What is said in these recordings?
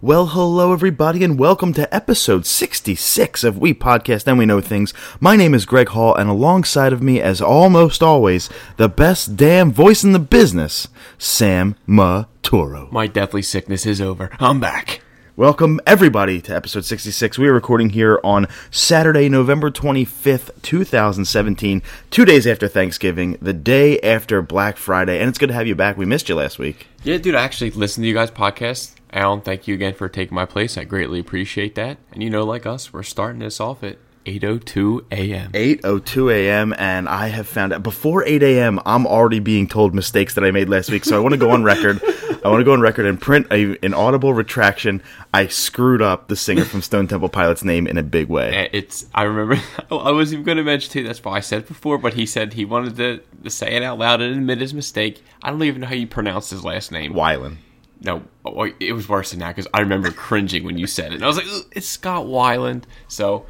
Well, hello, everybody, and welcome to episode 66 of We Podcast and We Know Things. My name is Greg Hall, and alongside of me, as almost always, the best damn voice in the business, Sam Maturo. My deathly sickness is over. I'm back. Welcome, everybody, to episode 66. We are recording here on Saturday, November 25th, 2017, two days after Thanksgiving, the day after Black Friday, and it's good to have you back. We missed you last week. Yeah, dude, I actually listened to you guys' podcast. Alan, thank you again for taking my place. I greatly appreciate that. And you know, like us, we're starting this off at 8.02 a.m. 8:02 a.m. and I have found out before 8 a.m. I'm already being told mistakes that I made last week. So I want to go on record. I want to go on record and print a, an audible retraction. I screwed up the singer from Stone Temple Pilots name in a big way. It's, I remember, I was even going to mention too, that's why I said before, but he said he wanted to, to say it out loud and admit his mistake. I don't even know how you pronounce his last name. Wylan. No, oh, it was worse than that because I remember cringing when you said it. And I was like, it's Scott Weiland. So,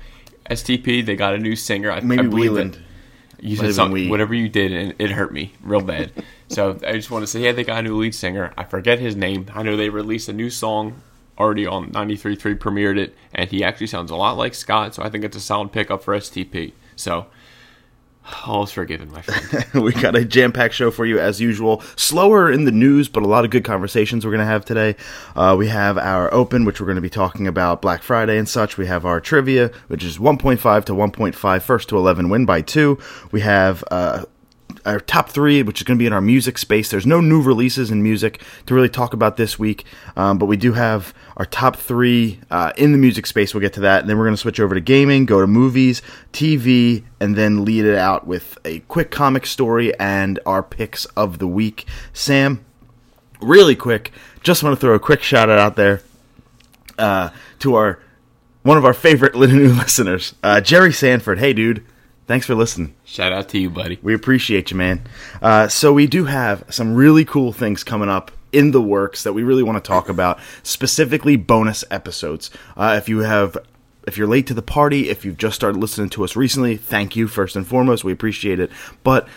STP, they got a new singer. I, Maybe I Wieland. You said have some, been we. whatever you did, and it hurt me real bad. so I just want to say, yeah, they got a new lead singer. I forget his name. I know they released a new song already on 93.3, premiered it, and he actually sounds a lot like Scott. So I think it's a solid pickup for STP. So all is forgiven, my friend. we got a jam packed show for you as usual. Slower in the news, but a lot of good conversations we're going to have today. Uh, we have our open, which we're going to be talking about Black Friday and such. We have our trivia, which is 1.5 to 1.5, first to 11, win by two. We have. Uh, our top three, which is going to be in our music space. There's no new releases in music to really talk about this week, um, but we do have our top three uh, in the music space. We'll get to that, and then we're going to switch over to gaming, go to movies, TV, and then lead it out with a quick comic story and our picks of the week. Sam, really quick, just want to throw a quick shout out out there uh, to our one of our favorite new listeners, uh, Jerry Sanford. Hey, dude, thanks for listening. Shout out to you, buddy. We appreciate you, man. Uh, so we do have some really cool things coming up in the works that we really want to talk about, specifically bonus episodes. Uh, if you have. If you're late to the party, if you've just started listening to us recently, thank you first and foremost. We appreciate it. But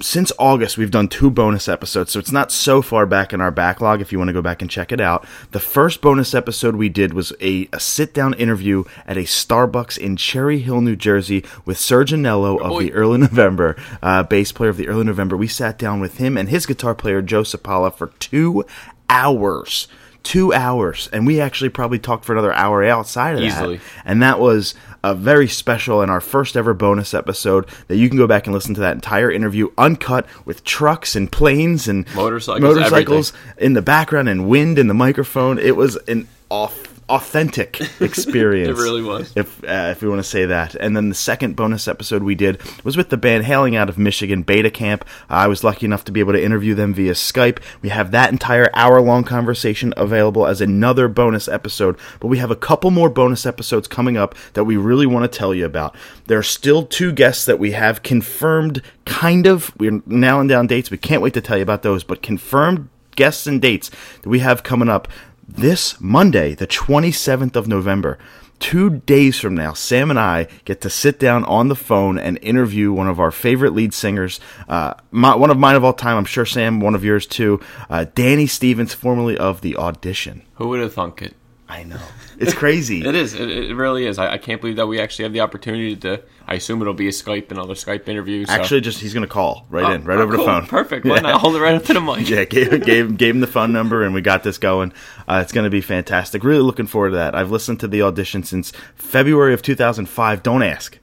since August, we've done two bonus episodes, so it's not so far back in our backlog if you want to go back and check it out. The first bonus episode we did was a, a sit down interview at a Starbucks in Cherry Hill, New Jersey, with Serge Anello of boy. the Early November, uh, bass player of the Early November. We sat down with him and his guitar player, Joe Sapala, for two hours. Two hours, and we actually probably talked for another hour outside of Easily. that. And that was a very special and our first ever bonus episode that you can go back and listen to that entire interview uncut with trucks and planes and Motorcycles, motorcycles in the background and wind in the microphone. It was an off, authentic experience. It really was. If uh, if we want to say that. And then the second bonus episode we did was with the band hailing out of Michigan, Beta Camp. I was lucky enough to be able to interview them via Skype. We have that entire hour long conversation available as another bonus episode, but we have a couple more bonus episodes coming up that we really want to tell you about. There are still two guests that we have confirmed, kind of. We're nailing down dates. We can't wait to tell you about those, but confirmed guests and dates that we have coming up this Monday, the 27th of November. Two days from now, Sam and I get to sit down on the phone and interview one of our favorite lead singers, uh, my, one of mine of all time. I'm sure Sam, one of yours too. Uh, Danny Stevens, formerly of the Audition. Who would have thunk it? I know it's crazy. It is. It, it really is. I, I can't believe that we actually have the opportunity to. I assume it'll be a Skype, another Skype interview. So. Actually, just he's gonna call right Oh, in, right oh, over the phone. Perfect. Why not hold it right up to the mic? yeah, gave, gave gave him the phone number, and we got this going. Uh, it's going to be fantastic. Really looking forward to that. I've listened to the audition since February of 2005. Don't ask.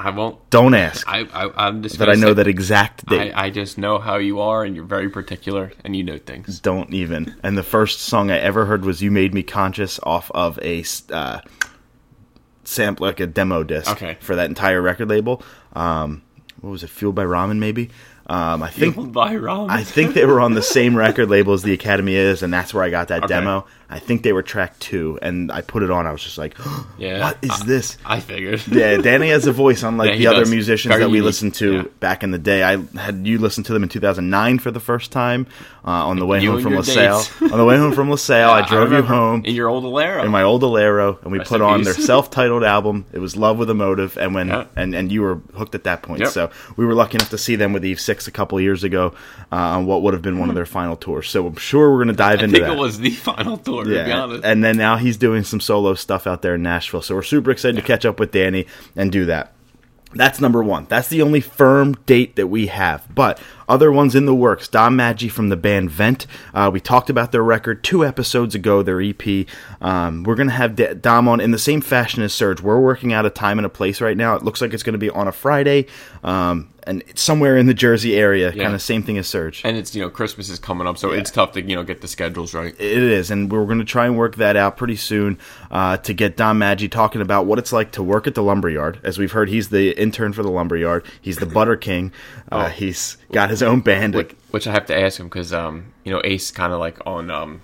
I won't. Don't ask. I, I I'm just that I know that exact date. I, I just know how you are, and you're very particular, and you know things. Don't even. And the first song I ever heard was "You Made Me Conscious" off of a uh, sample, like a demo disc, Okay. for that entire record label. Um, what was it? Fueled by Ramen, maybe. Um, I think Fueled by ramen. I think they were on the same record label as the Academy is, and that's where I got that Okay. demo. I think they were track two, and I put it on. I was just like, Yeah. "What is this?" I figured. Yeah, Danny has a voice unlike Yeah, the other does. musicians Very that we unique. listened to Yeah. back in the day. I had you listen to them in 2009 for the first time uh, on the way You home from LaSalle. on the way home from LaSalle, I drove you home in your old Alero. in my old Alero, and we Rest put on their self-titled album. It was "Love with a Motive," and when Yeah. and and you were hooked at that point. Yep. So we were lucky enough to see them with Eve Six a couple years ago uh, on what would have been one of their final tours. So I'm sure we're going to dive I into think that. it was the final tour, to be honest. And then now he's doing some solo stuff out there in Nashville. So we're super excited to catch up with Danny and do that. That's number one. That's the only firm date that we have. But other ones in the works. Dom Maggi from the band Vent. Uh, we talked about their record two episodes ago, their EP. Um, we're going to have D- Dom on in the same fashion as Serge. We're working out a time and a place right now. It looks like it's going to be on a Friday. Um, and it's somewhere in the Jersey area, Yeah. kind of same thing as Serge. And it's you know Christmas is coming up, so it's tough to you know get the schedules right. It is, and we're going to try and work that out pretty soon uh, to get Dom Maggi talking about what it's like to work at the lumberyard. As we've heard, he's the intern for the lumberyard. He's the butter king. Uh, Oh. He's got his own band. Which, which I have to ask him because um you know Ace kind of like on um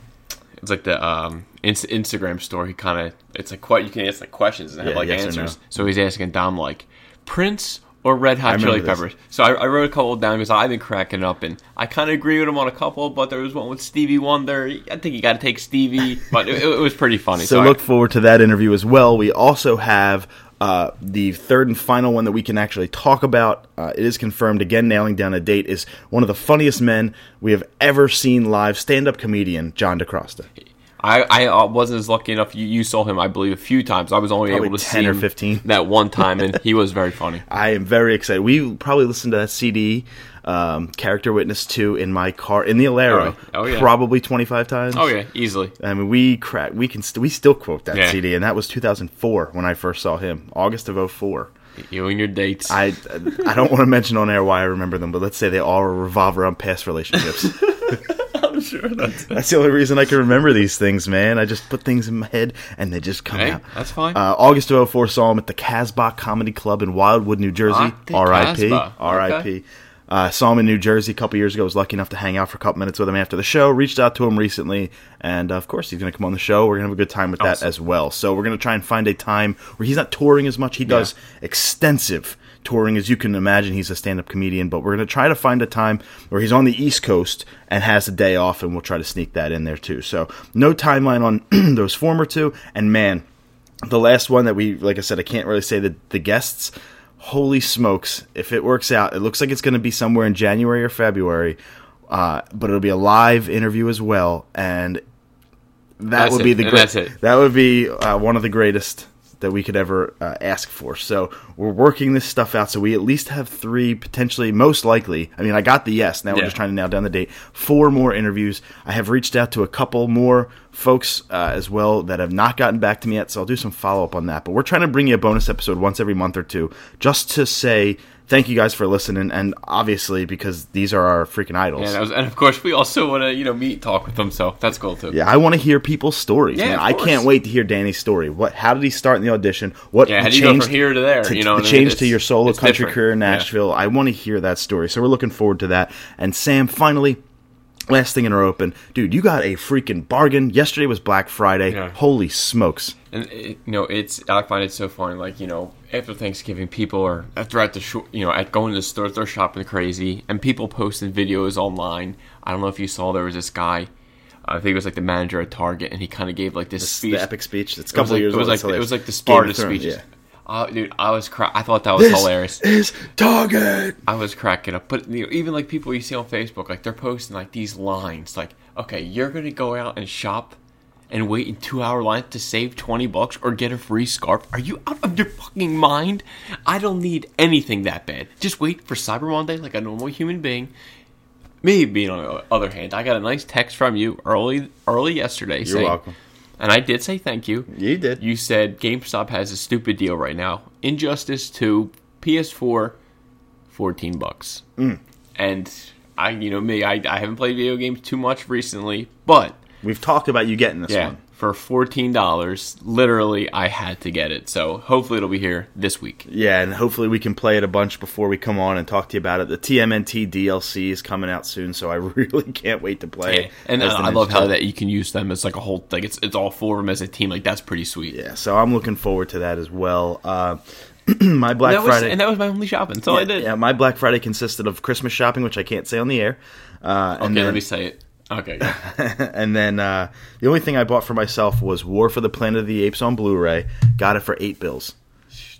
it's like the um Inst- Instagram store. He kind of it's like quite you can ask like questions and have Yeah, like yes answers. no. So he's asking Dom like Prince or Red Hot Chili this. Peppers. So I, I wrote a couple down because I've been cracking up and I kind of agree with him on a couple, but there was one with Stevie Wonder. I think you got to take Stevie, but it, it was pretty funny. so I- look forward to that interview as well. We also have uh, the third and final one that we can actually talk about. Uh, it is confirmed again, nailing down a date is one of the funniest men we have ever seen live. Stand-up comedian John DeCrosta. I, I uh, wasn't as lucky enough. You, you saw him, I believe, a few times. I was only Probably able to 10 see or him 15. that one time, and he was very funny. I am very excited. We probably listened to that CD, um, Character Witness 2, in my car in the Alero. Oh, oh, yeah. Probably 25 times. Oh yeah, easily. I mean, we crack. We can. St- we still quote that Yeah. CD, and that was 2004 when I first saw him, August of 04. You and your dates. I I don't want to mention on air why I remember them, but let's say they all revolve around past relationships. Sure that's. That's the only reason I can remember these things, man. I just put things in my head and they just come Hey, out. that's fine. Uh, August of 04 saw him at the Casbah Comedy Club in Wildwood, New Jersey. Ah, R.I.P. R.I.P. Uh, saw him in New Jersey a couple years ago. Was lucky enough to hang out for a couple minutes with him after the show. Reached out to him recently, and uh, of course he's going to come on the show. We're going to have a good time with that as well. So we're going to try and find a time where he's not touring as much. He does extensive touring, as you can imagine. He's a stand-up comedian, but we're going to try to find a time where he's on the East Coast and has a day off, and we'll try to sneak that in there too. So no timeline on those former two, and man the last one that we like i said i can't really say the, the guests. Holy smokes. If it works out it looks like it's going to be somewhere in january or february uh, but it'll be a live interview as well and that That's would it, be the and great, that would be uh, one of the greatest that we could ever uh, ask for. So we're working this stuff out so we at least have three potentially most likely i mean i got the yes now we're just trying to nail down the date four more interviews. I have reached out to a couple more folks uh, as well that have not gotten back to me yet so i'll do some follow-up on that. But we're trying to bring you a bonus episode once every month or two just to say thank you guys for listening and obviously because these are our freaking idols and, that was, and of course, we also want to you know meet, talk with them. So that's cool too. yeah, I want to hear people's stories, Yeah, man. I can't wait to hear Danny's story. What? How did he start in the audition? What? Yeah, how do you go from here to there? to- you know, the what I mean? change to your solo country different. career in Yeah. Nashville. I want to hear that story. So we're looking forward to that. And Sam, finally, last thing in our open, dude, you got a freaking bargain. Yesterday was Black Friday. Yeah. Holy smokes! And it, you know, it's I find it so funny. Like you know, after Thanksgiving, people are after at the sh- you know at going to the store, they're shopping crazy, and people posting videos online. I don't know if you saw there was this guy. I think it was like the manager at Target, and he kind of gave like this It's speech. the epic speech. It's a It was couple like, years it was old. like it was like the smartest speeches. yeah. Oh, dude, I was cra- I thought that was This hilarious. is Target. I was cracking up. But you know, even like people you see on Facebook, like they're posting like these lines, like, okay, you're gonna go out and shop and wait in two hour lines to save twenty bucks or get a free scarf. Are you out of your fucking mind? I don't need anything that bad. Just wait for Cyber Monday like a normal human being. Me being on the other hand, I got a nice text from you early early yesterday. You're saying, welcome. And I did say thank you. You did. You said GameStop has a stupid deal right now. Injustice 2, PS4, 14 bucks. Mm. And I, you know me, I, I haven't played video games too much recently, but We've talked about you getting this yeah, one. For $14, literally I had to get it. So hopefully it'll be here this week. Yeah, and hopefully we can play it a bunch before we come on and talk to you about it. The TMNT DLC is coming out soon, so I really can't wait to play Yeah. it. And uh, I love how that you can use them as like a whole like it's it's all four of them as a team. Like that's pretty sweet. Yeah, so I'm looking forward to that as well. Uh, my Black That was, Friday, and that was my only shopping. That's all I did. yeah, my Black Friday consisted of Christmas shopping, which I can't say on the air. Uh, okay, and then, let me say it. Okay. and then uh, the only thing I bought for myself was War for the Planet of the Apes on Blu-ray. Got it for eight bills.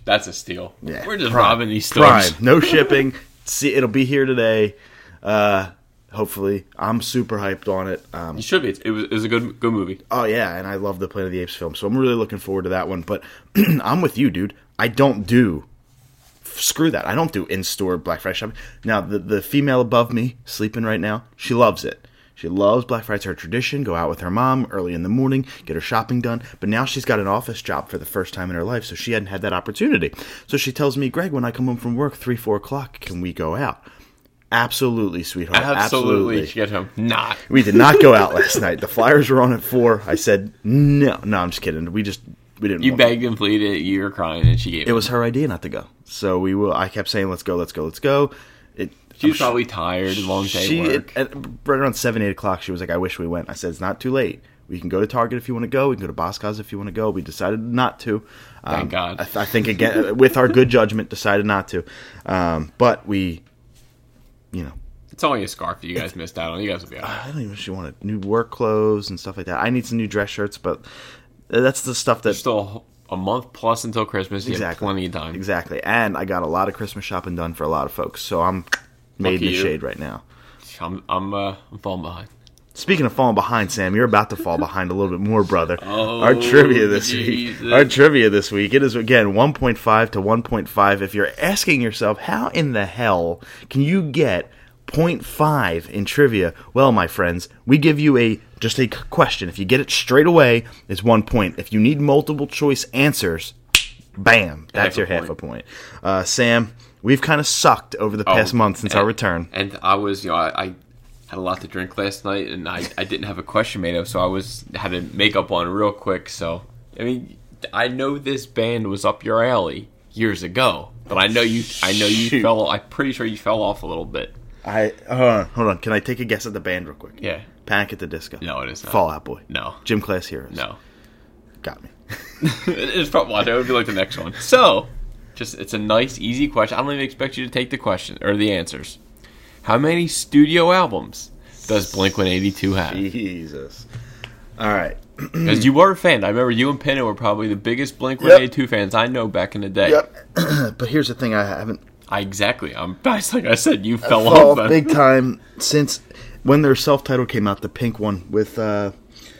That's a steal. Yeah, We're just prime. robbing these stores. Prime, no shipping, see, it'll be here today. Uh, hopefully, I'm super hyped on it. Um, You should be. It was, it was a good good movie. Oh yeah, and I love the Planet of the Apes film, so I'm really looking forward to that one. But I'm with you, dude. I don't do screw that. I don't do in store Black Friday shopping. Now the the female above me sleeping right now, she loves it. She loves Black Friday. It's her tradition. Go out with her mom early in the morning, get her shopping done. But now she's got an office job for the first time in her life, so she hadn't had that opportunity. So she tells me, Greg, when I come home from work, three, four o'clock, can we go out? Absolutely, sweetheart. Absolutely. She get home. Not. We did not go out last night. The Flyers were on at four. I said no, no. I'm just kidding. We just we didn't. You begged and pleaded. You were crying, and she gave It was her idea not to go. So we will. I kept saying, "Let's go, let's go, let's go." It. She was probably tired. Long day she work. at, right around seven, eight o'clock. She was like, "I wish we went." I said, "It's not too late. We can go to Target if you want to go. We can go to Boscov's if you want to go." We decided not to. Um, Thank God. I, th- I think again, with our good judgment, decided not to. Um, but we, you know, it's only a scarf you guys missed out on. You guys will be. I don't even. She wanted new work clothes and stuff like that. I need some new dress shirts, but that's the stuff that Still a month plus until Christmas. You Exactly. plenty of time. Exactly. And I got a lot of Christmas shopping done for a lot of folks. So I'm made in the you. shade right now. I'm I'm uh, I'm falling behind. Speaking of falling behind, Sam, you're about to fall behind a little bit more, brother. Oh, our trivia this Jesus. week. Our trivia this week. It is again 1.5 to 1.5. If you're asking yourself, how in the hell can you get 0.5 in trivia? Well, my friends, we give you a just a question. If you get it straight away, it's one point. If you need multiple choice answers, bam, that's Half your half point. a point. Uh, Sam, we've kind of sucked over the past Oh, month since and- our return. And I was, you know, I, I had a lot to drink last night, and I, I didn't have a question made up, so I was had to make up one real quick. So I mean, I know this band was up your alley years ago, but I know you, I know you Shoot. fell. I'm pretty sure you fell off a little bit. I hold on, hold on. Can I take a guess at the band real quick? Yeah. Panic at the Disco. No, it is not. Fallout Boy. No. Gym Class Heroes. No. Got me. it's probably well, that would be like the next one. So, just it's a nice, easy question. I don't even expect you to take the question or the answers. How many studio albums does Blink One Eighty Two have? Jesus. All right. Because you were a fan. I remember you and Pinna were probably the biggest Blink Yep. One Eighty Two fans I know back in the day. Yep. but here's the thing: I haven't I, exactly. I'm. Like I said, you fell off. then. big time since when their self-titled came out, the pink one with. uh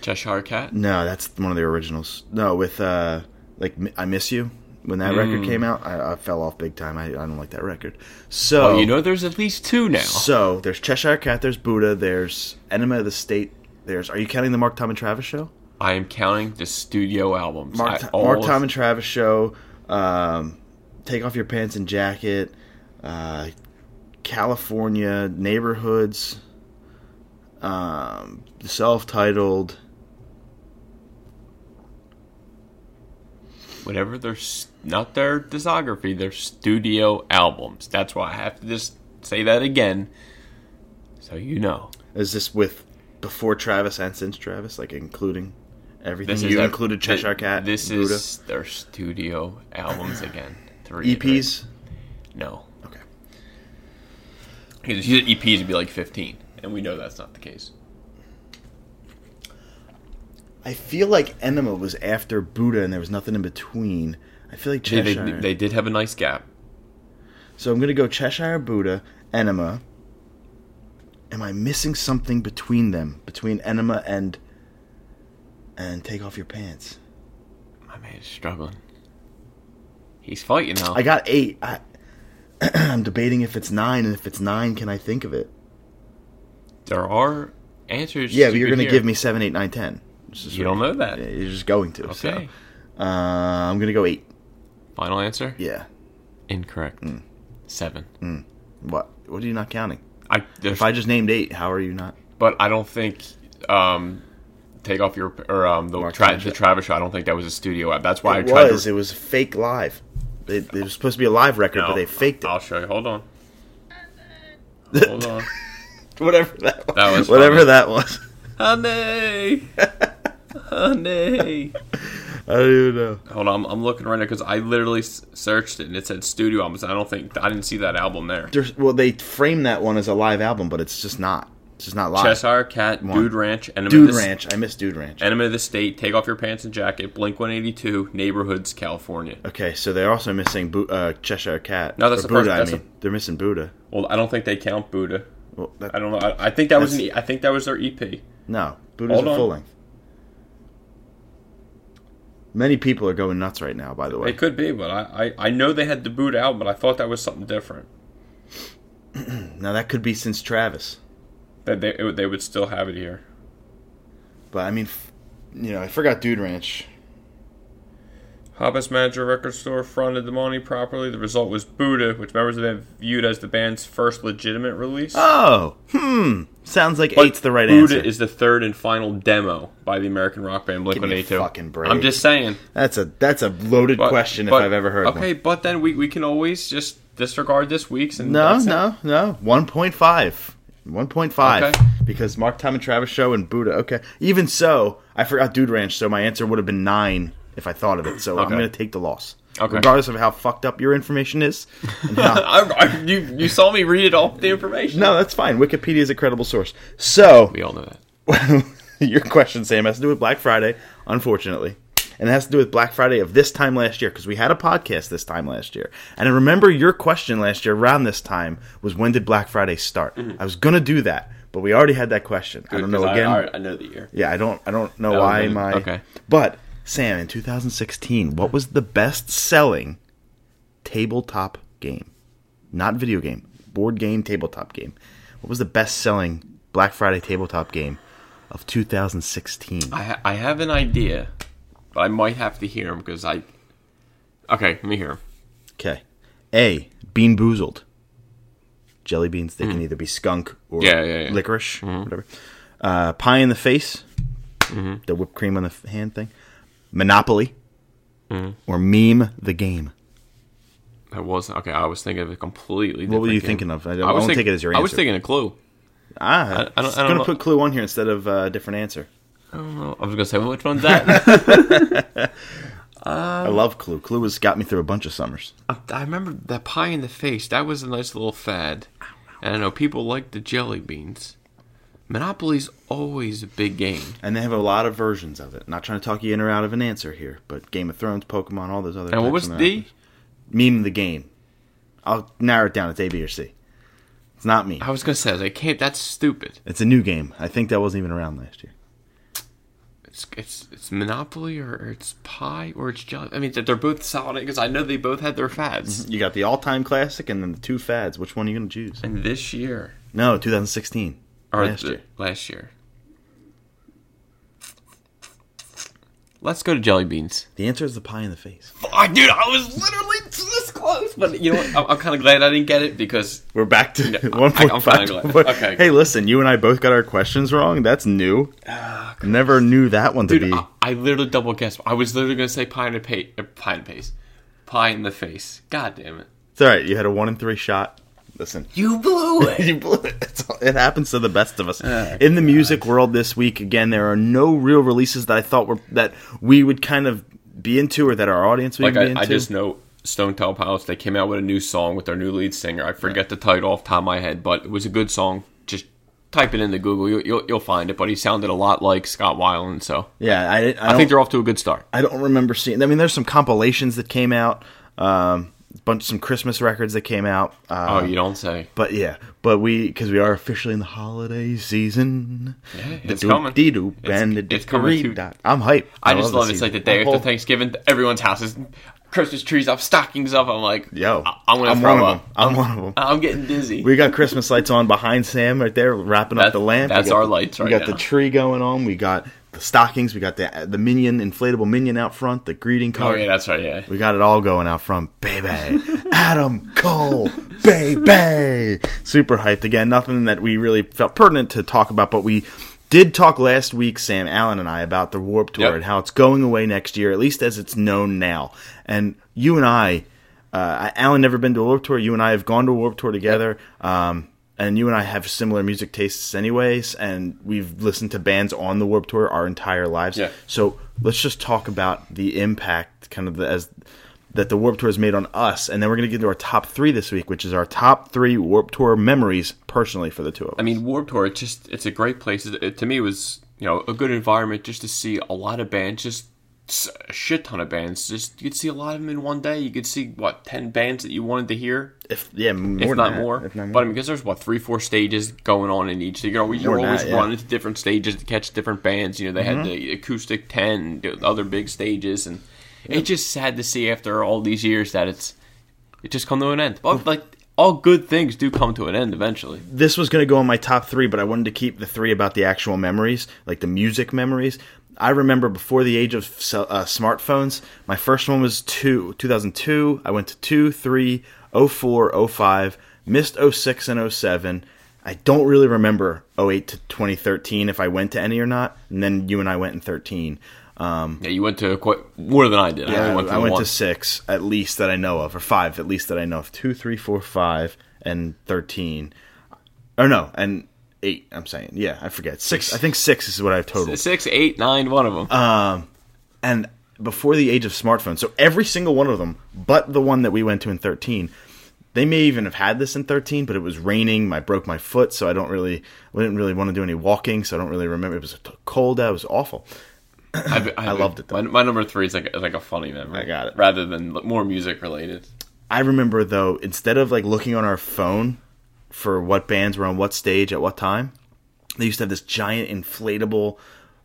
Cheshire Cat. No, that's one of the originals. No, with uh like I Miss You. When that Mm. record came out, I, I fell off big time. I, I don't like that record. So Oh, you know, there's at least two now. So there's Cheshire Cat, there's Buddha, there's Enema of the State. There's. Are you counting the Mark Tom and Travis show? I am counting the studio albums. Mark, I Mark Tom and Travis show. Um, Take off your pants and jacket. Uh, California neighborhoods. Um, self-titled. whatever their s- not their discography, their studio albums. That's why I have to just say that again, so you know. Is this with before Travis and since Travis, like including everything? This you is included Cheshire Cat. This Buddha? is their studio albums again. Reiterate. EPs. No, Okay. because if you EPs, it'd be like fifteen, and we know that's not the case. I feel like Enema was after Buddha, and there was nothing in between. I feel like Cheshire. they, they did have a nice gap. So I'm gonna go Cheshire Buddha, Enema. Am I missing something between them? Between Enema and and Take Off Your Pants. My man is struggling. He's fighting now. I got eight. I, I'm debating if it's nine, and if it's nine, can I think of it? there are answers. Yeah, but you're gonna give me seven, eight, nine, ten. You don't know that. You're just going to. So. Okay. Uh, I'm gonna go eight. Final answer? Yeah. Incorrect. Mm. Seven. What? What are you not counting? I If I just named eight, how are you not? but I don't think um, take off your or um, the tra- Travis. the Travis show. I don't think that was a studio app. That's why it I tried was. to. It was fake live. It, it was supposed to be a live record, No, but they faked it. I'll show you. Hold on. Hold on. whatever that was. That was whatever funny. that was. Honey, honey. I don't even know. Hold on, I'm, I'm looking right now because I literally s- searched it and it said studio albums. I don't think I didn't see that album there. There's, well, they frame that one as a live album, but it's just not. It's just not live. Cheshire Cat, Dude Ranch, Enema Dude of the, Ranch. I miss Dude Ranch. Enema of the State, Take Off Your Pants and Jacket, Blink 182, Neighborhoods, California. Okay, so they're also missing Bu- uh, Cheshire Cat. No, that's Or the first- Buddha. that's I mean, they're missing Buddha. Well, I don't think they count Buddha. Well, that, I don't know. I, I think that was an, E- I think that was their EP. no, Buddha's Hold a on. full length. Many people are going nuts right now. By the way, It could be, but I, I, I know they had the boot out, but I thought that was something different. now that could be since Travis, That they it, they would still have it here. but I mean, f- you know, I forgot Dude Ranch. Hobbs Manager Record Store fronted the money properly. The result was Buddha, which members have been viewed as the band's first legitimate release. Oh, hmm. Sounds like But eight's the right Buddha answer. Buddha is the third and final demo by the American rock band Blink me a 182. fucking break. I'm just saying. that's a that's a loaded But- question but- if I've ever heard Okay, one. but then we, we can always just disregard this week's and No, it. no, no. One point five. One point five. Okay. Because Mark Tom and Travis show and Buddha. Okay. Even so, I forgot Dude Ranch, so my answer would have been nine if I thought of it. So I'm going to take the loss. Okay. Regardless of how fucked up your information is. How, I, I, you you saw me read it off the information. no, that's fine. Wikipedia is a credible source. So We all know that. your question, Sam, has to do with Black Friday, unfortunately. And it has to do with Black Friday of this time last year, because we had a podcast this time last year. And I remember your question last year around this time was when did Black Friday start? Mm-hmm. I was gonna do that, but we already had that question. I don't know again. I, I know the year. yeah, I don't I don't know Oh, why really? my Okay. But Sam, in 2016, what was the best selling tabletop game? Not video game, board game, tabletop game. What was the best selling Black Friday tabletop game of 2016? I ha- I have an idea, but I might have to hear him because I. Okay, let me hear him. Okay. A. Bean Boozled. Jelly beans. They can either be skunk or Mm. Yeah, yeah, yeah. licorice, whatever. Uh, pie in the face. The whipped cream on the hand thing. Monopoly. Or meme the game. I wasn't okay. I was thinking of a completely. What were you game. thinking of? I, I I was won't think- take it as your I was thinking a clue. ah, I- I don't- I'm gonna know. put Clue on here instead of uh, a different answer. I don't know. I was gonna say which one's that. I love Clue. Clue has got me through a bunch of summers. I, I remember that pie in the face. That was a nice little fad. And I know people like the jelly beans. Monopoly's always a big game. And they have a lot of versions of it. Not trying to talk you in or out of an answer here, but Game of Thrones, Pokemon, all those other. And what was the? Meme the game? I'll narrow it down. It's A, B, or C. It's not me. I was gonna say, I was like, can't. That's stupid. It's a new game. I think that wasn't even around last year. It's it's it's Monopoly or, or it's Pie or it's jelly. I mean, they're both solid because I know they both had their fads. Mm-hmm. You got the all-time classic and then the two fads. Which one are you going to choose? And this year No, 2016. Or last year. last year. Let's go to jelly beans. The answer is the pie in the face. Fuck, dude, I was literally this close. But you know what? I'm, I'm kind of glad I didn't get it because We're back to No, one point I'm five. Okay. Hey, listen, you and I both got our questions wrong. That's new. Never knew that one to dude, be. I, I literally double guessed. I was literally gonna say pie in the pa- uh, pie in the face, pie in the face. God damn it! It's all right. You had a one in three shot. Listen, You blew it. you blew it. All- It happens to the best of us. Oh, In the music world this week, again, there are no real releases that I thought were that we would kind of be into or that our audience would like be I, into. I just know Stone Temple Pilots. They came out with a new song with their new lead singer. I forget the title off the top of my head, but it was a good song. Just type it into Google, you, you'll you'll find it. But he sounded a lot like Scott Weiland, so yeah, I, I, I, think they're off to a good start. I don't remember seeing. I mean, there's some compilations that came out. Um, bunch of some Christmas records that came out. Uh, Oh, you don't say. But yeah, but we because we are officially in the holiday season. Yeah, The it's doop coming. dee doop It's- and the it's coming dickory to- I'm hyped. I, just love the it. It's like the day I'm after whole- Thanksgiving. Everyone's house is Christmas trees up, stockings up. I'm like, Yo, I- I'm gonna I'm throw one of them. I'm one of them. I'm getting dizzy. We got Christmas lights on behind Sam right there, wrapping up the lamp. That's got our the- lights We got now. the tree going on. We got the stockings. We got the the minion inflatable minion out front. The greeting card. oh yeah, that's right. Yeah. We got it all going out front, baby. Adam Cole, baby. Super hyped. Again, nothing that we really felt pertinent to talk about, but we did talk last week, Sam Allen and I, about the Warp Tour Yep. and how it's going away next year, at least as it's known now. And you and I, uh, Alan never been to a Warp Tour. You and I have gone to a Warp Tour together. Um, and you and I have similar music tastes, anyways. And we've listened to bands on the Warp Tour our entire lives. Yeah. So let's just talk about the impact, kind of the, as that the Warp Tour has made on us, and then we're going to get to our top three this week, which is our top three Warp Tour memories personally for the two of us. I mean, Warp Tour, it's just it's a great place. It, it- to me, it was you know a good environment just to see a lot of bands, just a shit ton of bands. Just you could see a lot of them in one day. You could see what ten bands that you wanted to hear, if yeah, more if not that, more. If not But I mean, because there's what three, four stages going on in each. You know, you're always that, yeah. running to different stages to catch different bands. You know, they had Mm-hmm. the acoustic ten, the other big stages, and it's just sad to see after all these years that it's it just come to an end. But like all good things do come to an end eventually. this was going to go in my top three, but I wanted to keep the three about the actual memories, like the music memories. I remember before the age of uh, smartphones, my first one was two, 2002. I went to 2, 3, 04, 05, missed 06 and 07. I don't really remember 08 to 2013 if I went to any or not. And then you and I went in 13. Um, Yeah, you went to quite more than I did. I yeah, only went, I went to six at least that I know of, or five at least that I know of. Two, three, four, five, and thirteen. Or no, and eight. I'm saying, yeah, I forget six. I think six is what I've totaled. Six, eight, nine, one of them. Uh, And before the age of smartphones, so every single one of them, but the one that we went to in thirteen. They may even have had this in 13, but it was raining. I broke my foot, so I don't really, I didn't really want to do any walking, so I don't really remember. It was cold out. It was awful. I, I loved it, though. My, my number three is like like a funny memory. I got it. Rather than more music related. I remember though, instead of like looking on our phone for what bands were on what stage at what time, they used to have this giant inflatable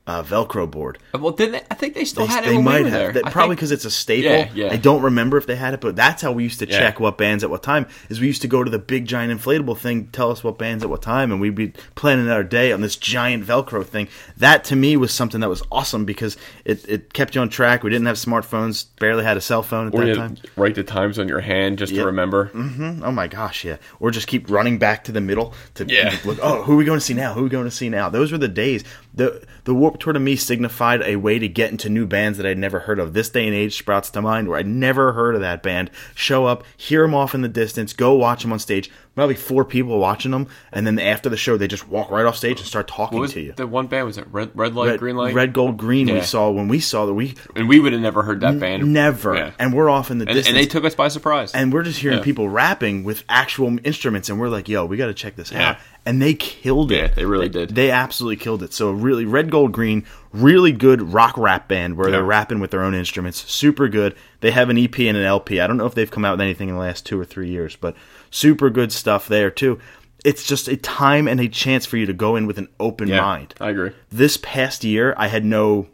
uh, Velcro board. Well, didn't I think they still They, had it they might we have that, probably because it's a staple. Yeah, yeah. I don't remember if they had it, but that's how we used to Yeah. check what bands at what time. Is we used to go to the big giant inflatable thing, tell us what bands at what time, and we'd be planning our day on this giant Velcro thing. That to me was something that was awesome because it, it kept you on track. We didn't have smartphones, barely had a cell phone at Or that time. write the times on your hand just to remember. Oh my gosh, yeah. Or just keep running back to the middle to Yeah. look. Oh, who are we going to see now? Who are we going to see now? Those were the days. the The Warp Tour to me signified a way to get into new bands that I'd never heard of. This day and age sprouts to mind where I'd never heard of that band. Show up, hear them off in the distance, go watch them on stage. Probably four people watching them, and then after the show, they just walk right off stage and start talking What was to you. the one band? Was it Red, red Light, Red, Green Light? red, gold, green. We saw when we saw that we And we would have never heard that band. never, Yeah. and we're off in the And, distance and they took us by surprise. and we're just hearing Yeah. people rapping with actual instruments and we're like yo we got to check this Yeah. out and they killed it Yeah, they really did. they absolutely killed it so really red gold green really good rock rap band where they're rapping with their own instruments super good they have an ep and an lp i don't know if they've come out with anything in the last two or three years but super good stuff there too it's just a time and a chance for you to go in with an open yeah, mind I agree. this past year i had no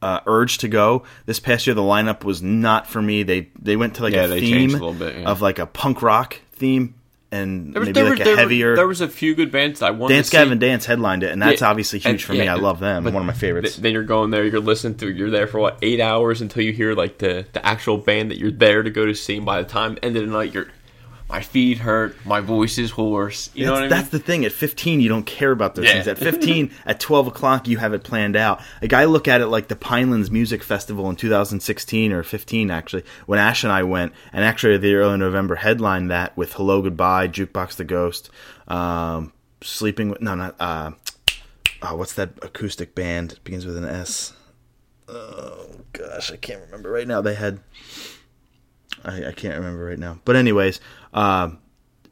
uh, urge to go this past year the lineup was not for me they they went to like Yeah, a theme a bit, yeah. of like a punk rock theme and There was, maybe there, like were, a there, were- heavier there was a few good bands that I wanted dance to see. gavin dance headlined it and that's Yeah, obviously huge and- for me yeah, i love them one of my favorites th- Then you're going there, you're listening to, you're there for what eight hours until you hear like the the actual band that you're there to go to see. And by the time end of the night, you're my feet hurt, my voice is hoarse. You know that's, what I mean? that's the thing. At 15, you don't care about those Yeah. things. At 15, at 12 o'clock, you have it planned out. Like I look at it like the Pinelands Music Festival in 2016 or 15, actually, when Ash and I went, and actually the early November headlined that with "Hello Goodbye," "Jukebox the Ghost," um, "Sleeping with," no, not uh, oh, what's that acoustic band? It begins with an S. Oh gosh, I can't remember right now. They had. I, I can't remember right now. But anyways, um,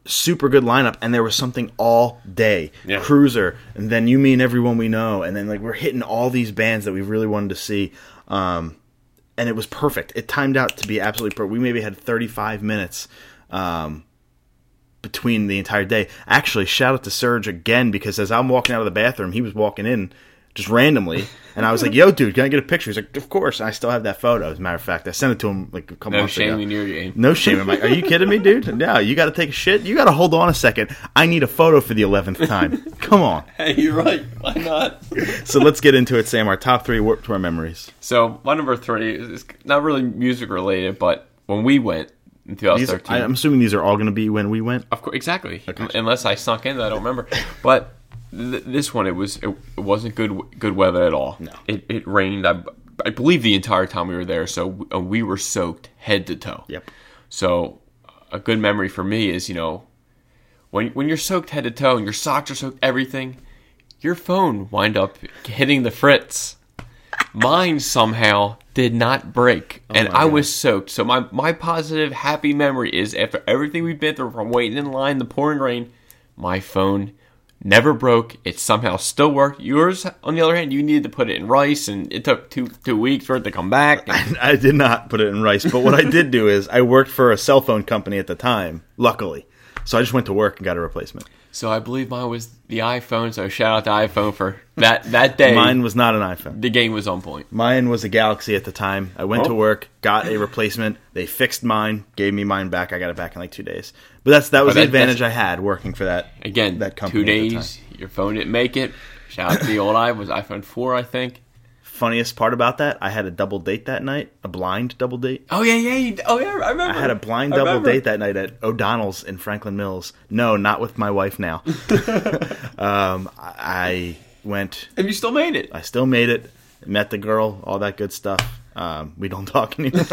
super good lineup, and there was something all day. Yeah. Cruiser, and then you mean everyone we know, and then like we're hitting all these bands that we really wanted to see, um, and it was perfect. It timed out to be absolutely perfect. We maybe had 35 minutes. Um, between the entire day. Actually, shout out to Serge again because as I'm walking out of the bathroom, he was walking in just randomly, and I was like, "Yo, dude, can I get a picture?" He's like, "Of course." And I still have that photo. As a matter of fact, I sent it to him like a couple no months shame ago. in your game. No shame. I'm like, are you kidding me, dude? No, you got to take a shit. You got to hold on a second. I need a photo for the eleventh time. Come on. Hey, you're right. Why not? So let's get into it, Sam. Our top three Warped Tour memories. so my number three is not really music related, but when we went in 2013, I, I'm assuming these are all going to be when we went. Of course, exactly. Unless I sunk in, I don't remember. But th- this one, it was it, wasn't good good weather at all. No. it, it rained. I, I believe the entire time we were there, so uh, we were soaked head to toe. Yep. So a good memory for me is you know when when you're soaked head to toe and your socks are soaked, everything, your phone wind up hitting the fritz. Mine somehow did not break, and Oh my I God. was soaked. So my my positive, happy memory is after everything we've been through, from waiting in line, the pouring rain, my phone never broke. It somehow still worked. Yours, on the other hand, you needed to put it in rice, and it took two two weeks for it to come back. And I did not put it in rice, but what I did do is I worked for a cell phone company at the time, luckily. So I just went to work and got a replacement. so I believe mine was the iPhone. So shout out to iPhone for that that day. Mine was not an iPhone. the game was on point. Mine was a Galaxy at the time. I went to Oh. work, got a replacement. They fixed mine, gave me mine back. I got it back in like two days. But that's that was Oh, the that- advantage I had working for that. Again, that company two days. Your phone didn't make it. Shout out to the old i was iPhone four, I think. Funniest part about that, I had a double date that night, a blind double date. Oh yeah, yeah. You, oh yeah, I remember. I had a blind I double remember. date that night at O'Donnell's in Franklin Mills. No, not with my wife now. um, I went. and you still made it. I still made it. Met the girl, all that good stuff. Um, we don't talk anymore.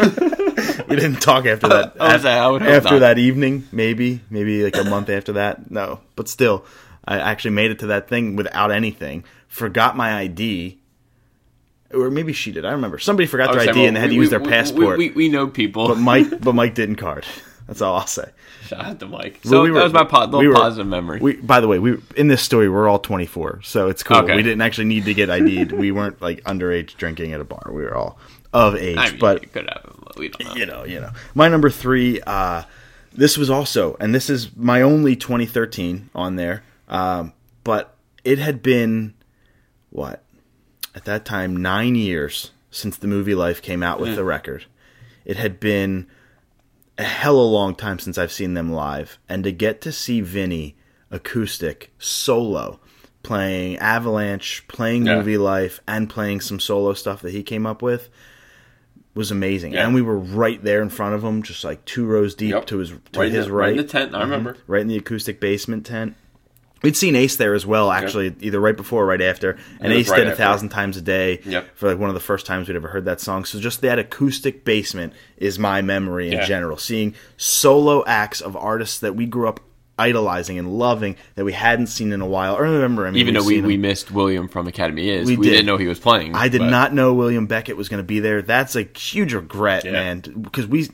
we didn't talk after that. Saying, I would after not. that evening, maybe, maybe like a month after that. No, but still, I actually made it to that thing without anything. Forgot my ID, or maybe she did. I don't remember. Somebody forgot their ID saying, and they had to use their we- we- passport. We, we, we know people. but Mike, but Mike didn't card. That's all I'll say. Shout out to Mike. Well, So we that was my po- little we were- positive memory. We, by the way, we in this story we're all 24, so it's cool. Okay. We didn't actually need to get ID'd. we weren't like underage drinking at a bar. We were all of age. I mean, but it could happen. but We don't know. you know, you know. My number three. Uh, this was also, and this is my only 2013 on there. Um, but it had been what at that time nine years since the movie Life came out with the record. It had been a hell of a long time since I've seen them live, and to get to see Vinny acoustic solo playing Avalanche, playing Yeah. Movie Life, and playing some solo stuff that he came up with was amazing. Yeah. And we were right there in front of him, just like two rows deep Yep. to his to right his the, right, in the tent. I remember. Mm-hmm. right in the acoustic basement tent. We'd seen Ace there as well, actually, either right before or right after. And Ace right did a after. thousand times a day Yep. for like one of the first times we'd ever heard that song. So just that acoustic basement is my memory in Yeah. general. Seeing solo acts of artists that we grew up idolizing and loving that we hadn't seen in a while. I remember, I mean, Even though we, we missed William from Academy is, We we, did. didn't know he was playing. I did but not know William Beckett was going to be there. That's a huge regret, Yeah. man, because we.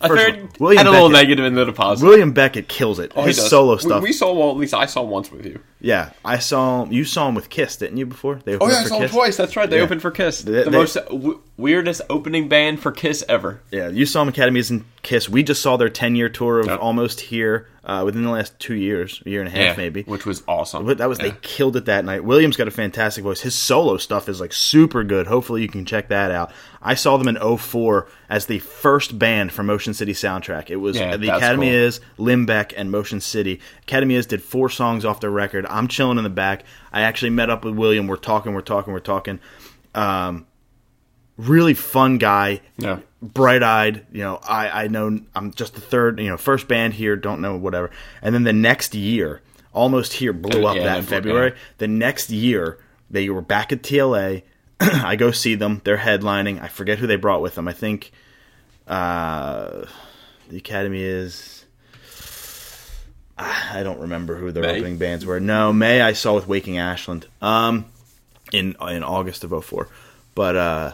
I first of heard all, William had a little Beckett, negative and a positive. William Beckett kills it. Oh, His solo stuff. We, saw well, at least I saw once with you. yeah, I saw him. You saw him with Kiss, didn't you? Before they Oh yeah, I saw him twice. That's right. They Yeah. opened for Kiss. They- the they- most w- weirdest opening band for Kiss ever. Yeah, you saw them Academies and Kiss. We just saw their ten year tour of Yep. almost here uh, within the last two years, a year and a half maybe. which was awesome. But that was Yeah. they killed it that night. Williams got a fantastic voice. His solo stuff is like super good. Hopefully you can check that out. I saw them in 04 as the first band for Motion City soundtrack. It was Yeah, the Academy cool. is Limbeck and Motion City. Academy is did four songs off the record. I'm chilling in the back. I actually met up with William. We're talking. We're talking. We're talking. Um, really fun guy Yeah. bright eyed. You know, I I know I'm just the third. You know, first band here. Don't know whatever. And then the next year, almost here blew up Yeah, that February. yeah. The next year, they were back at TLA. I go see them. They're headlining. I forget who they brought with them. I think uh, the Academy is. I don't remember who their May? opening bands were. No, May I saw with Waking Ashland. Um, in in August of 04. but uh,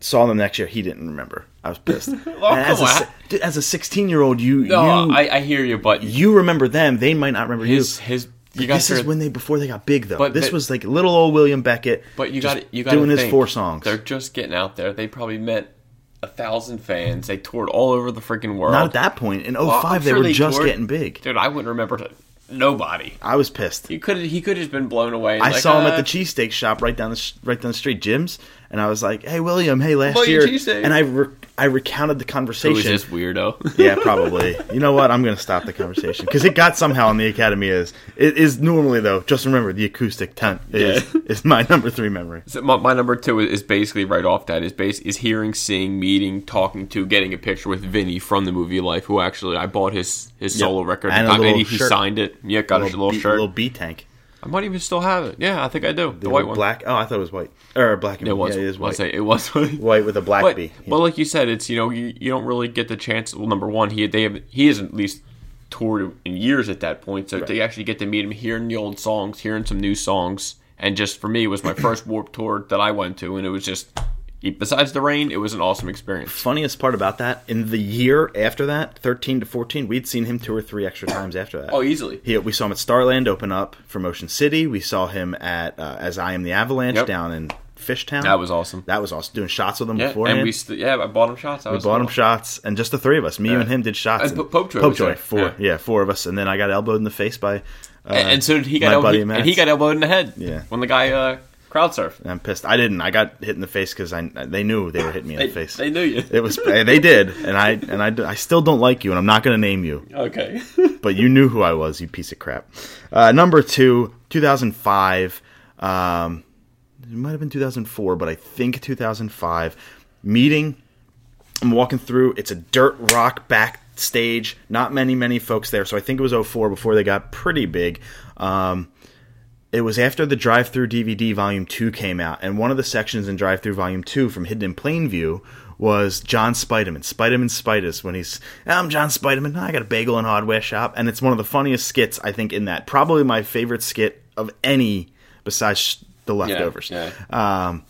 saw them next year. He didn't remember. I was pissed. And oh, as, a, dude, as a 16 year old, you No, you, I, I hear you, but you remember them. They might not remember his you. his you got This is when they before they got big though. But this was like little old William Beckett. But you got you got doing his four songs. They're just getting out there. They probably met a thousand fans. They toured all over the freaking world. Not at that point in 05, Well, I'm oh they sure were just toured. getting big. Dude, I wouldn't remember to, nobody. I was pissed. He could he could have just been blown away. I like, saw him uh, at the cheesesteak shop right down the right down the street, Jim's, and I was like, "Hey, William, hey, last year," cheesesteak. and I re- I recounted the conversation. this weirdo? yeah, probably. You know what? I'm going to stop the conversation because it got somehow in the academy. Is it is normally though? Just remember the acoustic tent is Yeah. is my number three memory. So my, my number two is basically right off that is base is hearing, seeing, meeting, talking to, getting a picture with Vinny from the movie Life, who actually I bought his his Yep. solo record And at a the time, and he, signed it. Yeah, got his little B, shirt. little B tank, I might even still have it. Yeah, I think I do. The, The white one. black. Oh, I thought it was white or black. And It was. Yeah, it is white. say it was white. White with a black But, B. but like you said, it's you know you, you don't really get the chance. Well, number one, he they have he hasn't at least toured in years at that point, so to actually get to meet him, hearing the old songs, hearing some new songs, And just for me, it was my first Warp Tour that I went to, and it was just besides the rain, it was an awesome experience. Funniest part about that, in the year after that, 13 to 14, we'd seen him two or three extra times after that. Oh, easily. He, we saw him at Starland open up for Motion City. We saw him at uh, As I Am the Avalanche Yep. down in Fishtown. That was awesome. That was awesome. Doing shots with him Yeah, beforehand. and we st- yeah, I bought him shots. I We was bought him shots, and just the three of us, me, you, Yeah. and him, did shots. And and Po- Popejoy was there. four, Yeah. yeah. four of us, and then I got elbowed in the face by. Uh, and, and so did he got my elbowed, buddy he, Matt. and he got elbowed in the head. Yeah. when the guy uh, crowd surf. I'm pissed. I didn't. I got hit in the face because I they knew they were hitting me in They, the face. they knew you. It was they did, and I and I, I still don't like you, and I'm not going to name you, Okay. but you knew who I was, you piece of crap. Uh, number two, 2005. Um, it might have been 2004, but I think 2005. Meeting. I'm walking through. It's a dirt rock backstage. Not many many folks there, so I think it was 04 before they got pretty big. Um, it was after the drive through DVD volume 2 came out and one of the sections in drive through volume 2 from hidden in plain view was john spiderman. Spiderman spiders when he's i'm john spiderman. I got a bagel and hardware shop and it's one of the funniest skits i think in that. Probably my favorite skit of any besides the leftovers. yeah. um,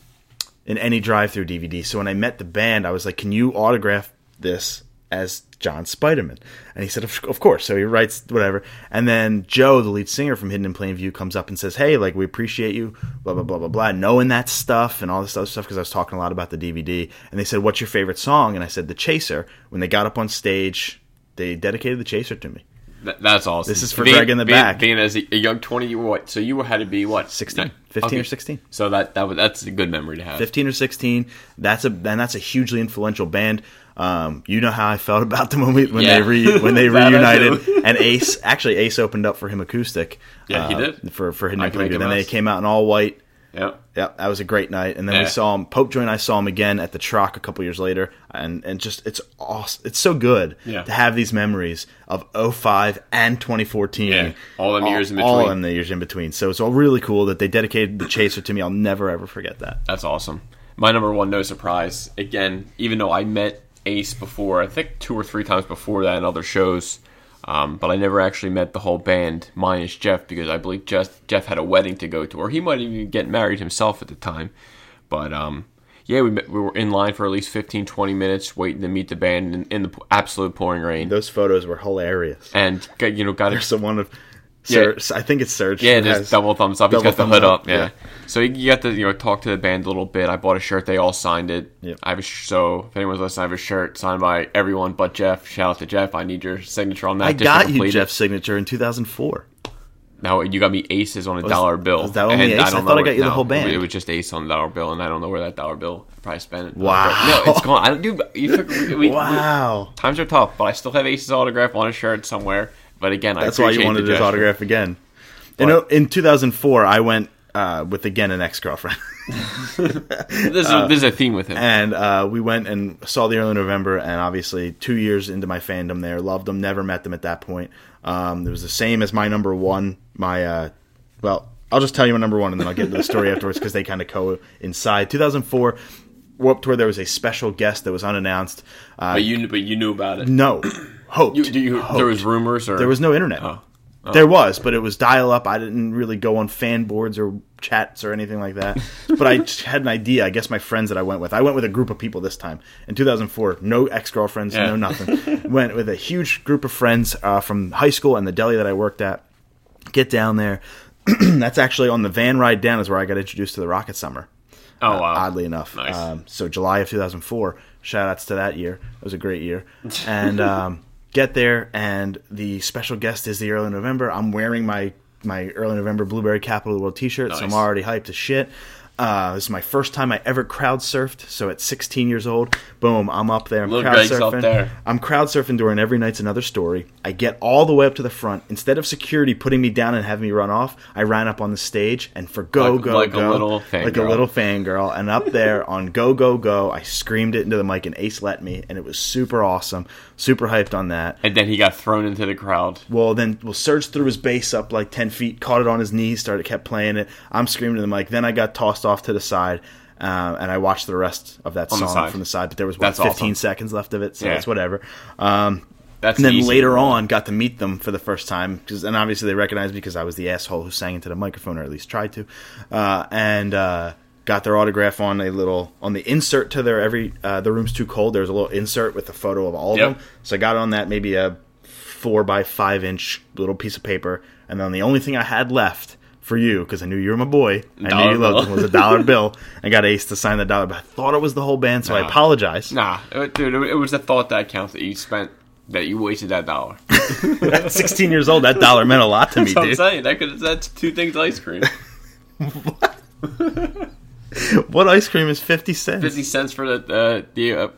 in any drive through dvd so when i met the band i was like can you autograph this as John Spiderman. And he said, of, of course. So he writes whatever. And then Joe, the lead singer from Hidden in Plain View, comes up and says, hey, like, we appreciate you, blah, blah, blah, blah, blah, knowing that stuff and all this other stuff because I was talking a lot about the DVD. And they said, what's your favorite song? And I said, The Chaser. When they got up on stage, they dedicated The Chaser to me. Th- that's awesome. This is for being, Greg in the being, back. Being as a, a young twenty, you were what? So you had to be what? 16, Ni- 15 or 16. So that that was that's a good memory to have. 15 or 16. That's a and that's a hugely influential band. Um, you know how I felt about them when we when Yeah. they re, when they That I do. reunited. and Ace actually Ace opened up for him acoustic. Yeah, he uh, did. for for Hidden I in Can Plain Make View. a Then they came out in all white. Yeah. Yeah, that was a great night. And then we saw him. Pope Joy and I saw him again at the Troc a couple years later, and and just it's awesome. It's so good Yeah. to have these memories of 05 and 2014. Yeah, all them years in All in the years in between. So it's all really cool that they dedicated the Chaser to me. I'll never ever forget that. That's awesome. My number one, no surprise. Again, even though I met Ace before, I think two or three times before that in other shows, um, but I never actually met the whole band minus Jeff because I believe Jeff Jeff had a wedding to go to, or he might even get married himself at the time. But um, yeah, we we were in line for at least 15, 20 minutes waiting to meet the band in, in the absolute pouring rain, Those photos were hilarious. and got- you know got There's the one of Yeah. Sir, I think it's Serge. Yeah, just double thumbs up. He's got the hood up, up. Yeah. yeah. So you got to you know talk to the band a little bit. I bought a shirt. They all signed it. Yep. I have a sh- so if anyone's listening, I have a shirt signed by everyone but Jeff. Shout out to Jeff. I need your signature on that. I got you. Jeff's signature in 2004. Now you got me aces on a dollar bill. was that only And Ace? I don't thought I got you the no, whole band. It was just ace on the dollar bill, and I don't know where that dollar bill. I probably spent it. Wow. No, it's gone. I don't do. You took, we, we- Wow. Times are tough, but I still have Ace's autograph on a shirt somewhere. But again, I That's why you wanted his autograph again. You know, in 2004, I went uh, with again an ex girlfriend, This is, this is a theme with him. and uh, we went and saw the early November. And obviously, two years into my fandom, there, loved them. Never met them at that point. Um, it was the same as my number one. My uh, well, I'll just tell you my number one, and then I'll get into the story afterwards because they kind of coincide. 2004. Warped Tour, there was a special guest that was unannounced. Uh, but you but you knew about it. no, hoped. You, you, hoped. there was rumors or There was no internet. Oh. There was, but it was dial up. I didn't really go on fan boards or chats or anything like that. but I had an idea. I guess my friends that I went with. I went with a group of people this time in 2004. No ex girlfriends, Yeah. no nothing. went with a huge group of friends uh, from high school and the deli that I worked at. Get down there. That's actually on the van ride down is where I got introduced to the Rocket Summer Oh wow! oddly enough. Nice. Um, so July of 2004. Shout outs to that year. It was a great year. And um, get there, and the special guest is the early November. I'm wearing my my early November Blueberry Capital of the World T-shirt, so I'm already hyped as shit. Uh, this is my first time I ever crowd surfed. So at 16 years old, boom, I'm up there. I'm Little crowd surfing. I'm crowd surfing during every night's another story. I get all the way up to the front. Instead of security putting me down and having me run off, I ran up on the stage and for go Like- go like a go little like a little fangirl. And up there on Go Go Go, I screamed it into the mic and Ace let me, and it was super awesome. Super hyped on that. and then he got thrown into the crowd. Well, then well, Serge threw his bass up like ten feet, caught it on his knees, started kept playing it. I'm screaming to the mic. Then I got tossed off to the side, um, and I watched the rest of that On the song side. from the side. But there was what, That's 15 awesome. seconds left of it, so Yeah. it's whatever. Um, That's and then easy. later on got to meet them for the first time and obviously they recognized me because I was the asshole who sang into the microphone or at least tried to uh, and uh, got their autograph on a little on the insert to their every uh, the room's too cold there's a little insert with a photo of all of Yep. them so I got on that maybe a four by five inch little piece of paper and then the only thing I had left for you because I knew you were my boy I Dollar knew you loved bill. him was a dollar bill I got Ace to sign the dollar but I thought it was the whole band so I apologize Nah, it- dude, it was the thought that counts that you spent that you wasted that dollar. at 16 years old that dollar meant a lot to me That's what I'm saying. That could that's two things ice cream. What ice cream is 50 cents? Fifty cents for the uh, the uh,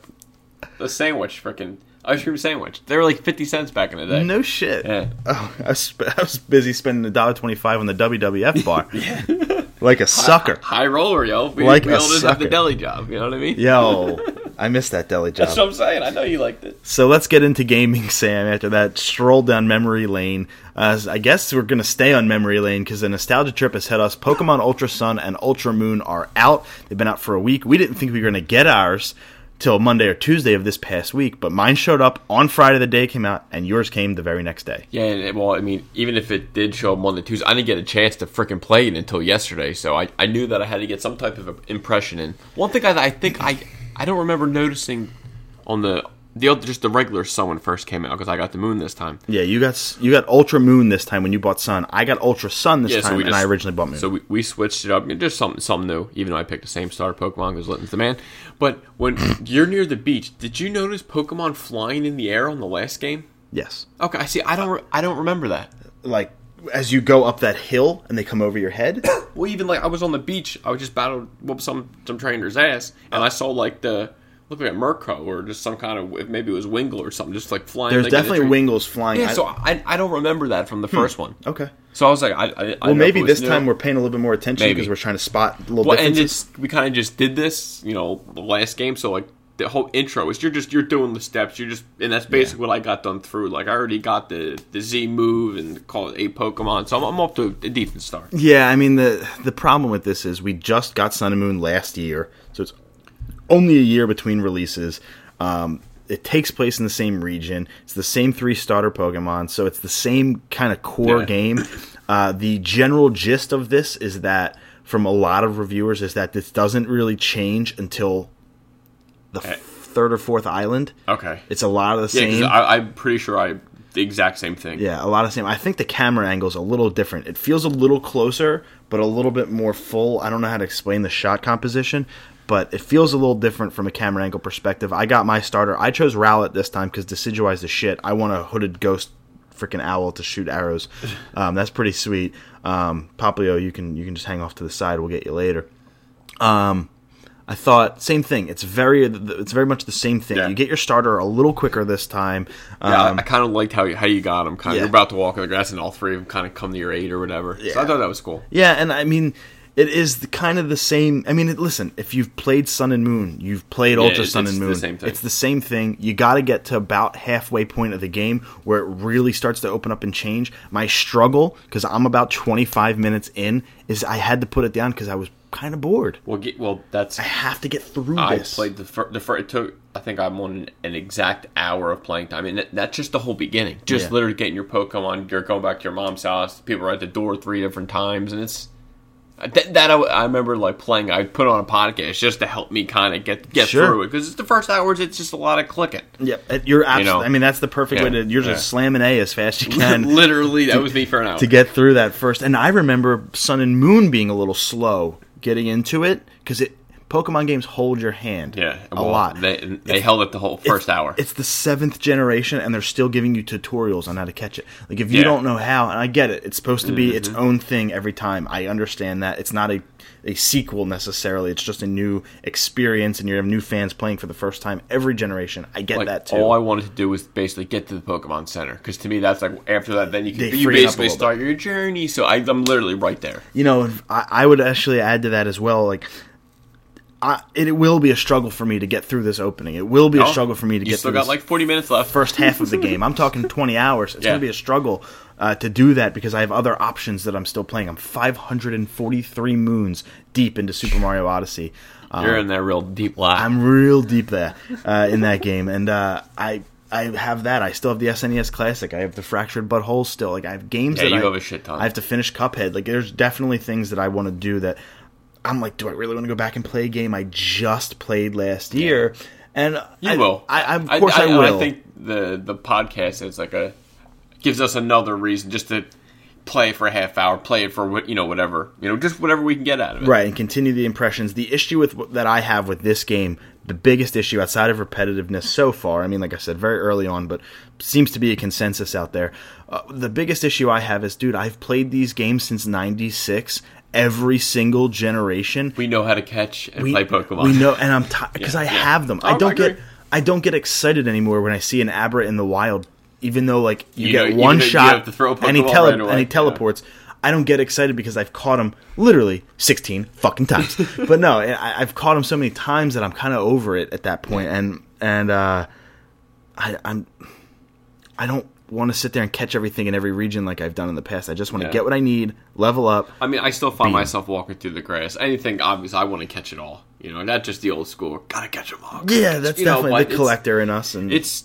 the sandwich, freaking ice cream sandwich. They were like fifty cents back in the day. No shit. Yeah. Oh, I was, I was busy spending a dollar twenty-five on the WWF bar. yeah. Like a sucker. High roller, yo. We, Like we a all didn't have the deli job. You know what I mean? Yo, I missed that deli job. That's what I'm saying. I know you liked it. So let's get into gaming, Sam. After that stroll down memory lane, uh, I guess we're going to stay on memory lane because the nostalgia trip has hit us. Pokemon Ultra Sun and Ultra Moon are out. They've been out for a week. We didn't think we were going to get ours till Monday or Tuesday of this past week, but mine showed up on Friday. The day came out, and yours came the very next day. Yeah, well, I mean, even if it did show up Monday, Tuesday, I didn't get a chance to freaking play it until yesterday. So I, I knew that I had to get some type of impression. And one thing I, I think I I don't remember noticing on the the other, just the regular Sun when first came out because I got the Moon this time. Yeah, you got you got Ultra Moon this time when you bought Sun. I got Ultra Sun this Yeah, time, so and just I originally bought Moon. So we, we switched it up. Just something something new. Even though I picked the same starter Pokemon because Litten's the man. But when you're near the beach, did you notice Pokemon flying in the air on the last game? yes, Okay, I see. I don't re- I don't remember that. like as you go up that hill and they come over your head. Well, even like I was on the beach, I was just battled whoop some some trainer's ass, and I saw like the look like a Murkrow or just some kind of maybe it was Wingull or something, just like flying. There's like, in the definitely. Wingulls flying. Yeah, I- so I I don't remember that from the hmm. first one. okay. So I was like, I, I, I Well, don't maybe if this new. time we're paying a little bit more attention because we're trying to spot a little well, and differences. it's we kind of just did this, you know, the last game. So like the whole intro is you're just you're doing the steps. You're just and that's basically what I got done through. Like I already got the the Z move and call it eight Pokemon, so I'm, I'm up to a decent start. Yeah, I mean the the problem with this is we just got Sun and Moon last year, so it's only a year between releases. Um, it takes place in the same region. It's the same three starter Pokemon, so it's the same kind of core Yeah. game. Uh, the general gist of this is that, from a lot of reviewers, is that this doesn't really change until the Eh. third or fourth island. Okay. It's a lot of the Yeah, same. I, I'm pretty sure I the exact same thing. Yeah, a lot of same. I think the camera angle's a little different. It feels a little closer, but a little bit more full. I don't know how to explain the shot composition, but it feels a little different from a camera angle perspective. I got my starter. I chose Rowlet this time because Decidueye's the shit. I want a hooded ghost freaking owl to shoot arrows. Um, that's pretty sweet. Um, Popplio, you can you can just hang off to the side. We'll get you later. Um, I thought same thing. It's very it's very much the same thing. Yeah. You get your starter a little quicker this time. Yeah, Um, I, I kind of liked how you, how you got them. Kind of, Yeah. you're about to walk on the grass, and all three of them kind of come to your aid or whatever. Yeah. So I thought that was cool. Yeah, and I mean, it is the, kind of the same. I mean, it, listen, if you've played Sun and Moon, you've played Yeah, Ultra Sun it's and the Moon. same thing. It's the same thing. You got to get to about halfway point of the game where it really starts to open up and change. My struggle, because I'm about 25 minutes in, is I had to put it down because I was kind of bored. Well, get, well, that's I have to get through I this. played the fir- the fir- it took I think I'm on an exact hour of playing time, and that, that's just the whole beginning. Just Yeah. literally getting your Pokemon. You're going back to your mom's house. People are at the door three different times, and it's that, that I, I remember like playing. I put on a podcast just to help me kind of get get Sure. through it because it's the first hours. It's just a lot of clicking. Yep, it- uh, you're absolutely. know. I mean, that's the perfect Yeah, way to. You're yeah. just slamming A as fast as you can. literally, that was me for an hour. to get through that first. And I remember Sun and Moon being a little slow getting into it because it Pokemon games hold your hand. yeah, a lot. They they held it the whole first It's- hour. It's the seventh generation, and they're still giving you tutorials on how to catch it. Like if you Yeah. Mm-hmm. don't know how, and I get it, it's supposed to be its own thing every time. I understand that it's not a a sequel necessarily. It's just a new experience, and you have new fans playing for the first time every generation. I get like that too. all I wanted to do was basically get to the Pokemon Center because to me that's like after that then you can you free it up a basically start your journey. So I, I'm literally right there. you know, I, I would actually add to that as well. Like, I, it, will be a struggle for me to get through this opening. It will be a Oh, struggle for me to get still through got like 40 minutes left. first half of the game. I'm talking 20 hours. It's Yeah. going to be a struggle uh, to do that because I have other options that I'm still playing. I'm 543 moons deep into Super Mario Odyssey. Um, You're in that real deep lie. I'm real deep there uh, in that game, and uh, I I have that. I still have the SNES Classic. I have the Fractured But Whole still. Like I have games Yeah, that you I have a shit ton. I have to finish Cuphead. Like there's definitely things that I want to do that I'm like, do I really want to go back and play a game I just played last year? And You I, will. I, I of course I, will. I think the the podcast is like a gives us another reason just to play for a half hour, play it for what you know, whatever you know, just whatever we can get out of it. Right, and continue the impressions. The issue with that I have with this game, the biggest issue outside of repetitiveness so far, I mean, like I said, very early on, but seems to be a consensus out there. Uh, the biggest issue I have is, dude, I've played these games since '96. Every single generation, We know how to catch and play Pokemon. we know, and I'm tired because Yeah, I yeah. have them. Oh, I I don't get. I don't get excited anymore when I see an Abra in the wild, even though like you, You get know, one shot have and he tele- right away, and he yeah. teleports. I don't get excited because I've caught him literally 16 fucking times. but no, I, I've caught him so many times that I'm kind of over it at that point, and and uh, I, I'm I don't want to sit there and catch everything in every region like I've done in the past. I just want to Yeah. get what I need, level up. I mean, I still find Beam. myself walking through the grass. Anything obvious, I want to catch it all. You know, not just the old school. Gotta catch them all. Yeah, catch- that's you know, definitely the collector in us, and it's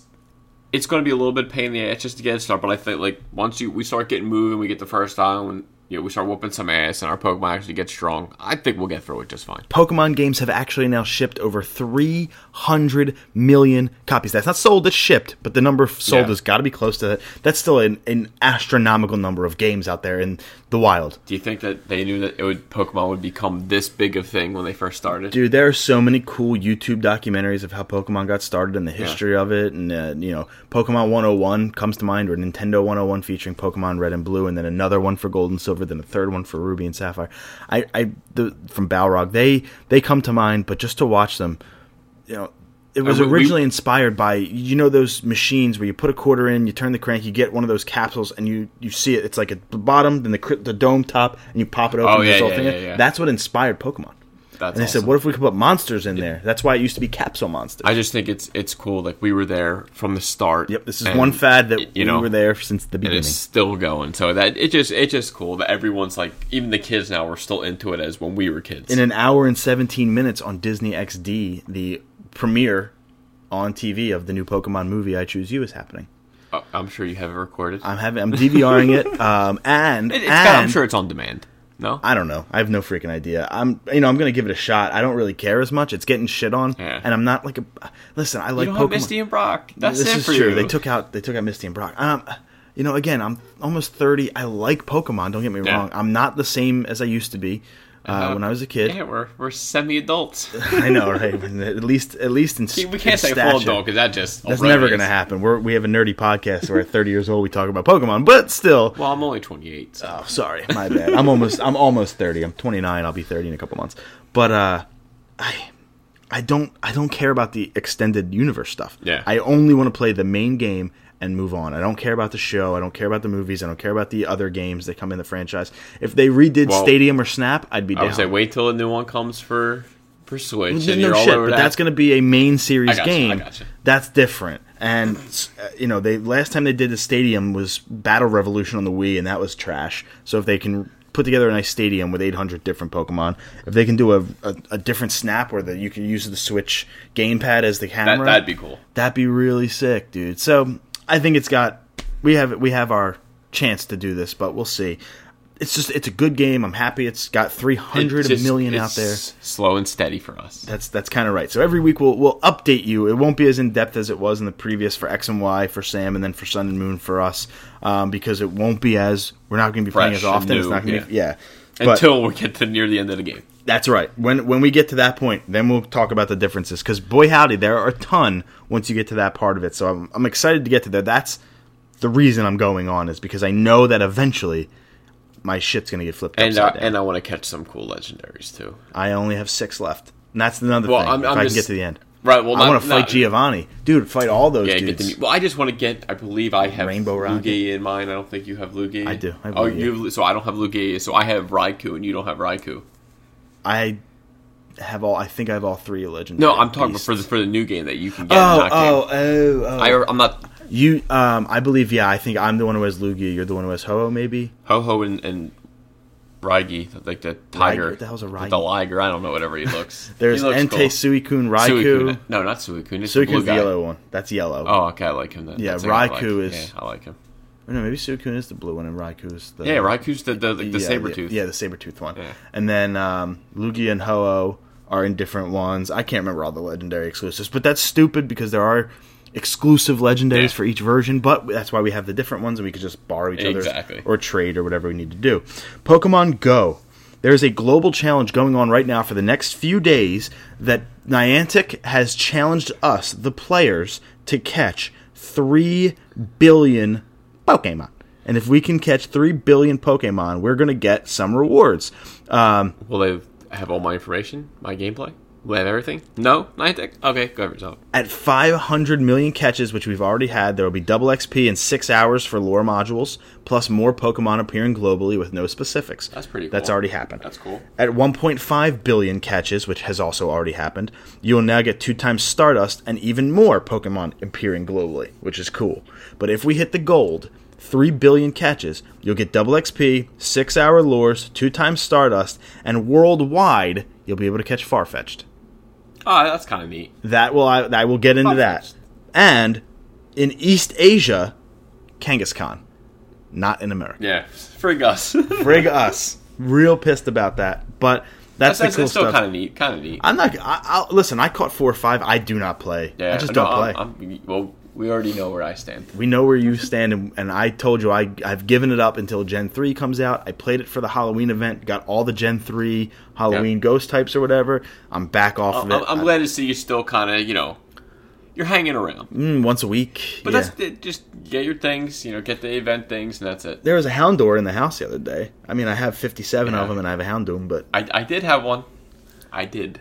it's going to be a little bit pain in the ass just to get it started. But I think like once you we start getting moving, we get the first island, you know, we start whooping some ass, and our Pokemon actually get strong. I think we'll get through it just fine. Pokemon games have actually now shipped over 300 million copies. That's not sold, that's shipped, but the number sold Yeah. has got to be close to that. That's still an, an astronomical number of games out there in the wild. Do you think that they knew that it would Pokemon would become this big of thing when they first started? Dude, there are so many cool YouTube documentaries of how Pokemon got started and the history of it. And, uh, you know, Pokemon 101 comes to mind, or Nintendo 101 featuring Pokemon Red and Blue, and then another one for Gold and Silver, then a third one for Ruby and Sapphire. I, I the, from Balrog, they, they come to mind, but just to watch them, you know, it was Uh, we- originally inspired by you know those machines where you put a quarter in, you turn the crank, you get one of those capsules, and you you see it. It's like at the bottom, then the the dome top, and you pop it open. Oh, and yeah, yeah, yeah, yeah. That's what inspired Pokemon. That's And they said, what if we could put monsters in there? That's why it used to be capsule monsters. I just think it's it's cool. Like we were there from the start. yep, this is and, one fad that you know, we were there since the beginning. it's still going. So that it just it's just cool that everyone's like even the kids now are still into it as when we were kids. In an hour and 17 minutes on Disney XD, the premiere on TV of the new Pokemon movie I Choose You is happening. Oh, I'm sure you have it recorded. I'm having I'm DVRing it, um, and, It- it's and got- I'm sure it's on demand. No, I don't know. I have no freaking idea. I'm, you know, I'm gonna give it a shot. I don't really care as much. It's getting shit on, Yeah. and I'm not like a. Listen, I like Pokemon. Misty and Brock. That's this it is for true. you. They took out they took out Misty and Brock. Um, you know, again, I'm almost thirty. I like Pokemon. Don't get me Yeah. wrong. I'm not the same as I used to be uh, Uh, when I was a kid. Yeah, we're we're semi-adults. I know, right? At least, at least in we can't in say full stature. adult because that just That's never going to happen. We're, we have a nerdy podcast where at 30 years old we talk about Pokemon, but still. Well, I'm only 28. So. Oh, sorry, my bad. I'm almost I'm almost 30. I'm 29. I'll be 30 in a couple months. But uh, I I don't I don't care about the extended universe stuff. Yeah. I only want to play the main game and move on. I don't care about the show. I don't care about the movies. I don't care about the other games that come in the franchise. If they redid Well, Stadium or Snap, I'd be I down. would say wait till a new one comes for for Switch no and you're all shit, over but that. that's going to be a main series I gotcha, I game. That's different. And uh, you know, they last time they did the stadium was Battle Revolution on the Wii, and that was trash. So if they can put together a nice stadium with 800 different Pokemon, if they can do a, a, a different snap where that you can use the Switch gamepad as the that camera, that'd be cool. that'd be really sick, dude. So I think it's got we have we have our chance to do this, but we'll see. It's just it's a good game. I'm happy it's got 300 It's just- million out there. Slow and steady for us. That's that's kind of right. So every week we'll we'll update you. It won't be as in depth as it was in the previous for X and Y for Sam, and then for Sun and Moon for us, um, because it won't be as we're not going to be playing as often. and it's not going to be yeah. But Until we get to near the end of the game. That's right. When when we get to that point, then we'll talk about the differences. Because boy howdy, there are a ton once you get to that part of it. So I'm I'm excited to get to there. That's the reason I'm going on is because I know that eventually my shit's going to get flipped And upside down. and I want to catch some cool legendaries too. I only have six left, and that's another Well, thing. I'm- if I'm I just- can get to the end. Right. Well, I want to fight not- Giovanni, dude. Fight all those Yeah, dudes. get the. Well, I just want to get. I believe I have Rainbow Rocket? Lugia in mine. I don't think you have Lugia. I do. I have oh, Lugia. you. Have, so I don't have Lugia. So I have Raikou, and you don't have Raikou. I have all. I think I have all three legendary. No, I'm talking beasts. for the for the new game that you can get. Oh, oh, oh, oh. I, I'm not you. Um, I believe. Yeah, I think I'm the one who has Lugia. You're the one who has Ho-Oh, maybe. Ho Ho and, and Raigi, like the tiger. What the hell's a The liger. I don't know. Whatever he looks. There's he looks Entei cool. Suicune Raikou. Suicune. No, not Suicune. It's the Suicune's the guy. yellow one. That's yellow. Oh, okay. I like him then. Yeah, That's the Raikou like. is- Yeah, I like him. Or no, maybe Suicune is the blue one and Raikou is the Yeah, Raikou's the the, the, the yeah, saber tooth. Yeah, the saber tooth one. Yeah. And then um, Lugia and Ho-Oh are in different ones. I can't remember all the legendary exclusives, but that's stupid because there are exclusive legendaries Yeah. for each version, but that's why we have the different ones and we could just borrow each other's Exactly. or trade or whatever we need to do. Pokemon Go. There's a global challenge going on right now for the next few days that Niantic has challenged us, the players, to catch 3 billion Pokemon. And if we can catch 3 billion Pokemon, we're going to get some rewards. Um, Will they have all my information, my gameplay? They have everything? No, Niantic. Okay, go have yourself. at 500 million catches, which we've already had, there will be double XP in six hours for lure modules, plus more Pokemon appearing globally with no specifics. That's pretty That's already happened. That's cool. At 1.5 billion catches, which has also already happened, you will now get two times Stardust and even more Pokemon appearing globally, which is cool. But if we hit the gold, 3 billion catches, you'll get double XP, 6 hour lures, two times Stardust, and worldwide, you'll be able to catch Farfetch'd. Oh, that's kind of neat. That will I, I will get into that. Farfetch'd. And in East Asia, Kangaskhan, not in America. Yeah, frig us. Frig us. Real pissed about that, but that's, that's that's, the cool that's still stuff. kind of neat. Kind of neat. I'm not. I, I'll, listen, I caught four or five. I do not play. yeah, I just no, don't play. I'm, I'm, well, we already know where I stand. we know where you stand, and, and I told you I I've given it up until Gen three comes out. I played it for the Halloween event, got all the Gen three Halloween ghost types or whatever. I'm back off of it. I'm, I'm I- glad to see you still kind of, you know, you're hanging around. mm, once a week. But yeah. that's it, just get your things, you know, get the event things, and that's it. There was a Houndour in the house the other day. I mean, I have 57 Yeah. of them, and I have a Houndoom, but I, I did have one. I did.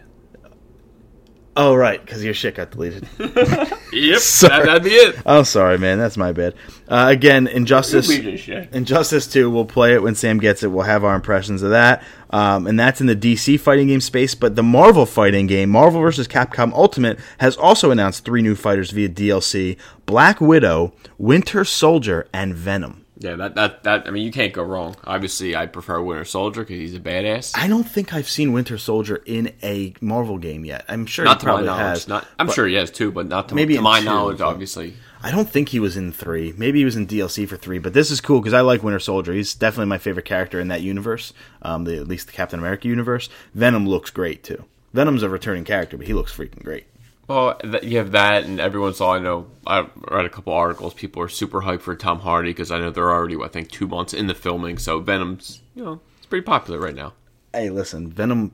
Oh right, because your shit got deleted. Yep, that, that'd be it. oh, sorry, man, that's my bad. Uh, again, Injustice. Leave this shit. Injustice 2, we'll play it when Sam gets it. We'll have our impressions of that. Um, and that's in the DC fighting game space. But the Marvel fighting game, Marvel vs. Capcom Ultimate, has also announced three new fighters via DLC Black Widow, Winter Soldier, and Venom. Yeah, that, that that I mean, you can't go wrong. Obviously, I prefer Winter Soldier because he's a badass. I don't think I've seen Winter Soldier in a Marvel game yet. I'm sure not he to my probably knowledge. has. Not, I'm sure he has too, but not to, Maybe to my two, knowledge. Obviously, I don't think he was in three. Maybe he was in DLC for three. But this is cool because I like Winter Soldier. He's definitely my favorite character in that universe. Um, the, at least the Captain America universe. Venom looks great too. Venom's a returning character, but he looks freaking great. Well, th- you have that, and everyone saw. I know. I read a couple articles. People are super hyped for Tom Hardy because I know they're already, I think, two months in the filming. So Venom's, you know, it's pretty popular right now. Hey, listen, Venom,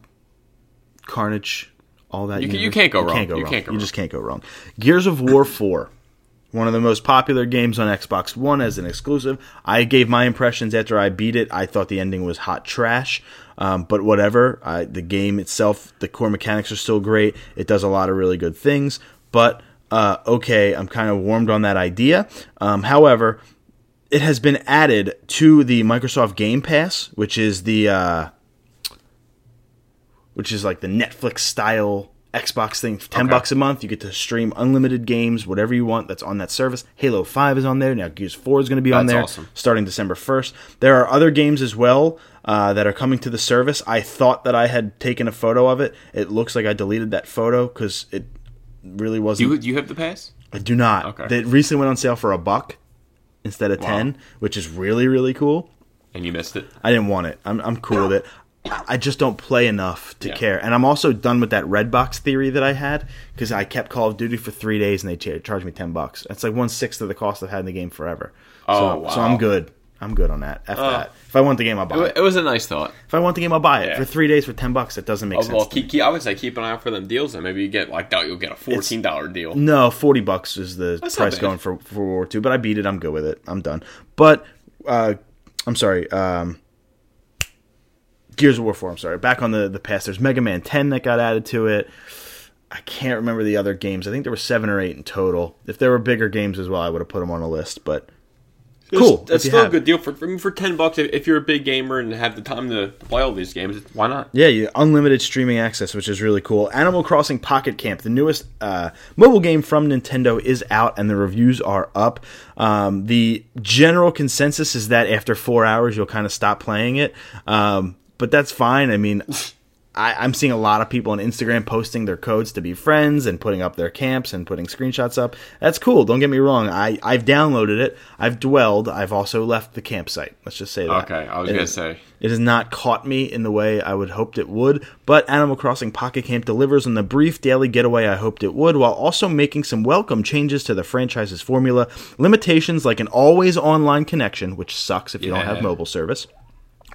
Carnage, all that. You can, you can't go you wrong. Can't go You wrong. can't go you wrong. just can't go wrong. Gears of War Four. One of the most popular games on Xbox One as an exclusive. I gave my impressions after I beat it. I thought the ending was hot trash, um, but whatever. I, the game itself, the core mechanics are still great. It does a lot of really good things, but uh, okay, I'm kind of warmed on that idea. Um, however, it has been added to the Microsoft Game Pass, which is the uh, which is like the Netflix style Xbox thing. Ten Okay. bucks a month, you get to stream unlimited games, whatever you want. That's on that service. Halo Five is on there now. Gears Four is going to be on there awesome. starting December first. There are other games as well uh, that are coming to the service. I thought that I had taken a photo of it. It looks like I deleted that photo because it really wasn't. You you have the pass? I do not. Okay. They recently went on sale for a buck instead of Wow. ten, which is really really cool. And you missed it. I didn't want it. I'm I'm cool with it. I just don't play enough to Yeah. care, and I'm also done with that red box theory that I had because I kept Call of Duty for three days and they charged me ten bucks. That's like one sixth of the cost I've had in the game forever. Oh, so, wow. so I'm good. I'm good on that. F Oh. that. If I want the game, I'll buy It, it. was a nice thought. If I want the game, I'll buy it Yeah. for three days for ten bucks. It doesn't make Oh, sense. well, to me. keep, keep, I would say keep an eye out for them deals, and maybe you get like doubt you'll get a fourteen dollar deal. No, forty bucks is the That's not price bad. going for for World War Two. But I beat it. I'm good with it. I'm done. But uh, I'm sorry. Um, Gears of War Four. I'm sorry. Back on the the past. There's Mega Man 10 that got added to it. I can't remember the other games. I think there were seven or eight in total. If there were bigger games as well, I would have put them on a list. But cool. That's still a good deal for, for I mean, for ten bucks. If, if you're a big gamer and have the time to play all these games, why not? Yeah, you unlimited streaming access, which is really cool. Animal Crossing Pocket Camp, the newest uh, mobile game from Nintendo, is out and the reviews are up. Um, the general consensus is that after four hours, you'll kind of stop playing it. Um, but that's fine. I mean, I, I'm seeing a lot of people on Instagram posting their codes to be friends and putting up their camps and putting screenshots up. That's cool. Don't get me wrong. I, I've downloaded it. I've dwelled. I've also left the campsite. Let's just say that. Okay, I was It gonna is- say. it has not caught me in the way I would hoped it would, but Animal Crossing Pocket Camp delivers on the brief daily getaway I hoped it would, while also making some welcome changes to the franchise's formula. Limitations like an always online connection, which sucks if you don't have mobile service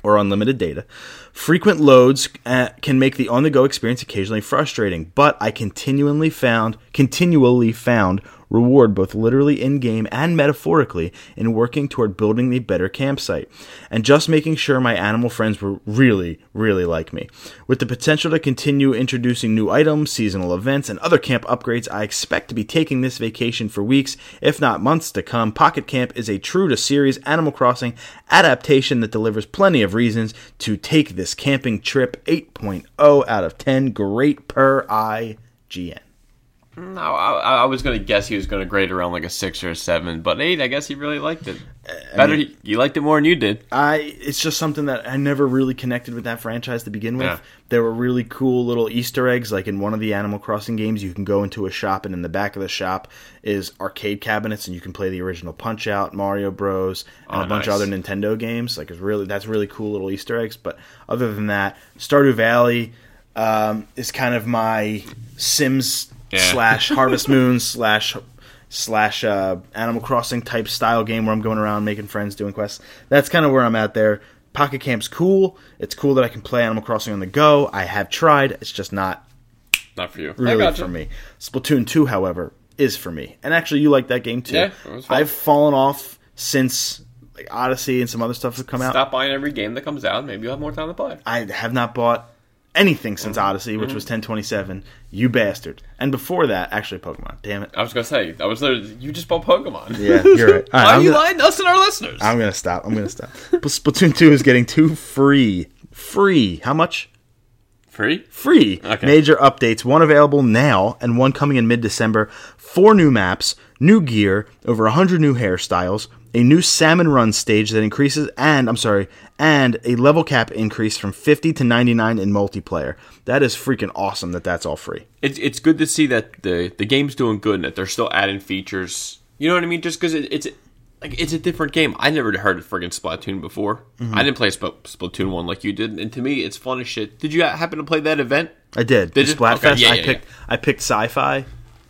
or unlimited data. Frequent loads uh, can make the on-the-go experience occasionally frustrating, but I continually found continually found reward both literally in-game and metaphorically in working toward building the better campsite and just making sure my animal friends were really really like me. With the potential to continue introducing new items, seasonal events and other camp upgrades, I expect to be taking this vacation for weeks, if not months to come. Pocket Camp is a true to series Animal Crossing adaptation that delivers plenty of reasons to take this camping trip 8.0 out of 10 great per IGN. No, I, I was gonna guess he was gonna grade around like a six or a seven, but eight. I guess he really liked it. Better, he, he liked it more than you did. I it's just something that I never really connected with that franchise to begin with. Yeah. There were really cool little Easter eggs, like in one of the Animal Crossing games, you can go into a shop, and in the back of the shop is arcade cabinets, and you can play the original Punch Out, Mario Bros, and Oh, a bunch nice. of other Nintendo games. Like it's really that's really cool little Easter eggs. But other than that, Stardew Valley um, is kind of my Sims Yeah. slash Harvest Moon slash slash uh, Animal Crossing type style game where I'm going around making friends, doing quests. That's kind of where I'm at there. Pocket Camp's cool. It's cool that I can play Animal Crossing on the go. I have tried. It's just not Not for you. Really gotcha. for me. Splatoon 2, however, is for me. And actually, you like that game too. Yeah, it was fun. I've fallen off since like Odyssey and some other stuff have come out. Stop buying every game that comes out. Maybe you'll have more time to play. I have not bought anything since Mm-hmm. Odyssey, which was 1027. You bastard. And before that, actually, Pokemon. Damn it. I was gonna say, I was there. You just bought Pokemon. Yeah, you're right. All right, Why I'm are you gonna- lying to us and our listeners? I'm gonna stop. I'm gonna stop. But Splatoon 2 is getting two free. Free. How much? Free? Free. Okay. Major updates. One available now, and one coming in mid-December. Four new maps, new gear, over 100 new hairstyles, a new salmon run stage that increases, and I'm sorry, and a level cap increase from 50 to 99 in multiplayer. That is freaking awesome. That that's all free. It's it's good to see that the the game's doing good and that they're still adding features. You know what I mean? Just because it, it's like it's a different game. I never heard of friggin' Splatoon before. Mm-hmm. I didn't play Spl- Splatoon one like you did, and to me, it's fun as shit. Did you happen to play that event? I did. Did the? Splatfest. Okay, yeah, I yeah, picked. I picked sci-fi.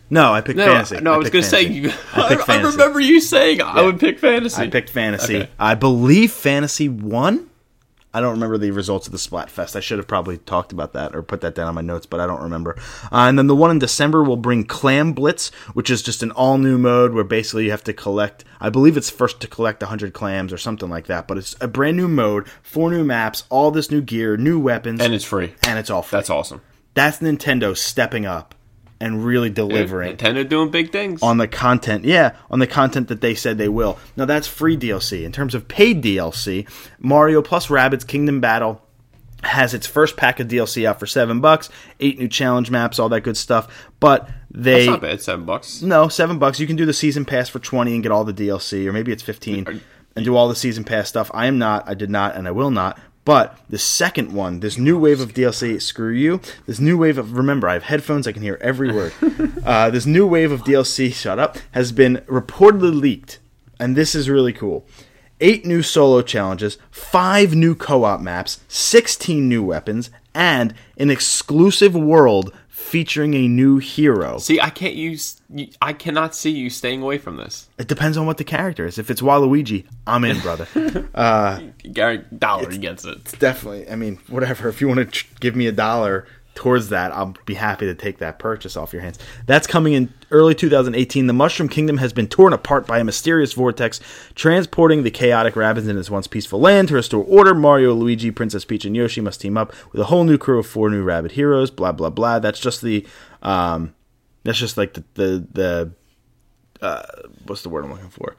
No, I picked No, fantasy. no. I, was gonna say you. I I, I remember you saying I would pick fantasy. I picked fantasy. Okay. I believe fantasy won. I don't remember the results of the Splatfest. I should have probably talked about that or put that down on my notes, but I don't remember. Uh, and then the one in December will bring Clam Blitz, which is just an all new mode where basically you have to collect. I believe it's first to collect 100 clams or something like that, but it's a brand new mode, four new maps, all this new gear, new weapons, and it's free. and it's all free. That's awesome. That's Nintendo stepping up and really delivering Nintendo doing big things. on the content. Yeah, on the content that they said they will. Now that's free DLC. In terms of paid DLC, Mario plus Rabbids Kingdom Battle has its first pack of DLC out for seven bucks, eight new challenge maps, all that good stuff. But they That's not bad. Seven bucks. no seven bucks. You can do the season pass for twenty and get all the DLC, or maybe it's fifteen and do all the season pass stuff. I am not. I did not, and I will not. But the second one, this new wave of DLC, screw you. This new wave of remember, I have headphones. I can hear every word. uh, this new wave of DLC, shut up, has been reportedly leaked, and this is really cool. Eight new solo challenges, five new co-op maps, sixteen new weapons, and an exclusive world featuring a new hero. See, I can't use. I cannot see you staying away from this. It depends on what the character is. If it's Waluigi, I'm in, brother. Uh, Gary Dollar gets it. Definitely. I mean, whatever. If you want to tr- give me a dollar towards that, I'll be happy to take that purchase off your hands. That's coming in early 2018. The Mushroom Kingdom has been torn apart by a mysterious vortex, transporting the chaotic Rabbids in its once peaceful land. To restore order, Mario, Luigi, Princess Peach, and Yoshi must team up with a whole new crew of four new Rabbid heroes. Blah blah blah. That's just the, um, that's just like the the the, uh, what's the word I'm looking for?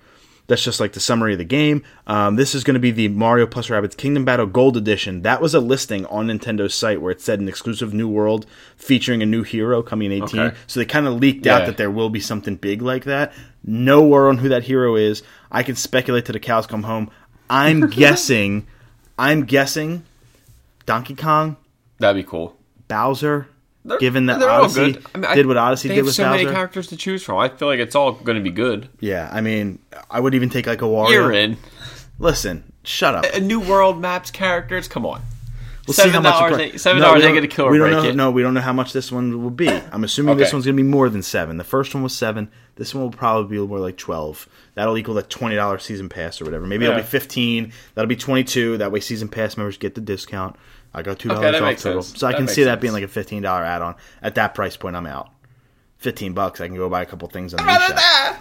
That's just like the summary of the game. Um, this is going to be the Mario plus Rabbids Kingdom Battle Gold Edition. That was a listing on Nintendo's site where it said an exclusive new world featuring a new hero coming in 18. Okay. So they kind of leaked out that there will be something big like that. No word on who that hero is. I can speculate till the cows come home. I'm guessing. I'm guessing. Donkey Kong, That'd be cool. Bowser. They're- given that Odyssey. I mean, I- did what Odyssey did with so Bowser. many characters to choose from. I feel like it's all going to be good. yeah, I mean, I would even take like a Wario. You're in Listen, shut up. a new world maps characters. Come on, We'll see how seven much dollars. pri- ain't- Seven No, dollars ain't to kill or we don't break know, it. No, we don't know how much this one will be. I'm assuming this one's going to be more than seven. The first one was seven. This one will probably be more like twelve. That'll equal the twenty dollars season pass or whatever. Maybe it'll be fifteen. That'll be twenty two. That way, season pass members get the discount. I got two dollars Okay, off total, sense. so I That can see that being like a fifteen dollar add on. At that price point, I'm out. Fifteen bucks, I can go buy a couple things on the eShop.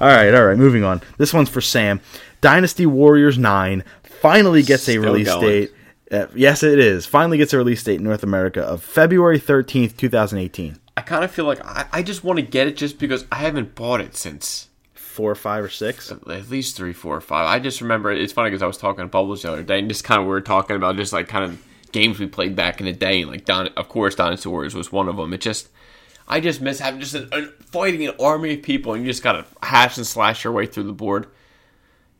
All right, all right, moving on. This one's for Sam. Dynasty Warriors 9 finally gets a release going. date. Uh, yes, it is. Finally gets a release date in North America of February 13th, 2018. I kind of feel like I, I just want to get it just because I haven't bought it since 4, or 5, or 6. at least three, four, or five. I just remember it's funny because I was talking to Bubbles the other day, and just kind of we were talking about just like kind of games we played back in the day, and like Don, of course, Dinosaurs was one of them. It just, I just miss having just a, fighting an army of people, and you just gotta hash and slash your way through the board.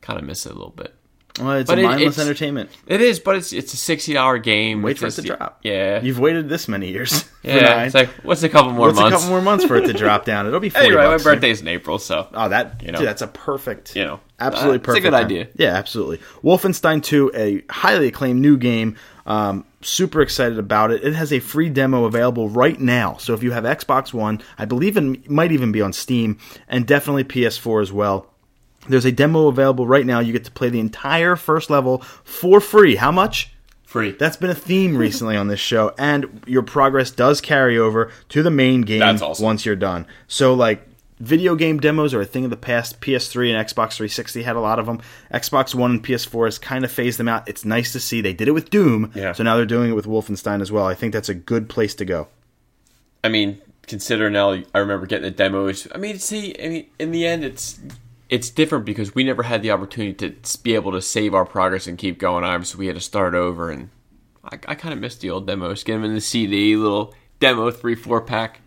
Kind of miss it a little bit. Well, it's But a it- mindless it's- entertainment. It is, but it's it's a sixty dollar game. Wait for it to drop. Yeah, You've waited this many years. yeah. It's like what's a couple more What's months? a couple more months for it to drop down? It'll be 40 anyway, my bucks. birthday's in April, so Oh, that You know. dude, that's a perfect, You know, absolutely uh, it's a perfect. good time. idea. Yeah, absolutely. Wolfenstein 2, a highly acclaimed new game. Um, super excited about it. It has a free demo available right now. So if you have Xbox One, I believe it might even be on Steam, and definitely PS4 as well. There's a demo available right now. You get to play the entire first level for free. How much? free. That's been a theme recently on this show, and your progress does carry over to the main game That's awesome. once you're done. So, like, video game demos are a thing of the past. PS3 and Xbox 360 had a lot of them. Xbox One and PS4 has kind of phased them out. It's nice to see they did it with Doom, Yeah. so now they're doing it with Wolfenstein as well. I think that's a good place to go. I mean, consider now. I remember getting the demos. I mean, see, I mean, in the end, it's it's different because we never had the opportunity to be able to save our progress and keep going. Obviously, we had to start over, and I, I kind of missed the old demos. Get them in the CD, little demo three four pack.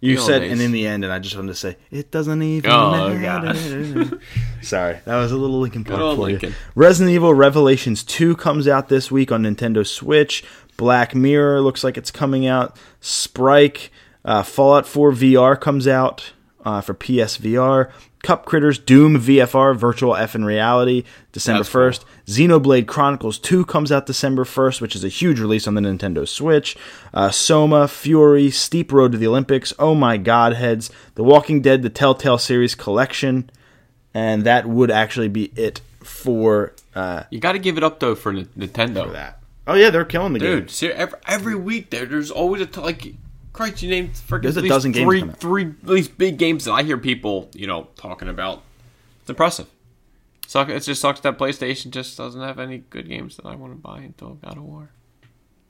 You said, days. and in the end, and I just wanted to say, it doesn't even Oh, matter. Sorry, that was a little Linkin Park for Lincoln. you. Resident Evil Revelations 2 comes out this week on Nintendo Switch. Black Mirror looks like it's coming out. Sprite, uh, Fallout 4 VR comes out uh, for PSVR. Cup Critters Doom VFR Virtual F in Reality December That's cool. 1st. Xenoblade Chronicles 2 comes out December 1st, which is a huge release on the Nintendo Switch. Uh, Soma, Fury, Steep Road to the Olympics, Oh My Godheads, The Walking Dead, the Telltale Series Collection, and that would actually be it for uh, You got to give it up though for N- Nintendo. that. Oh yeah, they're killing the game. Dude, ser- every, every week there, there's always a t- like. Christ, you named freaking There's a dozen games three, coming out. three at least big games that I hear people, you know, talking about. It's impressive. Suck, it just sucks that PlayStation just doesn't have any good games that I want to buy until God of War.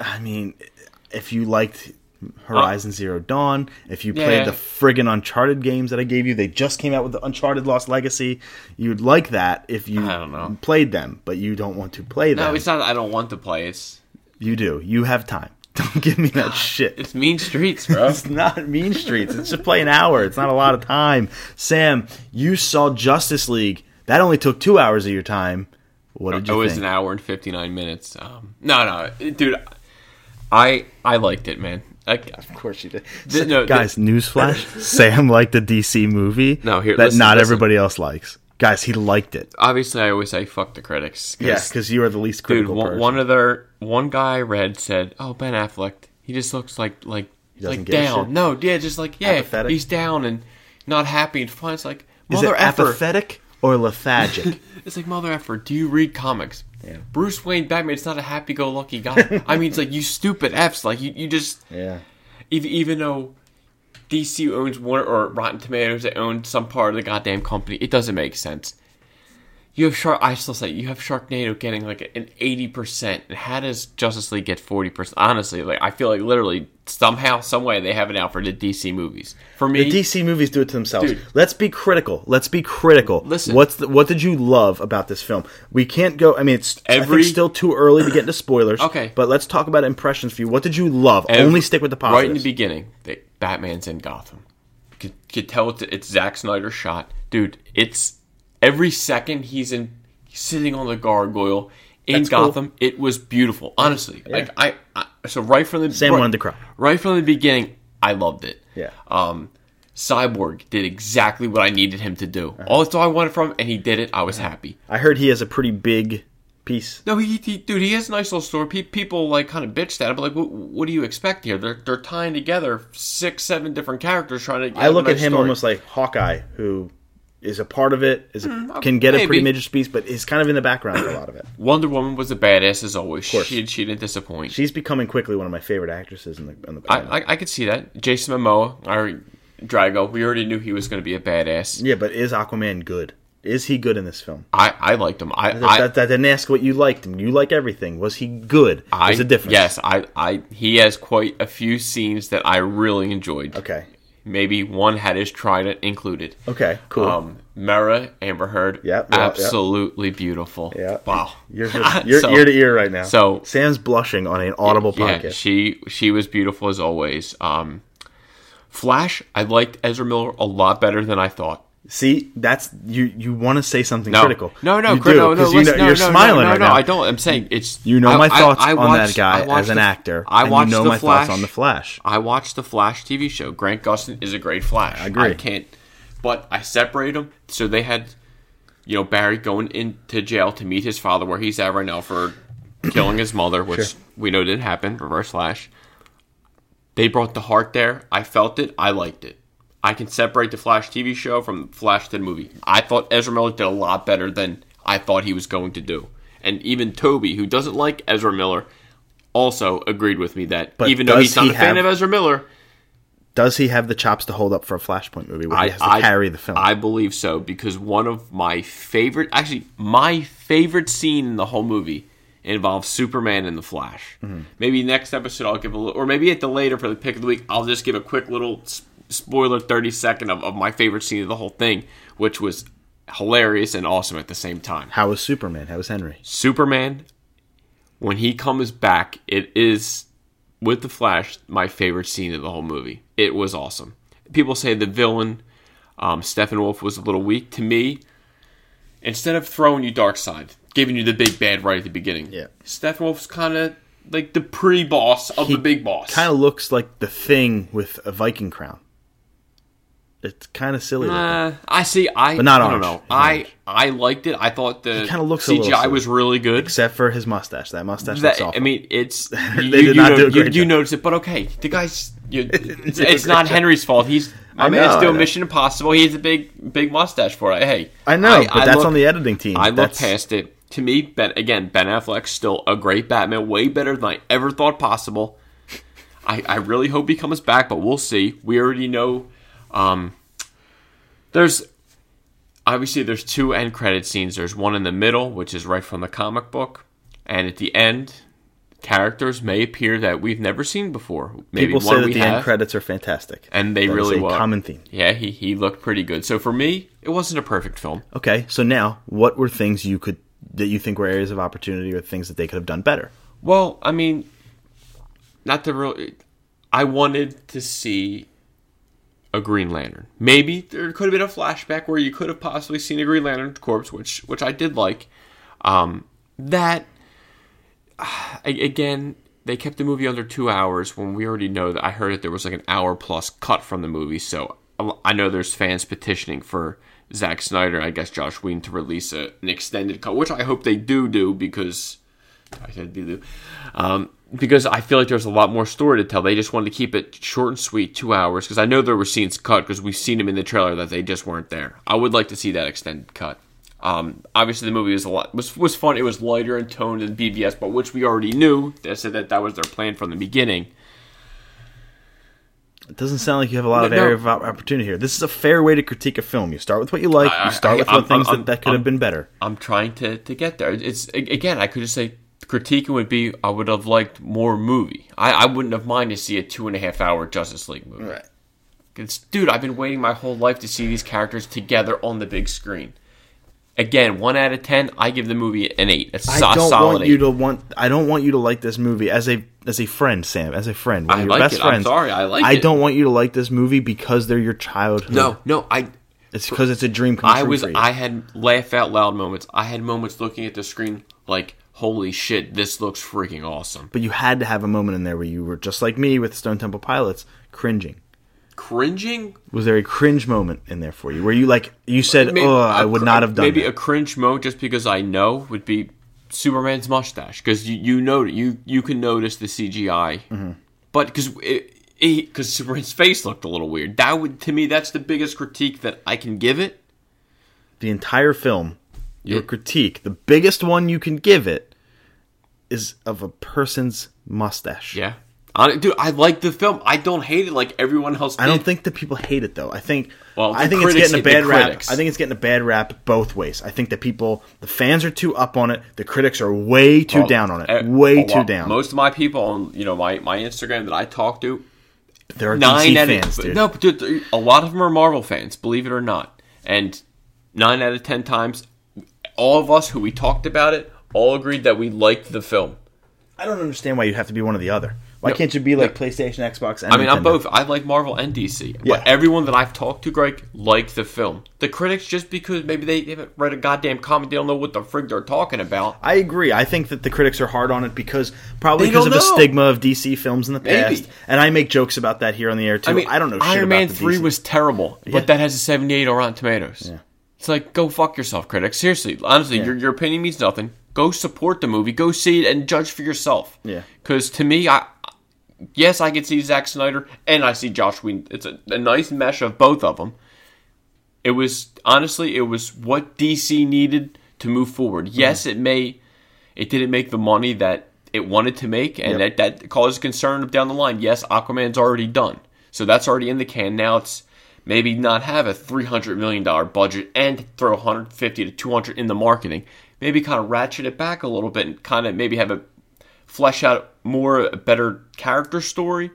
I mean, if you liked Horizon Zero Dawn, if you Yeah. played the friggin' Uncharted games that I gave you, they just came out with the Uncharted Lost Legacy. You'd like that if you I don't know. played them, but you don't want to play them. No, it's not. that I don't want to play. It's You do. You have time. Don't give me that shit. it's Mean Streets, bro. It's not Mean Streets. It's just play an hour. It's not a lot of time. Sam, you saw Justice League. That only took two hours of your time. What did you? it was think? an hour and fifty nine minutes. Um, no, no, dude, I I liked it, man. Of course you did. Th- no, Guys, newsflash: Sam liked the DC movie. No, here, that listen, not listen. everybody else likes. Guys, he liked it. obviously, I always say fuck the critics. 'cause- Yeah, because you are the least dude, one, one of their one guy I read said, "Oh, Ben Affleck, he just looks like like like down. No, yeah, just like yeah, Apathetic? he's down and not happy and fun. It's like Is mother it effer. apathetic or lethargic? It's like mother effer. Do you read comics? Yeah. Bruce Wayne Batman. It's not a happy-go-lucky guy. I mean, it's like you stupid f's. Like you, you just yeah. even even though DC owns one or Rotten Tomatoes they own some part of the goddamn company, it doesn't make sense. You have Shark. I still say you have Sharknado getting like an eighty percent. And how does Justice League get forty percent? Honestly, like I feel like literally somehow, some way they have it out for the DC movies. For me, The DC movies do it to themselves. Dude. Let's be critical. Let's be critical. Listen. what's the, what did you love about this film? We can't go. I mean, it's Every- still too early to get into spoilers. Okay. but let's talk about impressions for you. What did you love? Every- Only stick with the positive. Right in the beginning, they, Batman's in Gotham. You could, could tell it's, it's Zack Snyder's shot, dude. It's every second he's in, he's sitting on the gargoyle in That's cool. Gotham. It was beautiful, honestly. Like I, I, so right from the Sam right, wanted to cry. Right from the beginning, I loved it. Yeah. Um, Cyborg did exactly what I needed him to do. Uh-huh. All that's all I wanted from him, and he did it. I was happy. I heard he has a pretty big piece. No, he, he dude, he has a nice little story. Pe- people like kind of bitched at him, but like, what, what do you expect here? They're they're tying together six, seven different characters trying to. Get I look a at him story. almost like Hawkeye, who is a part of it, is a, Mm, can get a pretty maybe. major piece, but is kind of in the background for a lot of it. Wonder Woman was a badass as always. She she didn't disappoint. She's becoming quickly one of my favorite actresses in the. In the I, I I could see that. Jason Momoa, our Drogo, we already knew he was going to be a badass. yeah, but is Aquaman good? Is he good in this film? I, I liked him. I I, that didn't ask what you liked him. You like everything. Was he good? I There's a difference. Yes, I, I he has quite a few scenes that I really enjoyed. Okay. Maybe one had his trident included. Okay. Cool. Um, Mera Amber Heard, Yep, yep, absolutely beautiful. yeah. Wow. You're, just, you're So- ear to ear right now. so- Sam's blushing on an audible Yeah, podcast. she she was beautiful as always. Um, Flash, I liked Ezra Miller a lot better than I thought. See, that's you. You want to say something No, critical? no, no, you cri- do, no, no, you listen, know, no, you're no, smiling no, right no, now. I don't. I'm saying it's. You know I- my thoughts I on watched- that guy I as an the- actor. I watched you know the my Flash. thoughts on the Flash. I watched the Flash TV show. Grant Gustin is a great Flash. I agree. I can't, but I separate them. So they had, you know, Barry going into jail to meet his father, where he's at right now for killing his mother, which Sure. we know didn't happen. Reverse Flash. They brought the heart there. I felt it. I liked it. I can separate the Flash TV show from Flash the movie. I thought Ezra Miller did a lot better than I thought he was going to do. And even Toby, who doesn't like Ezra Miller, also agreed with me that But even though he's not he a fan of Ezra Miller, Does he have the chops to hold up for a Flashpoint movie where I he has to I- carry the film? I believe so because one of my favorite, actually, my favorite scene in the whole movie involves Superman and the Flash. Mm-hmm. Maybe next episode I'll give a little, or maybe at the later for the pick of the week, I'll just give a quick little spoiler, thirty second of, of my favorite scene of the whole thing, which was hilarious and awesome at the same time. How was Superman? How was Henry? Superman, when he comes back, it is with the Flash my favorite scene of the whole movie. It was awesome. People say the villain, um, Steppenwolf, was a little weak. To me, instead of throwing you Darkseid, giving you the big bad right at the beginning, Yeah. Steppenwolf's kind of like the pre-boss of the big boss. Kind of looks like the thing with a Viking crown. It's kind of silly. Uh, I see. I But not I don't know. It's I. I liked it. I thought the kinda looks a little CGI was really good. Except for his mustache. That mustache That, looks awful. I mean, it's you, They did you not know- do a you, great you job. notice it, but okay, the guy's you, it's, it's not job. Henry's fault. He's my I mean, know, I doing know. Mission Impossible. He has a big big mustache for it. Hey, I know, but that's look- on the editing team. I look past it. To me, Ben again, Ben Affleck's still a great Batman, way better than I ever thought possible. I, I really hope he comes back, but we'll see. We already know. Um, there's obviously there's two end credit scenes. There's one in the middle, which is right from the comic book, and at the end, characters may appear that we've never seen before. Maybe People say that the have, end credits are fantastic, and they That is really a were. common theme. Yeah, he he looked pretty good. So for me, it wasn't a perfect film. Okay, so now what were things you could that you think were areas of opportunity or things that they could have done better? Well, I mean, not to really. I wanted to see a Green Lantern. Maybe there could have been a flashback where you could have possibly seen a Green Lantern corpse, which which I did like. Um, that again, they kept the movie under two hours when we already know that. I heard that there was like an hour plus cut from the movie, so I know there's fans petitioning for Zack Snyder, I guess Josh Whedon, to release a, an extended cut, which I hope they do do because I said do do. Um, because I feel like there's a lot more story to tell. They just wanted to keep it short and sweet, two hours. Because I know there were scenes cut because we've seen them in the trailer that they just weren't there. I would like to see that extended cut. Um, obviously, the movie was a lot was was fun. It was lighter in tone than BVS, but which we already knew. They said that that was their plan from the beginning. It doesn't sound like you have a lot of No, area of opportunity here. This is a fair way to critique a film. You start with what you like. I- you start I- with I'm- what things I'm- that, that could have I'm- been better. I'm trying to, to get there. It's again, I could just say critiquing would be I would have liked more movie. I, I wouldn't have minded to see a two and a half hour Justice League movie. It's, dude, I've been waiting my whole life to see these characters together on the big screen. Again, one out of ten, I give the movie an eight. It's I don't solid want eight. you to want. I don't want you to like this movie as a as a friend, Sam. As a friend, one I of your like best it. I'm friends. sorry, I like I it. don't want you to like this movie because they're your childhood. no, no, I it's because it's a dream come true. I was. I had laugh out loud moments. I had moments looking at the screen like, holy shit, this looks freaking awesome. but you had to have a moment in there where you were just like me with Stone Temple Pilots, cringing. Cringing? Was there a cringe moment in there for you where you like you said, Maybe- "Oh, I would cr- not have done maybe that." a cringe mo just because I know would be Superman's mustache because you you know you you can notice the CGI, Mm-hmm. but because because Superman's face looked a little weird. That would to me that's the biggest critique that I can give it. the entire film, your Yeah. critique, the biggest one you can give it, is of a person's mustache. Yeah, I, dude, I like the film. I don't hate it like everyone else. Did. I don't think that people hate it though. I think Well, I think it's getting a bad rap. I think it's getting a bad rap both ways. I think that people, the fans are too up on it. The critics are way too Well, down on it. eh, way a too down. Most of my people on you know my my Instagram that I talk to, there are nine DC out fans, of dude. no, dude, a lot of them are Marvel fans, believe it or not. And nine out of ten times, all of us who we talked about it all agreed that we liked the film. I don't understand why you have to be one or the other. Why No, can't you be like. PlayStation, Xbox? And I mean, I'm Nintendo? both. I like Marvel and DC. Yeah. But everyone that I've talked to, Greg, liked the film. The critics, just because maybe they haven't read a goddamn comic, they don't know what the frig they're talking about. I agree. I think that the critics are hard on it because probably They because of don't the know. stigma of DC films in the Maybe. past. And I make jokes about that here on the air too. I mean, I don't know. shit Iron about Man the three DC. was terrible, Yeah. but that has a seventy-eight on Rotten Tomatoes. Yeah. It's like go fuck yourself, critics. Seriously, honestly, your your opinion means nothing. Go support the movie. Go see it and judge for yourself. Yeah. Because to me, I yes, I can see Zack Snyder and I see Josh Whedon. It's a, a nice mesh of both of them. It was honestly, it was what DC needed to move forward. Mm-hmm. Yes, it may, it didn't make the money that it wanted to make, and Yep. that that caused concern down the line. Yes, Aquaman's already done, so that's already in the can. Now it's maybe not have a three hundred million dollar budget and throw one hundred fifty to two hundred in the marketing. Maybe kind of ratchet it back a little bit and kind of maybe have a flesh out more a better character story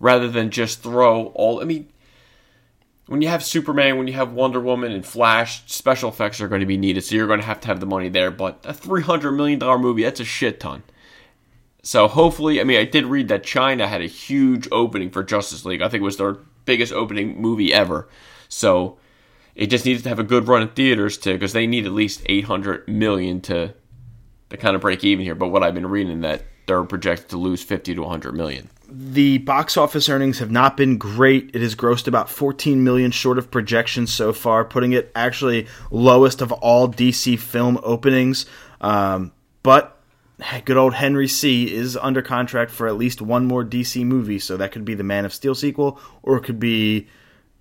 rather than just throw all. I mean, when you have Superman, when you have Wonder Woman and Flash, special effects are going to be needed, so you're going to have to have the money there. But a three hundred million dollar movie, that's a shit ton. So hopefully, I mean, I did read that China had a huge opening for Justice League. I think it was their biggest opening movie ever. So it just needs to have a good run in theaters to because they need at least eight hundred million to to kind of break even here. But what I've been reading that they're projected to lose fifty to one hundred million. the box office earnings have not been great. It has grossed about 14 million short of projections so far, putting it actually lowest of all DC film openings. Um, but good old Henry C is under contract for at least one more DC movie, so that could be the Man of Steel sequel, or it could be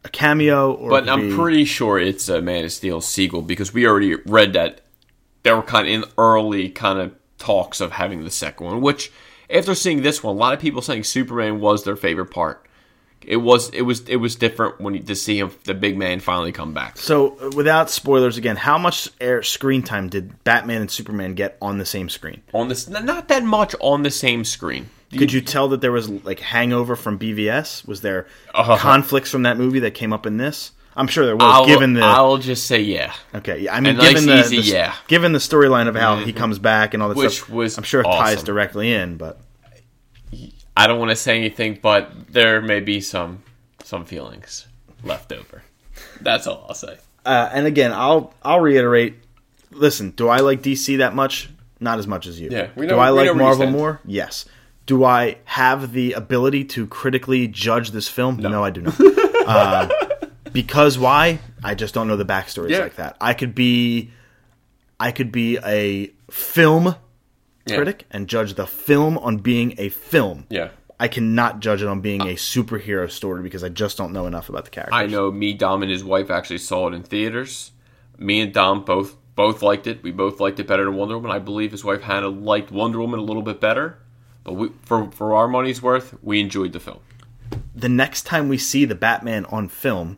a cameo. Or But I'm be- pretty sure it's a Man of Steel sequel because we already read that they were kind of in early kind of talks of having the second one. Which, after seeing this one, a lot of people saying Superman was their favorite part. It was it was it was different when you, to see him the big man finally come back. So, uh, without spoilers again, how much air screen time did Batman and Superman get on the same screen? On this, not that much on the same screen. Could you tell that there was like hangover from BVS? Was there Uh-huh. conflicts from that movie that came up in this? I'm sure there was. I'll, given the I'll just say yeah. okay, yeah, I mean, a nice, given the, easy the- yeah. given the storyline of how he comes back and all that Which stuff, was I'm sure it ties directly in. But I don't want to say anything, but there may be some some feelings left over. That's all I'll say. uh, and again, I'll I'll reiterate. Listen, do I like DC that much? Not as much as you. Yeah, we do know- I we like know where you Marvel more? Yes. Do I have the ability to critically judge this film? No, I do not. uh, because why? I just don't know the backstories Yeah. like that. I could be, I could be a film Yeah. critic and judge the film on being a film. Yeah. I cannot judge it on being a superhero story because I just don't know enough about the character. I know me, Dom, and his wife actually saw it in theaters. Me and Dom both both liked it. We both liked it better than Wonder Woman. I believe his wife Hannah liked Wonder Woman a little bit better. But we, for for our money's worth, we enjoyed the film. the next time we see the Batman on film,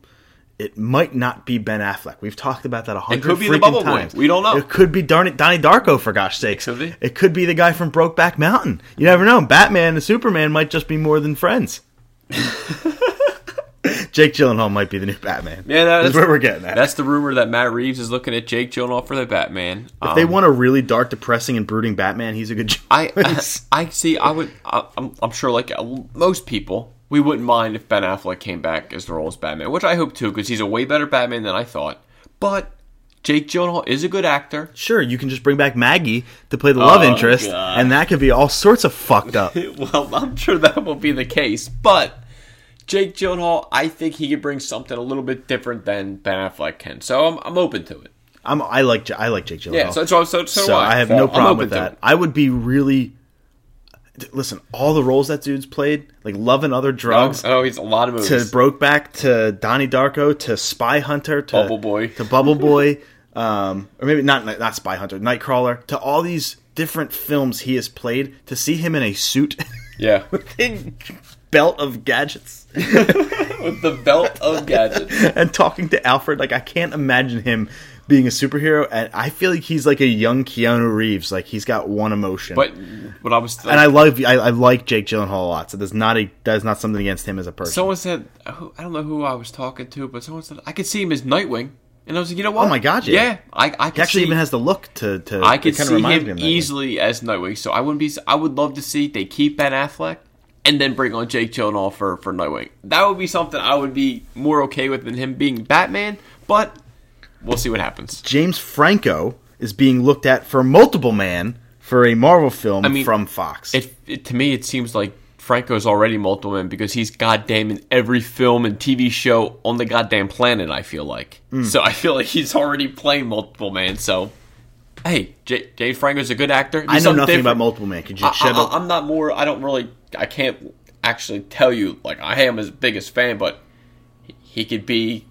it might not be Ben Affleck. We've talked about that a hundred could be the freaking Bubble Boy. times. We don't know. It could be Darn- Donnie Darko for gosh sakes. could be. It could be the guy from Brokeback Mountain. You never know. Batman and Superman might just be more than friends. Jake Gyllenhaal might be the new Batman. Yeah, that's that's where we're getting at. That's the rumor that Matt Reeves is looking at Jake Gyllenhaal for the Batman. if they want a really dark, depressing, and brooding Batman, he's a good choice. I, I, see. I would. I, I'm, I'm sure, like uh, most people, we wouldn't mind if Ben Affleck came back as the role as Batman, which I hope too, because he's a way better Batman than I thought. But Jake Gyllenhaal is a good actor. Sure, you can just bring back Maggie to play the love Oh, interest, God. and that could be all sorts of fucked up. well, I'm sure that will be the case, but Jake Gyllenhaal, I think he could bring something a little bit different than Ben Affleck can. So I'm, I'm open to it. I'm, I like I like Jake Gyllenhaal. Yeah. So so so, so, so do I have So no problem with that. I would be really listen. All the roles that dude's played, like Love and Other Drugs, Oh, he's a lot of movies. to. Brokeback, to Donnie Darko, to Spy Hunter, to Bubble Boy. to Bubble Boy, um, or maybe not not Spy Hunter, Nightcrawler, to all these different films he has played. To see him in a suit yeah. belt of gadgets With the belt of gadgets. and talking to Alfred, like I can't imagine him being a superhero, and I feel like he's like a young Keanu Reeves. Like he's got one emotion. But what I was and I love I, I like Jake Gyllenhaal a lot. So there's not a that's not something against him as a person. someone said who- I don't know who I was talking to, but someone said I could see him as Nightwing, and I was like, you know what? Oh my God, yeah. yeah, I I he actually see, even has the look to to. I could see him, me easily as Nightwing. So I wouldn't be. I would love to see they keep Ben Affleck and then bring on Jake Gyllenhaal for for Nightwing. That would be something I would be more okay with than him being Batman. But we'll see what happens. James Franco is being looked at for Multiple Man for a Marvel film I mean, from Fox. It, it to me, it seems like Franco's already multiple man because he's goddamn in every film and TV show on the goddamn planet. I feel like Hmm. so. I feel like he's already playing multiple man. So, hey, J- James Franco's a good actor. I know nothing about Multiple Man. Could you I, I, I'm not more. I don't really. I can't actually tell you like I am his biggest fan, but he- could be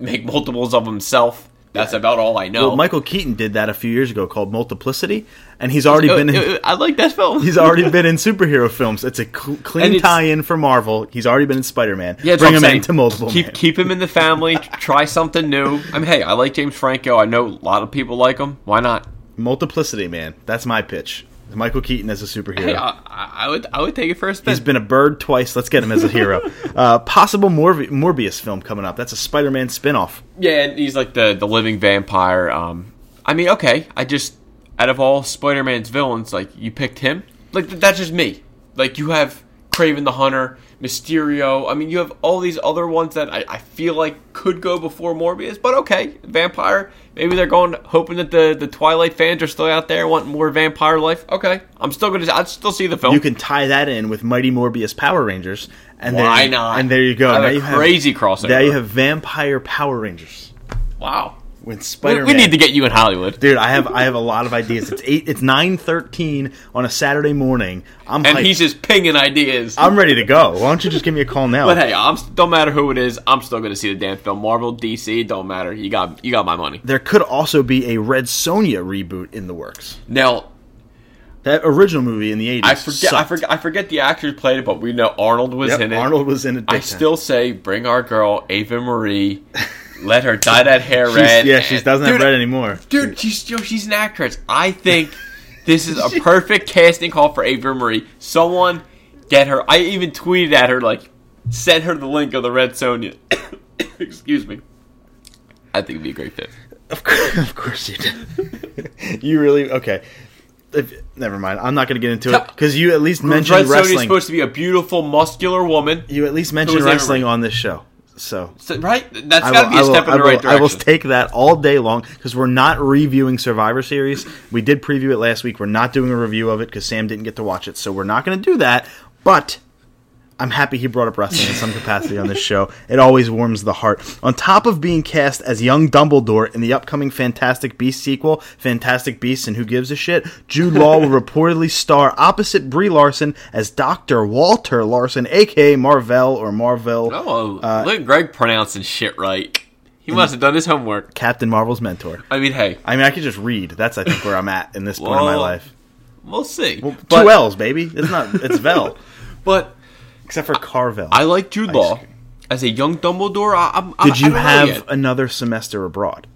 make multiples of himself. That's about all I know. Well, Michael Keaton did that a few years ago called Multiplicity, and he's already Uh, been in, uh, I like that film. he's already been in superhero films. It's a cl- clean it's- tie-in for Marvel. He's already been in Spider Man. Yeah, bring him saying. into Multiple keep Man. keep him in the family. try something new. I mean, hey, I like James Franco. I know a lot of people like him. Why not? Multiplicity, man. That's my pitch. Michael Keaton as a superhero. Hey, I, I would I would take it first. He's been a bird twice. Let's get him as a hero. uh, possible Morbi- Morbius film coming up. That's a Spider-Man spin-off. yeah, and he's like the the living vampire. Um, I mean, okay, I just out of all Spider-Man's villains, like you picked him. Like that's just me. Like you have Kraven the Hunter, Mysterio. I mean, you have all these other ones that I, I feel like could go before Morbius. But okay, vampire. Maybe they're going hoping that the the Twilight fans are still out there wanting more vampire life. Okay, I'm still gonna. I'd still see the film. You can tie that in with Mighty Morbius Power Rangers, and Why then, not? And there you go. Have Now a you have- crazy crossover. Now you have Vampire Power Rangers wow. With We, Spider-Man. we need to get you in Hollywood. Dude, I have I have a lot of ideas. It's eight. It's nine thirteen on a Saturday morning. I'm And hyped. he's just pinging ideas. I'm ready to go. Why don't you just give me a call now? But hey, I'm don't matter who it is. I'm still gonna see the damn film. Marvel, DC, don't matter. You got you got my money. there could also be a Red Sonja reboot in the works. Now That original movie in the eighties. I forget I forget I forget the actor who played it, but we know Arnold was Yep, in it. Arnold was in it. I time. still say bring our girl Ava Marie. Let her dye that hair She's- red. yeah, she doesn't have red anymore. Dude, she's yo, she's an actress. I think this is a perfect casting call for Ava Marie. Someone get her. I even tweeted at her like, send her the link of the Red Sonja. Excuse me. I think it'd be a great fit. Of course, of course you did. you really okay? If, never mind. I'm not going to get into it because you at least mentioned Red wrestling. supposed to be a beautiful, muscular woman, you at least mentioned wrestling on this show. So So- right? That's got to be a step in the right direction. I will take that all day long because we're not reviewing Survivor Series. We did preview it last week. We're not doing a review of it because Sam didn't get to watch it, so we're not going to do that. But I'm happy he brought up wrestling in some capacity on this show. It always warms the heart. On top of being cast as young Dumbledore in the upcoming Fantastic Beasts sequel, Fantastic Beasts and Who Gives a Shit, Jude Law will reportedly star opposite Brie Larson as Dr. Walter Lawson, aka Marvel or Marvel, oh, Uh, look at Greg pronouncing shit right. He must have done his homework. Captain Marvel's mentor. I mean, hey, I mean, I could just read. That's, I think, where I'm at in this point of my life. we'll see. Two but, L's, baby. It's not. It's Vel. but except for Carvel. I like Jude Law as a young Dumbledore. I, I'm, Did you I have another semester abroad?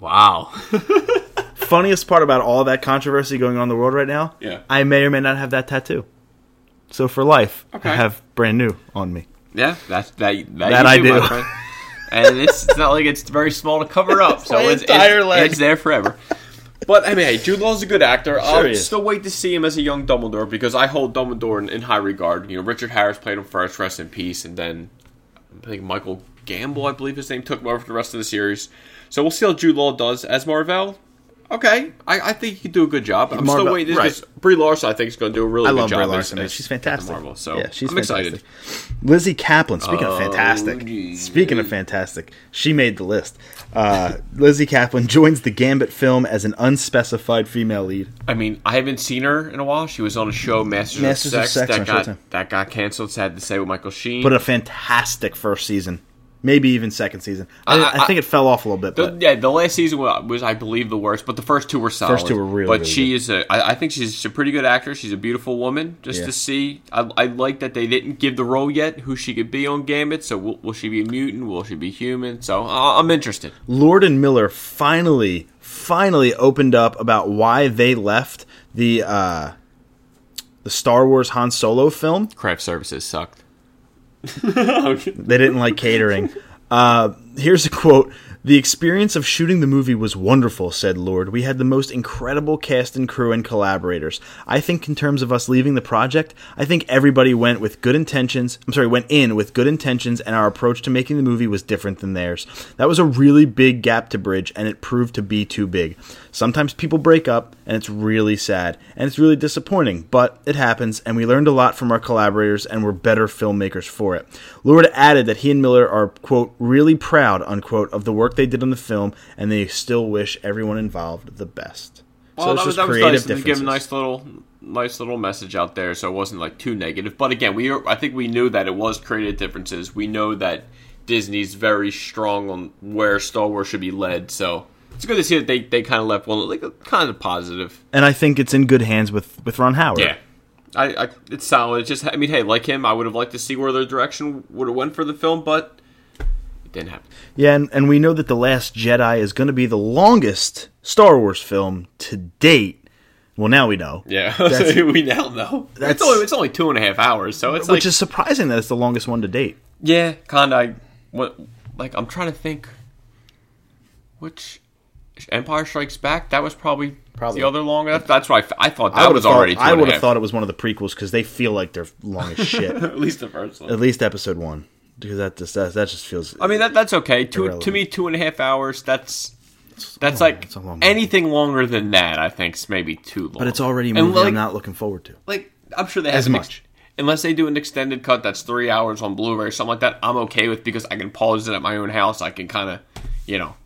Wow. Funniest part about all that controversy going on in the world right now, Yeah. I may or may not have that tattoo. So for life, Okay. I have brand new on me. yeah, that's that. That, That I do. friend. And it's, it's not like it's very small to cover up, so it's, entire it's, leg. it's there forever. But I mean, hey, Jude Law's a good actor. I'll still wait to see him as a young Dumbledore because I hold Dumbledore in, in high regard. You know, Richard Harris played him first, rest in peace, and then I think Michael Gamble, I believe his name, took him over for the rest of the series. So we'll see how Jude Law does as Marvel. Okay, I, I think he could do a good job. I'm Marvel- still waiting right. because Brie Larson, I think, is going to do a really I good love job. Brie Larson. as she's fantastic. Marvel. So yeah, she's I'm fantastic. excited. Lizzy Caplan. Speaking of fantastic, geez. speaking of fantastic, she made the list. Uh, Lizzy Caplan joins the Gambit film as an unspecified female lead. I mean, I haven't seen her in a while. She was on a show, Masters, Masters of of Sex, Sex that got that got canceled. Sad to say with Michael Sheen. But a fantastic first season, maybe even second season. I, I- I think it fell off a little bit, The- but yeah, the last season wa- was, I believe, the worst, but the first two were solid. First two were really, But really she good. is a. I, I think she's a pretty good actress. She's a beautiful woman. Just Yeah. to see, I, I like that they didn't give the role yet who she could be on Gambit. So will, will she be a mutant? Will she be human? So uh, I'm interested. Lord and Miller finally, finally opened up about why they left the uh, the Star Wars Han Solo film. Craft services sucked. They didn't like catering. Uh, here's a quote. The experience of shooting the movie was wonderful, said Lord. We had the most incredible cast and crew and collaborators. I think, in terms of us leaving the project, I think everybody went with good intentions. I'm sorry, went in with good intentions, and our approach to making the movie was different than theirs. That was a really big gap to bridge, and it proved to be too big. Sometimes people break up, and it's really sad, and it's really disappointing, but it happens, and we learned a lot from our collaborators, and we're better filmmakers for it. Lord added that he and Miller are, quote, really proud, unquote, of the work they did on the film, and they still wish everyone involved the best. Well, it's that was, just that was creative nice to give a nice little, nice little message out there, so it wasn't like too negative. But again, we I think we knew that it was creative differences. We know that Disney's very strong on where Star Wars should be led, so it's good to see that they, they kind of left one like kind of positive. And I think it's in good hands with, with Ron Howard. Yeah, I, I it's solid. It's just I mean, hey, like him, I would have liked to see where their direction would have went for the film, but didn't happen. Yeah, and, and we know that The Last Jedi is going to be the longest Star Wars film to date. Well, now we know. Yeah, That's- we now know. that's- It's only it's only two and a half hours, so it's Which like is surprising that it's the longest one to date. Yeah, kind of. What? Like I'm trying to think. Which Empire Strikes Back? That was probably, Probably. the other long. That, that's what I, thought. That I would was have thought, already. Two I would have thought it was one of the prequels because they feel like they're long as shit. At least the first one. At least episode one, because that just that, that just feels. I mean that that's okay. Two, Irrelevant. to me, two and a half hours. That's that's like it's a long movie. anything longer than that. I think is maybe too long. but it's already a And, movie like, I'm not looking forward to. like I'm sure they As have ex- much. unless they do an extended cut that's three hours on Blu-ray or something like that. I'm okay with because I can pause it at my own house. I can kind of, you know,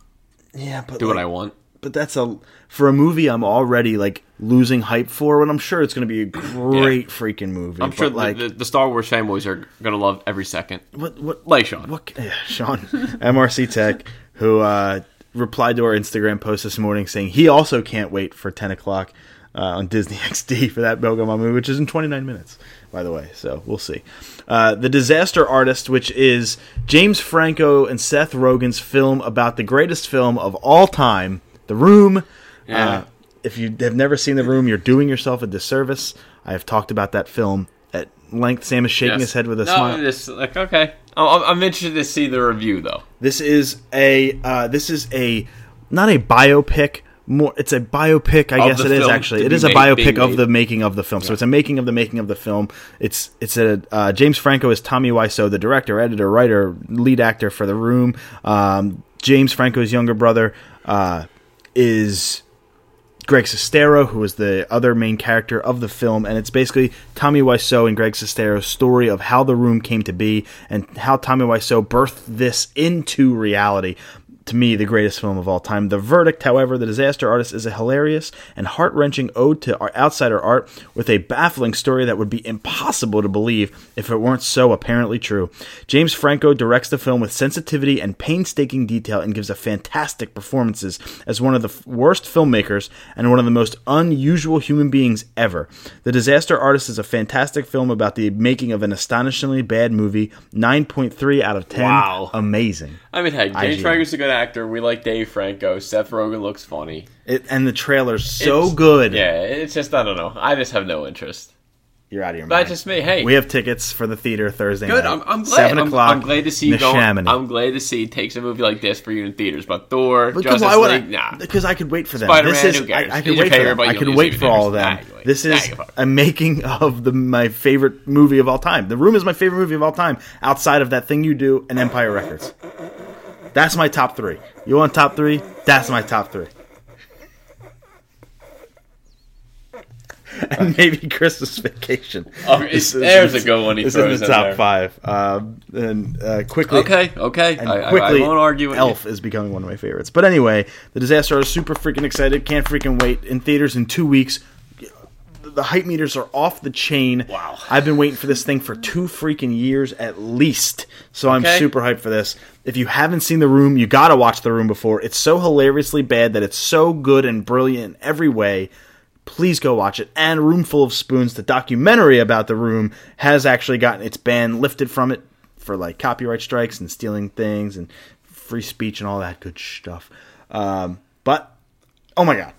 Yeah, but do what I want. But that's a for a movie I'm already like losing hype for. When I'm sure it's going to be a great freaking movie. I'm sure like the, the, Star Wars fanboys are gonna love every second. what what Like Sean. What? Yeah, Sean, MRC Tech, who uh, replied to our Instagram post this morning saying he also can't wait for 10 o'clock uh, on Disney XD for that Belgama movie, which is in 29 minutes, by the way. So we'll see. Uh, the Disaster Artist, which is James Franco and Seth Rogen's film about the greatest film of all time, The Room. Yeah. Uh, if you have never seen The Room, you're doing yourself a disservice. I have talked about that film at length. Sam is shaking Yes. his head with a no, smile. Just like okay, I'm, I'm interested to see the review though. This is a uh, this is a not a biopic. More, it's a biopic. I Of guess it is actually. It is a biopic of the making of the film. So it's a making of the making of the film. It's it's a uh, James Franco is Tommy Wiseau, the director, editor, writer, lead actor for The Room. Um, James Franco's younger brother uh, is Greg Sestero, who is the other main character of the film, and it's basically Tommy Wiseau and Greg Sestero's story of how the room came to be and how Tommy Wiseau birthed this into reality. To me, the greatest film of all time. The Verdict, however, The Disaster Artist is a hilarious and heart wrenching ode to our outsider art with a baffling story that would be impossible to believe if it weren't so apparently true. James Franco directs the film with sensitivity and painstaking detail and gives a fantastic performances as one of the f- worst filmmakers and one of the most unusual human beings ever. The Disaster Artist is a fantastic film about the making of an astonishingly bad movie. 9.3 out of 10. Wow. Amazing. I mean, hey, James IGN. Franco's a good actor. We like Dave Franco. Seth Rogen looks funny. It, and the trailer's so It's- good. Yeah, it's just I don't know. I just have no interest. You're out of your But mind. just me. Hey, we have tickets for the theater Thursday good. night. I'm, I'm glad. Seven I'm, o'clock. I'm glad to see you going. I'm glad to see he takes a movie like this for you in theaters. But Thor, Because Justice why League, I? nah. Because I could wait for them. Spider-Man, this is? I, I could wait for them. I could wait for all of them. Nah. This is fuck. a making of the my favorite movie of all time. The Room is my favorite movie of all time. Outside of that thing you do and Empire Records, that's my top three. You want top three? That's my top three. and maybe Christmas Vacation. Oh, it's- there's a good one he It's in throws the in top there. five. Um, and uh, quickly, Okay, okay. and I, I- quickly, I, won't argue with Elf is becoming one of my favorites. But anyway, the disaster I was super freaking excited. Can't freaking wait. In theaters in two weeks. The hype meters are off the chain. Wow. I've been waiting for this thing for two freaking years at least. So I'm super hyped for this. If you haven't seen The Room, you gotta watch The Room before. It's so hilariously bad that it's so good and brilliant in every way. Please go watch it. And Roomful of Spoons, the documentary about The Room, has actually gotten its ban lifted from it for like copyright strikes and stealing things and free speech and all that good stuff. Um, but oh my god,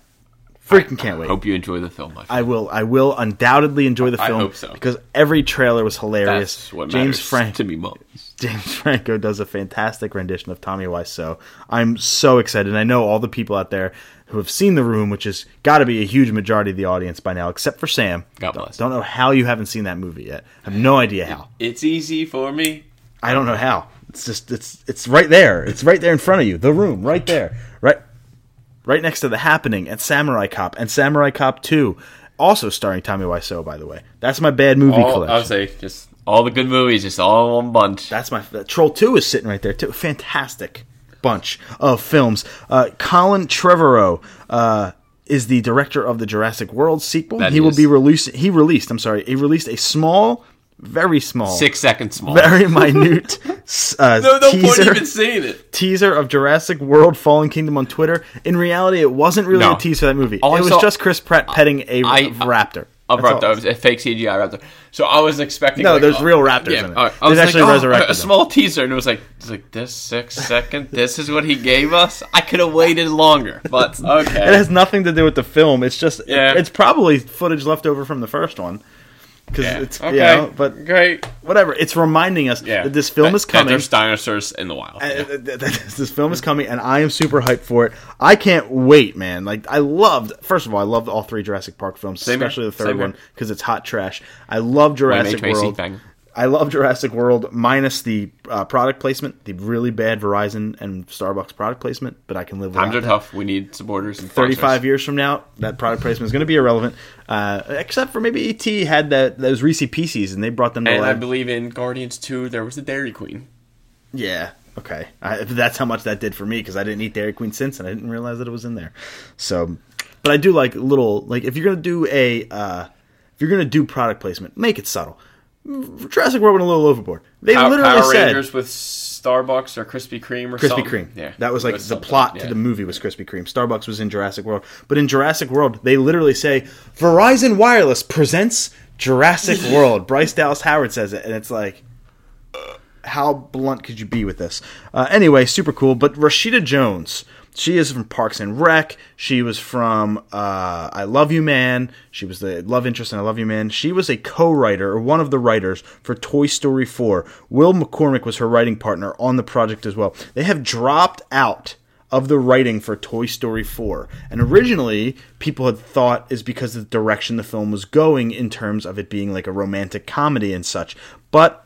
freaking can't wait! Hope you enjoy the film, my. I will. I will undoubtedly enjoy the film. I hope so. because every trailer was hilarious. That's what James Frank to me most. James Franco does a fantastic rendition of Tommy Wiseau. I'm so excited. And I know all the people out there who have seen The Room, which has got to be a huge majority of the audience by now, except for Sam. God bless. Don't know how you haven't seen that movie yet. I have no idea how. It's easy for me. I don't know how. It's just it's it's right there. It's right there in front of you. The Room, right there, right, right next to The Happening and Samurai Cop and Samurai Cop Two, also starring Tommy Wiseau. By the way, that's my bad movie All, collection. I'll say just all the good movies, just all in one bunch. That's my Troll Two is sitting right there too. Fantastic bunch of films. Uh, Colin Trevorrow uh, is the director of the Jurassic World sequel. That he will be releasing. He released. I'm sorry. He released a small, very small, Six seconds small. very minute uh, no, no point teaser even saying it. teaser of Jurassic World Fallen Kingdom on Twitter. In reality, it wasn't really No. a teaser of that movie. All I it was saw- just Chris Pratt petting a I- raptor. A raptor, was. a fake CGI raptor. So I was expecting. No, like, there's oh, real raptors Yeah, in it. right. I was actually like, oh, resurrected a, small teaser, and it was like, it's like this six second. This is what he gave us. I could have waited longer, but okay. It has nothing to do with the film. It's just Yeah. it's probably footage left over from the first one because yeah. it's okay. you know, but great. whatever. It's reminding us Yeah, that this film That- is that coming. There's dinosaurs in the wild. Uh, Yeah. th- th- th- this film is coming, and I am super hyped for it. I can't wait, man! Like I loved. First of all, I loved all three Jurassic Park films, Same here. especially the third Same one because it's hot trash. I love Jurassic World. thing. I love Jurassic World minus the uh, product placement, the really bad Verizon and Starbucks product placement, but I can live Times are that. tough. We need supporters and 35 sponsors. years from now, that product placement is going to be irrelevant. Uh, except for maybe ET had that those Reese Pieces and they brought them to And I believe in Guardians 2, there was a Dairy Queen. yeah, okay. I, that's how much that did for me because I didn't eat Dairy Queen since and I didn't realize that it was in there. So, but I do like little like if you're going to do a uh, if you're going to do product placement, make it subtle. Jurassic World went a little overboard. They Power, literally Power said Rangers with Starbucks or Krispy Kreme or Krispy something. Kreme. Yeah, that was like It the plot yeah. to the movie was Krispy Kreme. Starbucks was in Jurassic World, but in Jurassic World, they literally say Verizon Wireless presents Jurassic World. Bryce Dallas Howard says it, and it's like, how blunt could you be with this? Uh, anyway, super cool. But Rashida Jones, she is from Parks and Rec. She was from uh, I Love You Man. She was the love interest in I Love You Man. She was a co-writer or one of the writers for Toy Story 4. Will McCormick was her writing partner on the project as well. They have dropped out of the writing for Toy Story 4. And originally, people had thought is because of the direction the film was going in terms of it being like a romantic comedy and such. But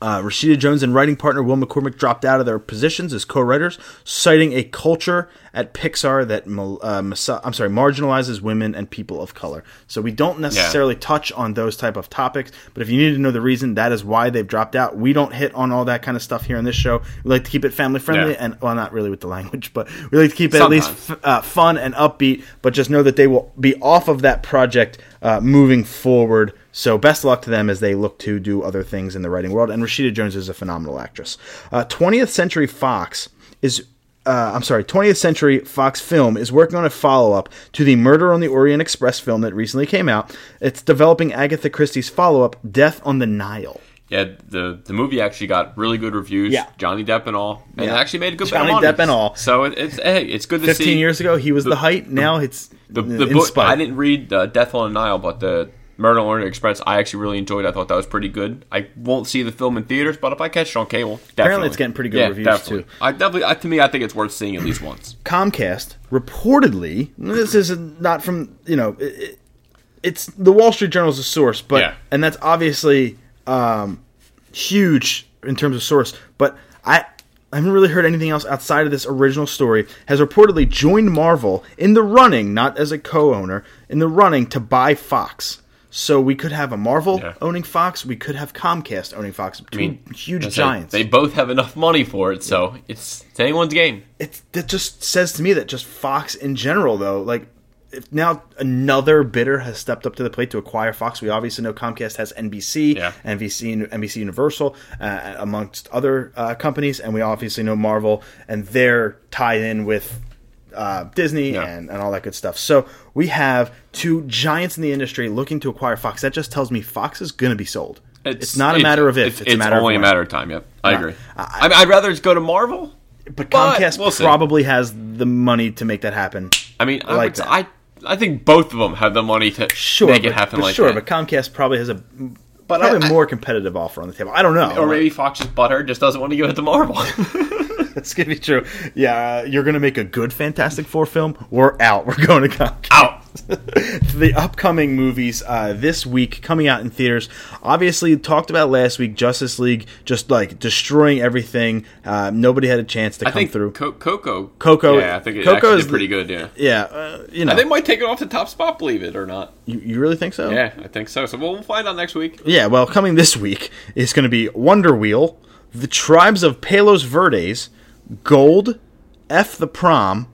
Uh, Rashida Jones and writing partner Will McCormick dropped out of their positions as co-writers, citing a culture at Pixar that uh, I'm sorry marginalizes women and people of color. So we don't necessarily yeah. touch on those type of topics, but if you need to know the reason, that is why they've dropped out. We don't hit on all that kind of stuff here in this show. We like to keep it family friendly, yeah. and well, not really with the language, but we like to keep it Sometimes. at least f- uh, fun and upbeat. But just know that they will be off of that project uh, moving forward. So best luck to them as they look to do other things in the writing world. And Rashida Jones is a phenomenal actress. Uh, 20th Century Fox is. Uh, I'm sorry, 20th Century Fox Film is working on a follow up to the Murder on the Orient Express film that recently came out. It's developing Agatha Christie's follow up, Death on the Nile. Yeah, the the movie actually got really good reviews. Yeah. Johnny Depp and all, and yeah. it actually made a good Johnny Depp and all. So it, it's hey, it's good to 15 see. Fifteen years ago, he was the, the height. Now it's the the book. I didn't read uh, Death on the Nile, but the Murder on Orient Express, I actually really enjoyed. I thought that was pretty good. I won't see the film in theaters, but if I catch it on cable, definitely. apparently it's getting pretty good yeah, reviews definitely. too. I definitely, I, to me, I think it's worth seeing at least once. Comcast reportedly, this is not from you know, it, it's the Wall Street Journal is a source, but yeah. and that's obviously um, huge in terms of source, but I. I haven't really heard anything else outside of this original story. Has reportedly joined Marvel in the running, not as a co-owner, in the running to buy Fox. So we could have a Marvel yeah. owning Fox. We could have Comcast owning Fox. Two I mean, huge giants. They both have enough money for it, so yeah. it's, it's anyone's game. It that just says to me that just Fox in general, though, like if now another bidder has stepped up to the plate to acquire Fox. We obviously know Comcast has NBC, yeah. NBC, NBC Universal, uh, amongst other uh, companies, and we obviously know Marvel, and they're tied in with uh, Disney yeah. and, and all that good stuff. So we have two giants in the industry looking to acquire Fox. That just tells me Fox is going to be sold. It's, it's not a matter of if; it's, it's, a matter only of a matter of time. Yep, I agree. I, would rather just go to Marvel, but Comcast but we'll probably has the money to make that happen. I mean, I like I I think both of them have the money to sure, make but, it happen. like sure, that. but Comcast probably has a but probably I, more competitive offer on the table. I don't know. Or maybe Fox's butter just doesn't want to give it to Marvel. That's gonna be true. Yeah, uh, you're gonna make a good Fantastic Four film. We're out. We're going to Comcast. Out. the upcoming movies uh, this week coming out in theaters. Obviously, talked about last week. Justice League just like destroying everything. Uh, nobody had a chance to I come through. Co- Coco. Coco. Yeah, I think it Coco is pretty good. Yeah. Yeah. Uh, you know, they might take it off the top spot. Believe it or not. You, you really think so? Yeah, I think so. So we'll, we'll find out next week. Yeah. Well, coming this week is going to be Wonder Wheel, The Tribes of Palos Verdes, Gold, F the Prom,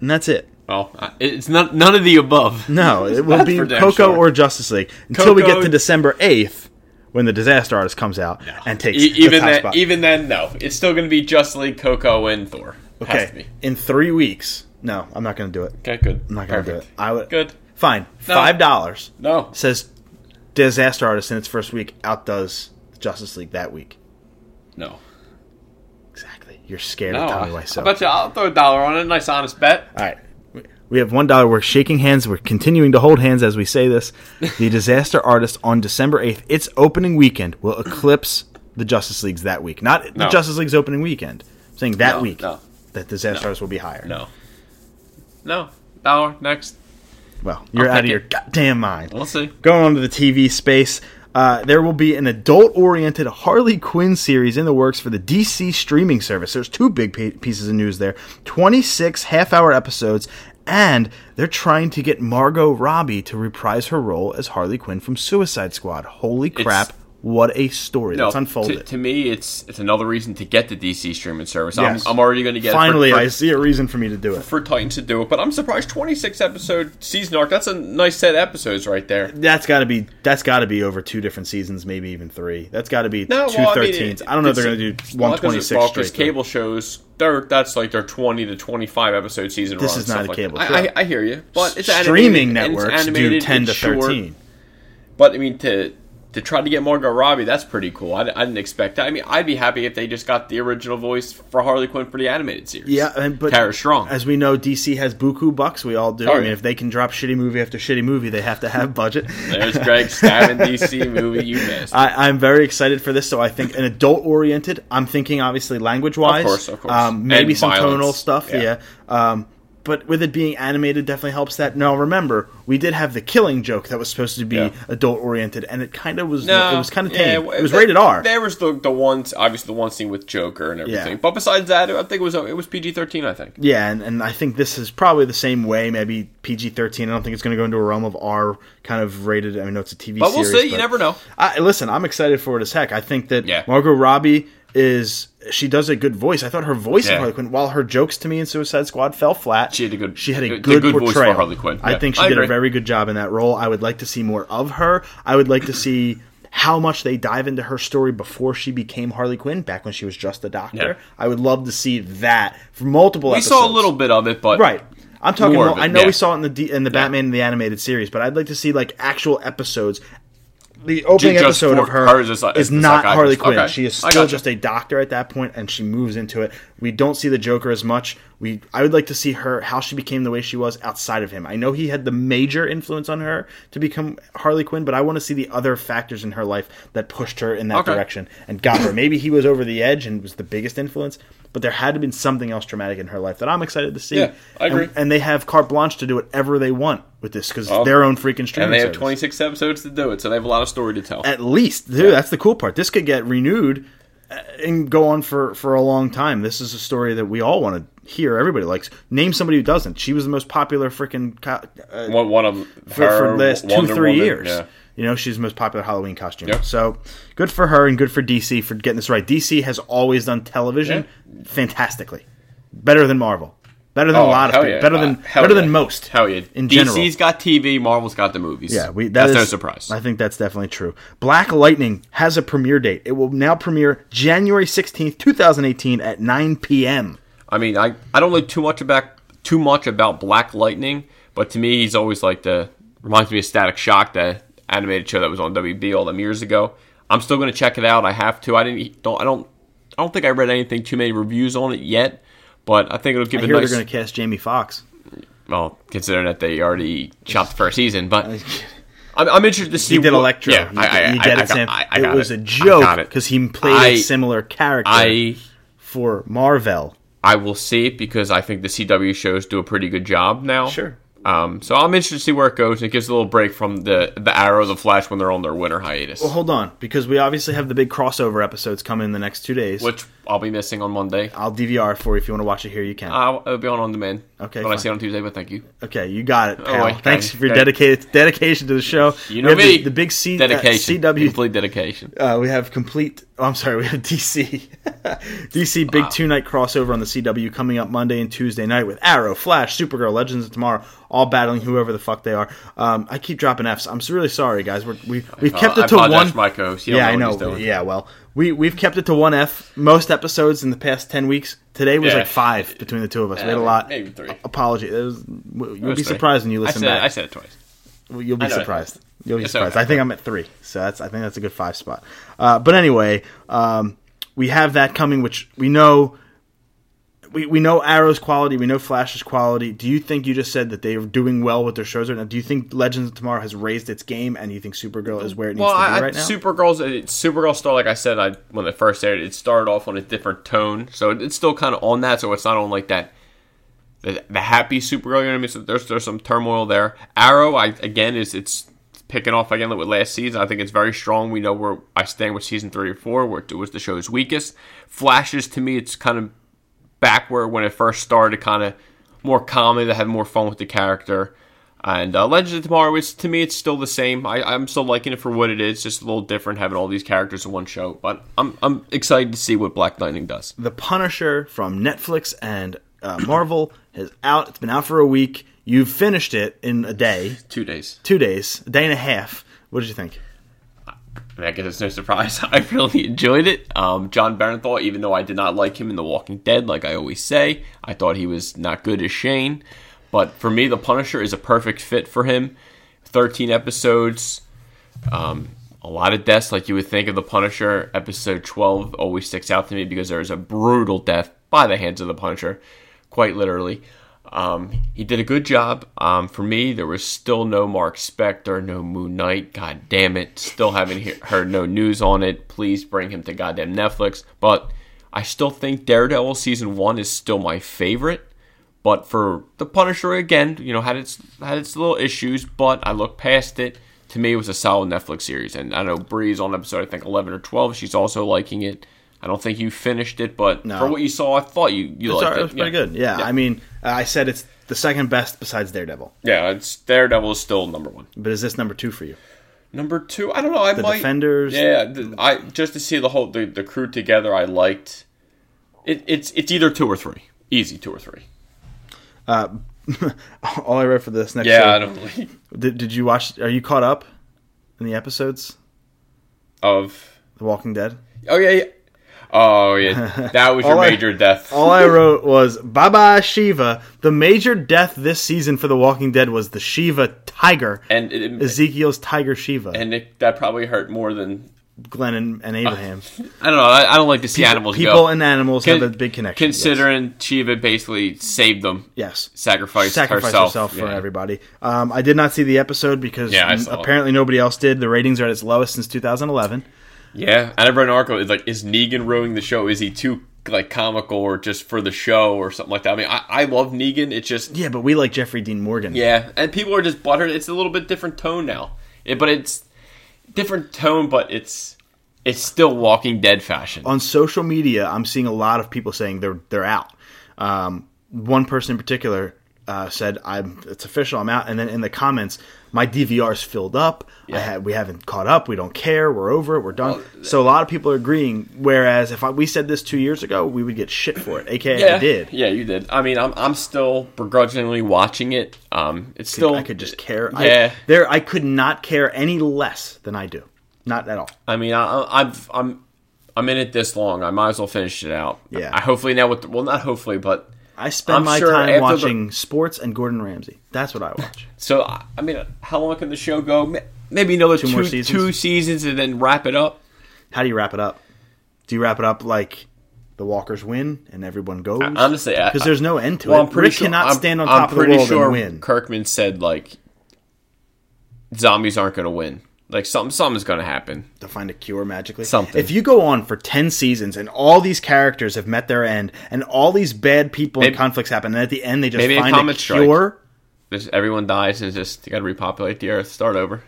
and that's it. Well, it's not none of the above. No, it will be Coco sure. or Justice League until Coco, we get to December eighth when the Disaster Artist comes out no. and takes e- even the then. Spot. Even then, no, it's still going to be Justice League, Coco, and Thor. Okay, in three weeks. No, I'm not going to do it. Okay, good. I'm not going to do it. I would. Good. Fine. No. Five dollars. No. Says Disaster Artist in its first week outdoes Justice League that week. No. Exactly. You're scared no, of Tommy Wiseau. I bet you I'll throw a dollar on it. Nice honest bet. All right. We have one dollar. We're shaking hands. We're continuing to hold hands as we say this. The Disaster Artist on December eighth, its opening weekend will eclipse the Justice League's that week. Not no. the Justice League's opening weekend. I'm saying that no, week no. that Disaster no. Artist will be higher. No. No. Dollar next. Well, you're I'll out of your goddamn mind. We'll see. Going on to the TV space. Uh, there will be an adult-oriented Harley Quinn series in the works for the DC streaming service. There's two big pieces of news there: 26 half-hour episodes and they're trying to get Margot Robbie to reprise her role as Harley Quinn from Suicide Squad. Holy crap! It's, what a story no, that's unfolded. To, to, me, it's it's another reason to get the DC streaming service. Yes. I'm, I'm already going to get. Finally, for, I see a reason for me to do it. For Titans to do it, but I'm surprised. 26 episode season arc. That's a nice set of episodes right there. That's got to be. That's got to be over two different seasons, maybe even three. That's got to be no, two well, 13s. I, mean, I, don't know if they're going to do 126 straight. cable shows they're that's like their twenty to twenty five episode season. This run, is not a cable. Like I, I, I, hear you, but it's streaming animated, networks animated, do ten to short, thirteen. But I mean to to try to get Margot Robbie, that's pretty cool. I, I, didn't expect that. I mean, I'd be happy if they just got the original voice for Harley Quinn for the animated series. Yeah, and, but Tara Strong. As we know, DC has buku bucks. We all do. Oh, I mean, if they can drop shitty movie after shitty movie, they have to have budget. There's Greg stabbing DC movie. You missed. I, am very excited for this. So I think an adult oriented. I'm thinking obviously language wise. Of course, of course. Um, maybe and some violence. tonal stuff. Yeah. yeah. Um, but with it being animated, definitely helps that. Now, remember, we did have the Killing Joke that was supposed to be Yeah. adult oriented, and it kind of was. No, it was kind of yeah, tame. it was there- rated R. There was the the one, obviously the one scene with Joker and everything. Yeah. But besides that, I think it was it was PG thirteen. I think. Yeah, and, and I think this is probably the same way, maybe PG 13. I don't think it's going to go into a realm of R kind of rated. I mean, no, it's a TV But we'll see. You never know. I, listen, I'm excited for it as heck. I think that Yeah. Margot Robbie is. She does a good voice. I thought her voice in Yeah. Harley Quinn, while her jokes to me in Suicide Squad fell flat, She had a good- She had a good, good voice for portrayal. Harley Quinn. I think she I did a very good job in that role. I would like to see more of her. I would like to see how much they dive into her story before she became Harley Quinn, back when she was just a doctor. Yeah. I would love to see that for multiple. We episodes. saw a little bit of it, but Right. I'm talking. More More I know yeah. we saw it in the D, in the Batman in the animated series, but I'd like to see like actual episodes. The opening episode of her her as a- as is not psychiatrist. Harley Quinn. Okay. She is still just a doctor at that point, and she moves into it. We don't see the Joker as much. We I would like to see her how she became the way she was outside of him. I know he had the major influence on her to become Harley Quinn, but I want to see the other factors in her life that pushed her in that Okay. direction and got her. Maybe he was over the edge and was the biggest influence, but there had to be something else dramatic in her life that I'm excited to see. Yeah, I agree. And, and they have carte blanche to do whatever they want with this because Oh. their own freaking streaming and they have service. 26 episodes to do it, so they have a lot of story to tell. At least, dude, that's the cool part. This could get renewed and go on for for a long time. This is a story that we all want to hear. Everybody likes. Name somebody who doesn't. She was the most popular freaking co- uh, one, one of for, for the last two Wonder three Woman, years. Yeah. You know, she's the most popular Halloween costume. Yep. So good for her and good for DC for getting this right. DC has always done television fantastically, better than Marvel, better than a Oh, lot of people, yeah. better than Uh, better yeah. than most. Hell yeah. In DC's general. got TV, Marvel's got the movies. Yeah, we, that that's no surprise. I think that's definitely true. Black Lightning has a premiere date. It will now premiere January sixteenth, two thousand eighteen, at nine p.m. I mean, I, I don't know too much about too much about Black Lightning, but to me, he's always like the reminds me of Static Shock, the animated show that was on WB all them years ago. I'm still going to check it out. I have to. I didn't don't I don't I don't think I read anything too many reviews on it yet, but I think it'll give I a hear nice. they're going to cast Jamie Foxx. Well, considering that they already chopped the first season, but I'm, I'm interested to see. He did what- Electro. Yeah, you, I, I, you I- get I it, got- Sam. I- I it got was it. a I joke because he played I- a similar character I for Marvel. I will see it because I think the CW shows do a pretty good job now. Sure. Um, so I'm interested to see where it goes. It gives a little break from the the Arrow, the Flash when they're on their winter hiatus, Well, hold on, because we obviously have the big crossover episodes coming in the next two days. which I'll be missing on Monday. I'll DVR for you if you want to watch it here. You can. I'll, it'll be on on demand. Okay, When I see it on Tuesday, but thank you. Okay, you got it, pal. wait, Thanks for your okay. dedicated dedication to the show. You We know have me. The, the big C, dedication, uh, CW. complete dedication. Uh, we have complete. Oh, I'm sorry. We have DC. DC big two night crossover on the CW coming up Monday and Tuesday night with Arrow, Flash, Supergirl, Legends of Tomorrow, all battling whoever the fuck they are. Um, I keep dropping Fs. I'm really sorry, guys. We're, we we've kept Uh, it to one. my co-host. Yeah, I know what know. Yeah, well, we we've kept it to one F most episodes in the past ten weeks. Today was Yeah. like five between the two of us. we had a lot. maybe three. Apology. It was, you'll be three. surprised when you I listen said, back. I said it twice. Well, You'll be I surprised. You'll be It's surprised. okay. I think I'm at three, so that's I think that's a good five spot. Uh, but anyway, um, we have that coming, which we know. We, we know Arrow's quality. We know Flash's quality. Do you think you just said that they are doing well with their shows right now? Do you think Legends of Tomorrow has raised its game, and you think Supergirl is where it needs Well, to be I, right I, now? Supergirl's it, Supergirl star, like I said, I when it first aired, it started off on a different tone, so it, it's still kind of on that. So it's not on like that the, the happy Supergirl. You know what I mean? So there's there's some turmoil there. Arrow, I again is it's picking off again with last season. I think it's very strong. We know where I stand with season three or four, where it was the show's weakest. Flashes to me, it's kind of back where when it first started, kind of more common to have more fun with the character. And uh, Legends of Tomorrow, it's to me, it's still the same. I, I'm still liking it for what it is, just a little different having all these characters in one show. But I'm I'm excited to see what Black Lightning does. the Punisher from Netflix and uh, Marvel is out. It's been out for a week. You've finished it in a day, Two days. two days, a day and a half. What did you think? I, mean, I guess it's no surprise. I really enjoyed it. Um, Jon Bernthal, even though I did not like him in The Walking Dead, like I always say, I thought he was not good as Shane. But for me, The Punisher is a perfect fit for him. 13 episodes, um, a lot of deaths, like you would think of The Punisher. Episode 12 always sticks out to me because there is a brutal death by the hands of The Punisher, quite literally. Um, he did a good job. Um, for me, there was still no Mark Spector, no Moon Knight. God damn it. Still haven't he- heard no news on it. Please bring him to goddamn Netflix. But I still think Daredevil season one is still my favorite. But for the Punisher again, you know, had its had its little issues, but I looked past it. To me, it was a solid Netflix series, and I know Bree's on episode I think eleven or twelve. She's also liking it. I don't think you finished it, but No. for what you saw, I thought you you It's, liked it it. was pretty good. Yeah, I mean, I said it's the second best besides Daredevil. Yeah, it's Daredevil is still number one. But is this number two for you? Number two, I don't know. I The might. Defenders. Yeah, I just to see the whole the, the crew together. I liked. It, it's it's either two or three. Easy two or three. Uh, all I read for this next. Yeah, show- I don't Did, did you watch? Are you caught up in the episodes? of. The Walking Dead. Oh yeah, yeah. Oh yeah, that was your All I- major death. All I wrote was "Bye bye Shiva." The major death this season for The Walking Dead was the Shiva tiger, and it, Ezekiel's tiger Shiva, and it, that probably hurt more than Glenn and, and Abraham. I don't know. I, I don't like to see animals People go. and animals Con- have a big connection. yes. Considering Shiva basically saved them, yes. sacrificed, sacrifice herself, herself, for Yeah. everybody. Um, I did not see the episode because Yeah, saw it. apparently nobody else did. The ratings are at its lowest since 2011. Yeah, and I read an article. It's like, is Negan ruining the show? Is he too like comical or just for the show or something like that? I mean, I, I love Negan. It's just Yeah, but we like Jeffrey Dean Morgan. yeah, and people are just buttered. It's a little bit different tone now, it, but it's different tone, but it's it's still Walking Dead fashion. on social media, I'm seeing a lot of people saying they're they're out. Um, one person in particular uh, said, "I'm it's official, I'm out." And then in the comments, my DVR's filled up. I had, we haven't caught up. We don't care. We're over it. We're done. so a lot of people are agreeing. Whereas if I, we said this two years ago, we would get shit for it. AKA, yeah, I did. Yeah, you did. I mean, I'm I'm still begrudgingly watching it. Um, it's still I could just care. Yeah. I, there, I could not care any less than I do. Not at all. I mean, I, I've I'm I'm in it this long. I might as well finish it out. Yeah. I hopefully now with the, well, not hopefully, but I spend I'm my sure time after the- watching sports and Gordon Ramsay. That's what I watch. so I I mean, how long can the show go? Maybe another two more seasons? two seasons and then wrap it up. How do you wrap it up? Do you wrap it up like the Walkers win and everyone goes? Honestly, because there's no end to Well, it. I'm pretty Rick sure cannot I'm- stand on I'm top of the world sure and win. Kirkman said like zombies aren't going to win. Like something something's going to happen. to find a cure magically. Something. If you go on for ten seasons and all these characters have met their end and all these bad people and conflicts happen, and at the end they just maybe a find a strike. cure, Just everyone dies and it's just you got to repopulate the earth, start over.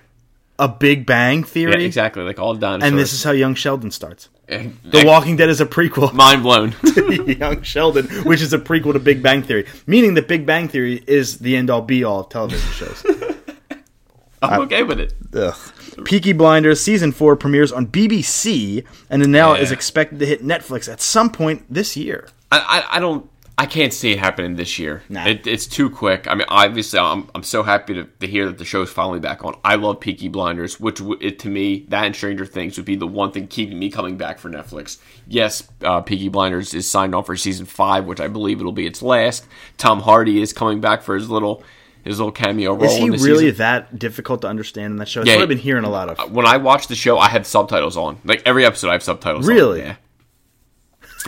a Big Bang Yeah, theory, exactly. Like all dinosaurs. and this is how Young Sheldon starts. Eh, the The Walking Dead is a prequel mind blown. to Young Sheldon, which is a prequel to Big Bang Theory, meaning that Big Bang Theory is the end all be all of television shows. I'm okay with it. Ugh. Peaky Blinders season four premieres on BBC and then now Yeah. is expected to hit Netflix at some point this year. I, I, I don't. I can't see it happening this year. Nah. It, it's too quick. I mean, obviously, I'm, I'm so happy to, to hear that the show's finally back on. I love Peaky Blinders, which w- it, to me, that and Stranger Things would be the one thing keeping me coming back for Netflix. Yes, uh, Peaky Blinders is signed on for season five, which I believe it'll be its last. Tom Hardy is coming back for his little his little cameo role. Is he really season. that difficult to understand in that show? That's Yeah, what I've been hearing a lot of. When I watch the show, I have subtitles on. Like every episode, I have subtitles. on. Really? Yeah.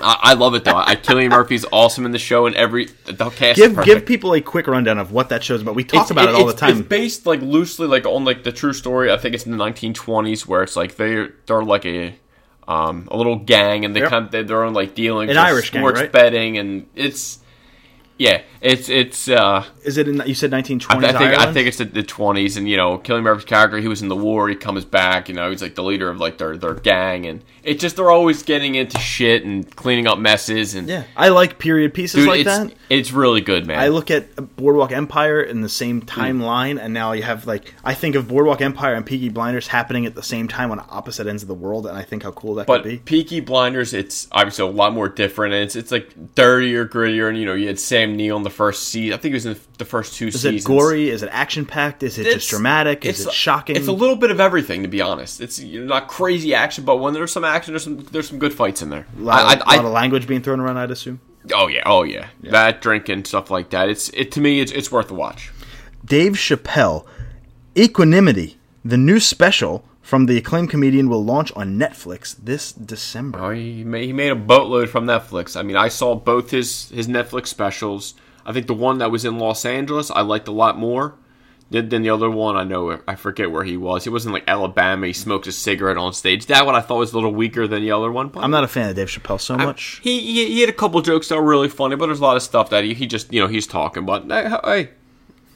I, I love it though. I, Cillian Murphy's awesome in the show, and every the cast. Give give people a quick rundown of what that show's about. We talk It's- about it, all the time. It's based like loosely like on like the true story. I think it's in the 1920s where it's like they're they're like a um a little gang and they Yep. kind of, they're on like dealing An Irish gang, sports right? betting, and it's yeah, it's it's uh Is it? In, you said 1920s I, I think I think it's the, the 20s, and you know, Cillian Murphy's character, he was in the war, he comes back, you know, he's like the leader of like their their gang, and it's just they're always getting into shit and cleaning up messes, and yeah, I like period pieces dude, like it's that. it's really good, man. I look at Boardwalk Empire in the same timeline, and now you have like I think of Boardwalk Empire and Peaky Blinders happening at the same time on opposite ends of the world, and I think how cool that But could be. Peaky Blinders, it's obviously a lot more different, and it's it's like dirtier, grittier, and you know you had Sam Neill in the first season. I think it was in the first two Is seasons. it gory? Is it action packed? Is it It's- just dramatic? Is it shocking? It's a little bit of everything, to be honest. It's you know, not crazy action, but when there's some action, there's some there's some good fights in there. A lot, I- of, I- lot of language being thrown around, I'd assume. oh yeah, oh yeah, that drinking stuff like that. It's it to me, it's it's worth a watch. Dave Chappelle, Equanimity, the new special from the acclaimed comedian, will launch on Netflix this December. Oh, he made, he made a boatload from Netflix. I mean, I saw both his his Netflix specials. I think the one that was in Los Angeles I liked a lot more than, then the other one, I know I forget where he was. He was in like Alabama. He smoked a cigarette on stage. That one I thought was a little weaker than the other one. But I'm not a fan of Dave Chappelle so much. he, he he had a couple jokes that were really funny, but there's a lot of stuff that he, he just you know he's talking. But hey, hey,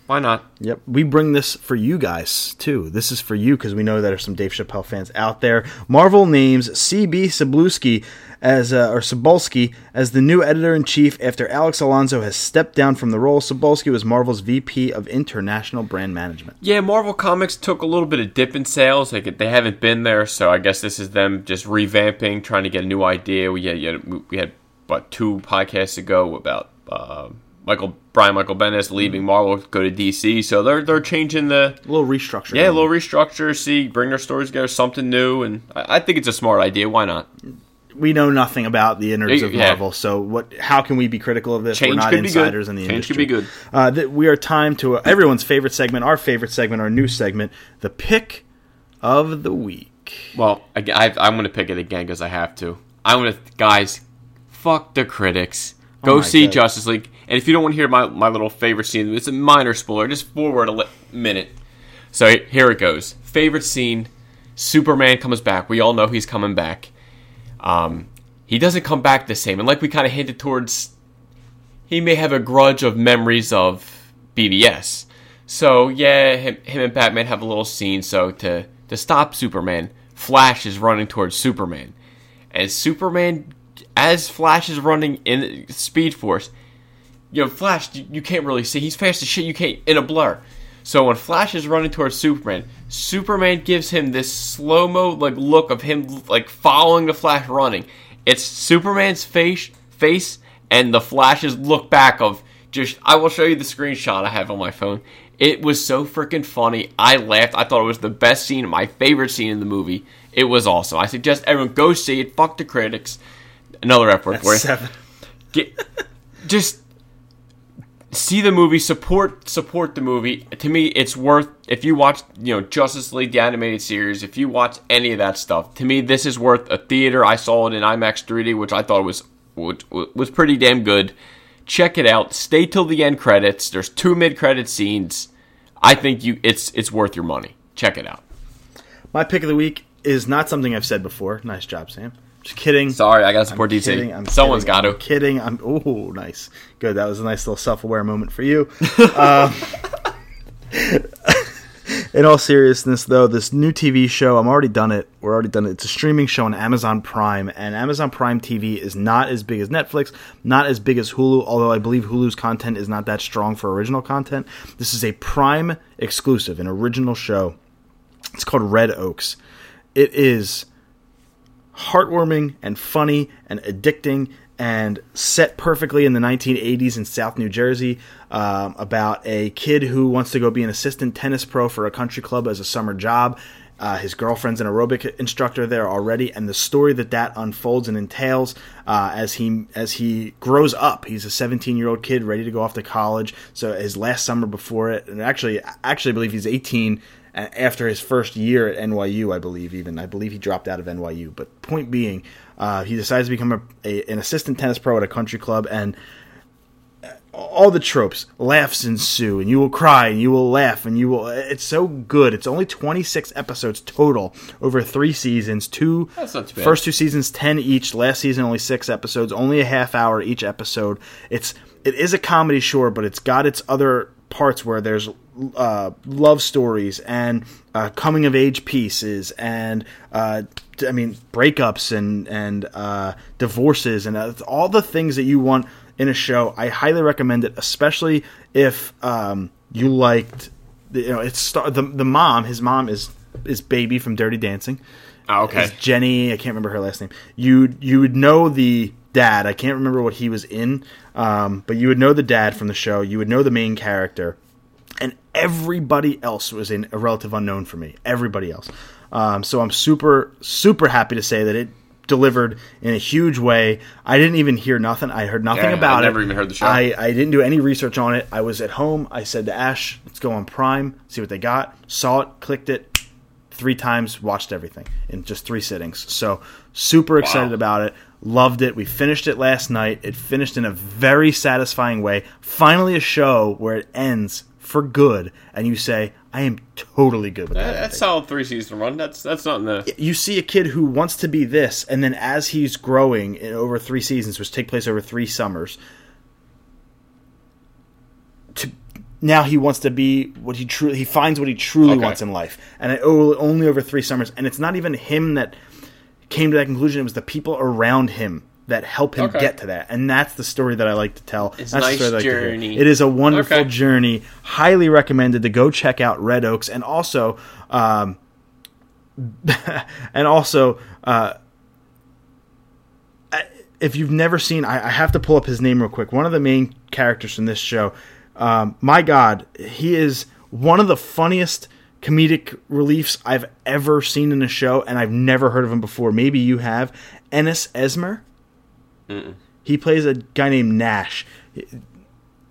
why not? Yep. We bring this for you guys, too. This is for you because we know there are some Dave Chappelle fans out there. Marvel names CB Cebulski as, uh, or Cebulski as the new editor in chief after Alex Alonso has stepped down from the role. Cebulski was Marvel's VP of International Brand Management. Yeah, Marvel Comics took a little bit of dip in sales. Like they haven't been there, so I guess this is them just revamping, trying to get a new idea. We had we had what two podcasts ago about uh, Michael Brian Michael Bendis leaving Marvel to go to DC, so they're they're changing the A little restructure. yeah, a little restructure. See, bring their stories together, something new, and I, I think it's a smart idea. Why not? We know nothing about the innards of Yeah. Marvel, so what? How can we be critical of this? Change We're not could be good. insiders in the Change industry. could be good. Uh, th- we are time to uh, everyone's favorite segment, our favorite segment, our new segment, the pick of the week. Well, I, I, I'm going to pick it again because I have to. I'm going to, guys, fuck the critics. Go Oh see God. Justice League. And if you don't want to hear my, my little favorite scene, it's a minor spoiler. Just forward a li- minute. So here it goes. Favorite scene Superman comes back. We all know he's coming back. Um, he doesn't come back the same. And like we kind of hinted towards, he may have a grudge of memories of BvS. So yeah, him, him and Batman have a little scene. So to to stop Superman, Flash is running towards Superman, and Superman, as Flash is running in Speed Force, you know Flash you, you can't really see. He's fast as shit. You can't in a blur. So when Flash is running towards Superman, Superman gives him this slow mo like look of him like following the Flash running. It's Superman's face face and the Flash's look back of just I will show you the screenshot I have on my phone. It was so freaking funny. I laughed. I thought it was the best scene, my favorite scene in the movie. It was awesome. I suggest everyone go see it. Fuck the critics. Another F word for you. Seven. Get, just see the movie, support support the movie. To me, it's worth if you watch you know Justice League the animated series. If you watch any of that stuff, to me, this is worth a theater. I saw it in IMAX 3D, which I thought was was pretty damn good. Check it out. Stay till the end credits. There's two mid credit scenes. I think you it's it's worth your money. Check it out. My pick of the week is not something I've said before. Nice job, Sam. Just kidding. Sorry, I got to support I'm DC. kidding, I'm Someone's kidding, got to. I'm kidding. I'm oh nice, good. That was a nice little self-aware moment for you. Um, in all seriousness, though, this new TV show, I'm already done it. We're already done it. It's a streaming show on Amazon Prime, and Amazon Prime TV is not as big as Netflix, not as big as Hulu. Although I believe Hulu's content is not that strong for original content. This is a Prime exclusive, an original show. It's called Red Oaks. It is heartwarming and funny and addicting and set perfectly in the 1980s in South New Jersey um, about a kid who wants to go be an assistant tennis pro for a country club as a summer job. Uh, his girlfriend's an aerobic instructor there already, and the story that that unfolds and entails uh, as he as he grows up. He's a 17 year old kid ready to go off to college. So his last summer before it, and actually, actually, I believe he's 18 a- after his first year at NYU, I believe even I believe he dropped out of NYU. But point being, uh, he decides to become a, a, an assistant tennis pro at a country club, and uh, all the tropes, laughs ensue, and you will cry, and you will laugh, and you will. It's so good. It's only 26 episodes total over three seasons. Two That's not too bad. first two seasons, 10 each. Last season, only six episodes, only a half hour each episode. It's it is a comedy, sure, but it's got its other parts where there's uh, love stories and uh, coming of age pieces and uh, I mean breakups and and uh, divorces and uh, all the things that you want in a show. I highly recommend it, especially if um, you liked. You know, it's star- the the mom. His mom is is baby from Dirty Dancing. Oh, okay. Is Jenny. I can't remember her last name. You you would know the dad. I can't remember what he was in, um, but you would know the dad from the show. You would know the main character, everybody else was in a relative unknown for me. Everybody else. Um, so I'm super super happy to say that it delivered in a huge way. I didn't even hear nothing. I heard nothing Yeah, about I it. never even heard the show. I, I didn't do any research on it. I was at home. I said to Ash, "Let's go on Prime, see what they got." Saw it, clicked it, three times, watched everything in just three sittings. So super excited Wow. about it. Loved it. We finished it last night. It finished in a very satisfying way. Finally, a show where it ends for good, and you say, "I am totally good with that." That, that's ending." solid three season run. That's that's nothing to. you see a kid who wants to be this, and then as he's growing in over three seasons, which take place over three summers, to now he wants to be what he truly he finds what he truly Okay. wants in life, and it, only over three summers. And it's not even him that came to that conclusion; it was the people around him that help him Okay. get to that. And that's the story that I like to tell. It's that's a nice the story I like journey. It is a wonderful Okay. journey. Highly recommended to go check out Red Oaks, and also. Um, and also uh, if you've never seen I, I have to pull up his name real quick one of the main characters from this show um, my god he is one of the funniest comedic reliefs i've ever seen in a show and i've never heard of him before maybe you have ennis esmer he plays a guy named nash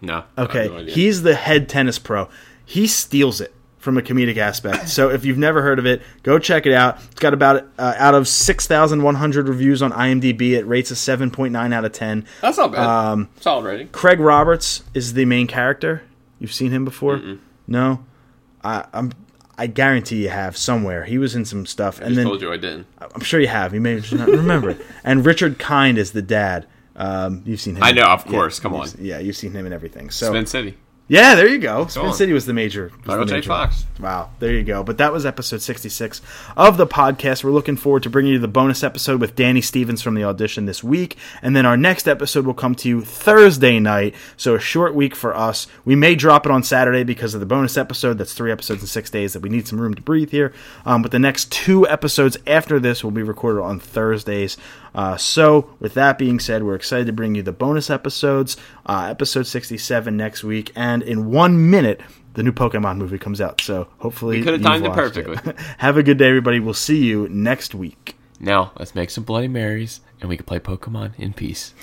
No. Okay, no he's the head tennis pro. He steals it from a comedic aspect. so if you've never heard of it, go check it out. It's got about uh, out of six thousand one hundred reviews on IMDb. It rates a seven point nine out of ten. That's not bad. Um, Solid rating. Craig Roberts is the main character. You've seen him before? No, I, I'm. I guarantee you have somewhere. He was in some stuff, I and then told you I didn't. I'm sure you have. You may just not remember it. And Richard Kind is the dad. Um, you've seen him. I know, of Yeah, course. Come on. Yeah, you've seen him in everything. So Spin City. Yeah, there you go. Spin. City was the major. was Michael the J. major. Fox. Wow, there you go. But that was episode 66 of the podcast. We're looking forward to bringing you the bonus episode with Danny Stevens from the audition this week. And then our next episode will come to you Thursday night. So a short week for us. We may drop it on Saturday because of the bonus episode. That's three episodes in six days that we need some room to breathe here. Um, but the next two episodes after this will be recorded on Thursdays. Uh, so, with that being said, we're excited to bring you the bonus episodes, uh, episode 67 next week, and in one minute, the new Pokemon movie comes out. So, hopefully, You could have timed it perfectly. Have a good day, everybody. We'll see you next week. Now, let's make some Bloody Marys and we can play Pokemon in peace.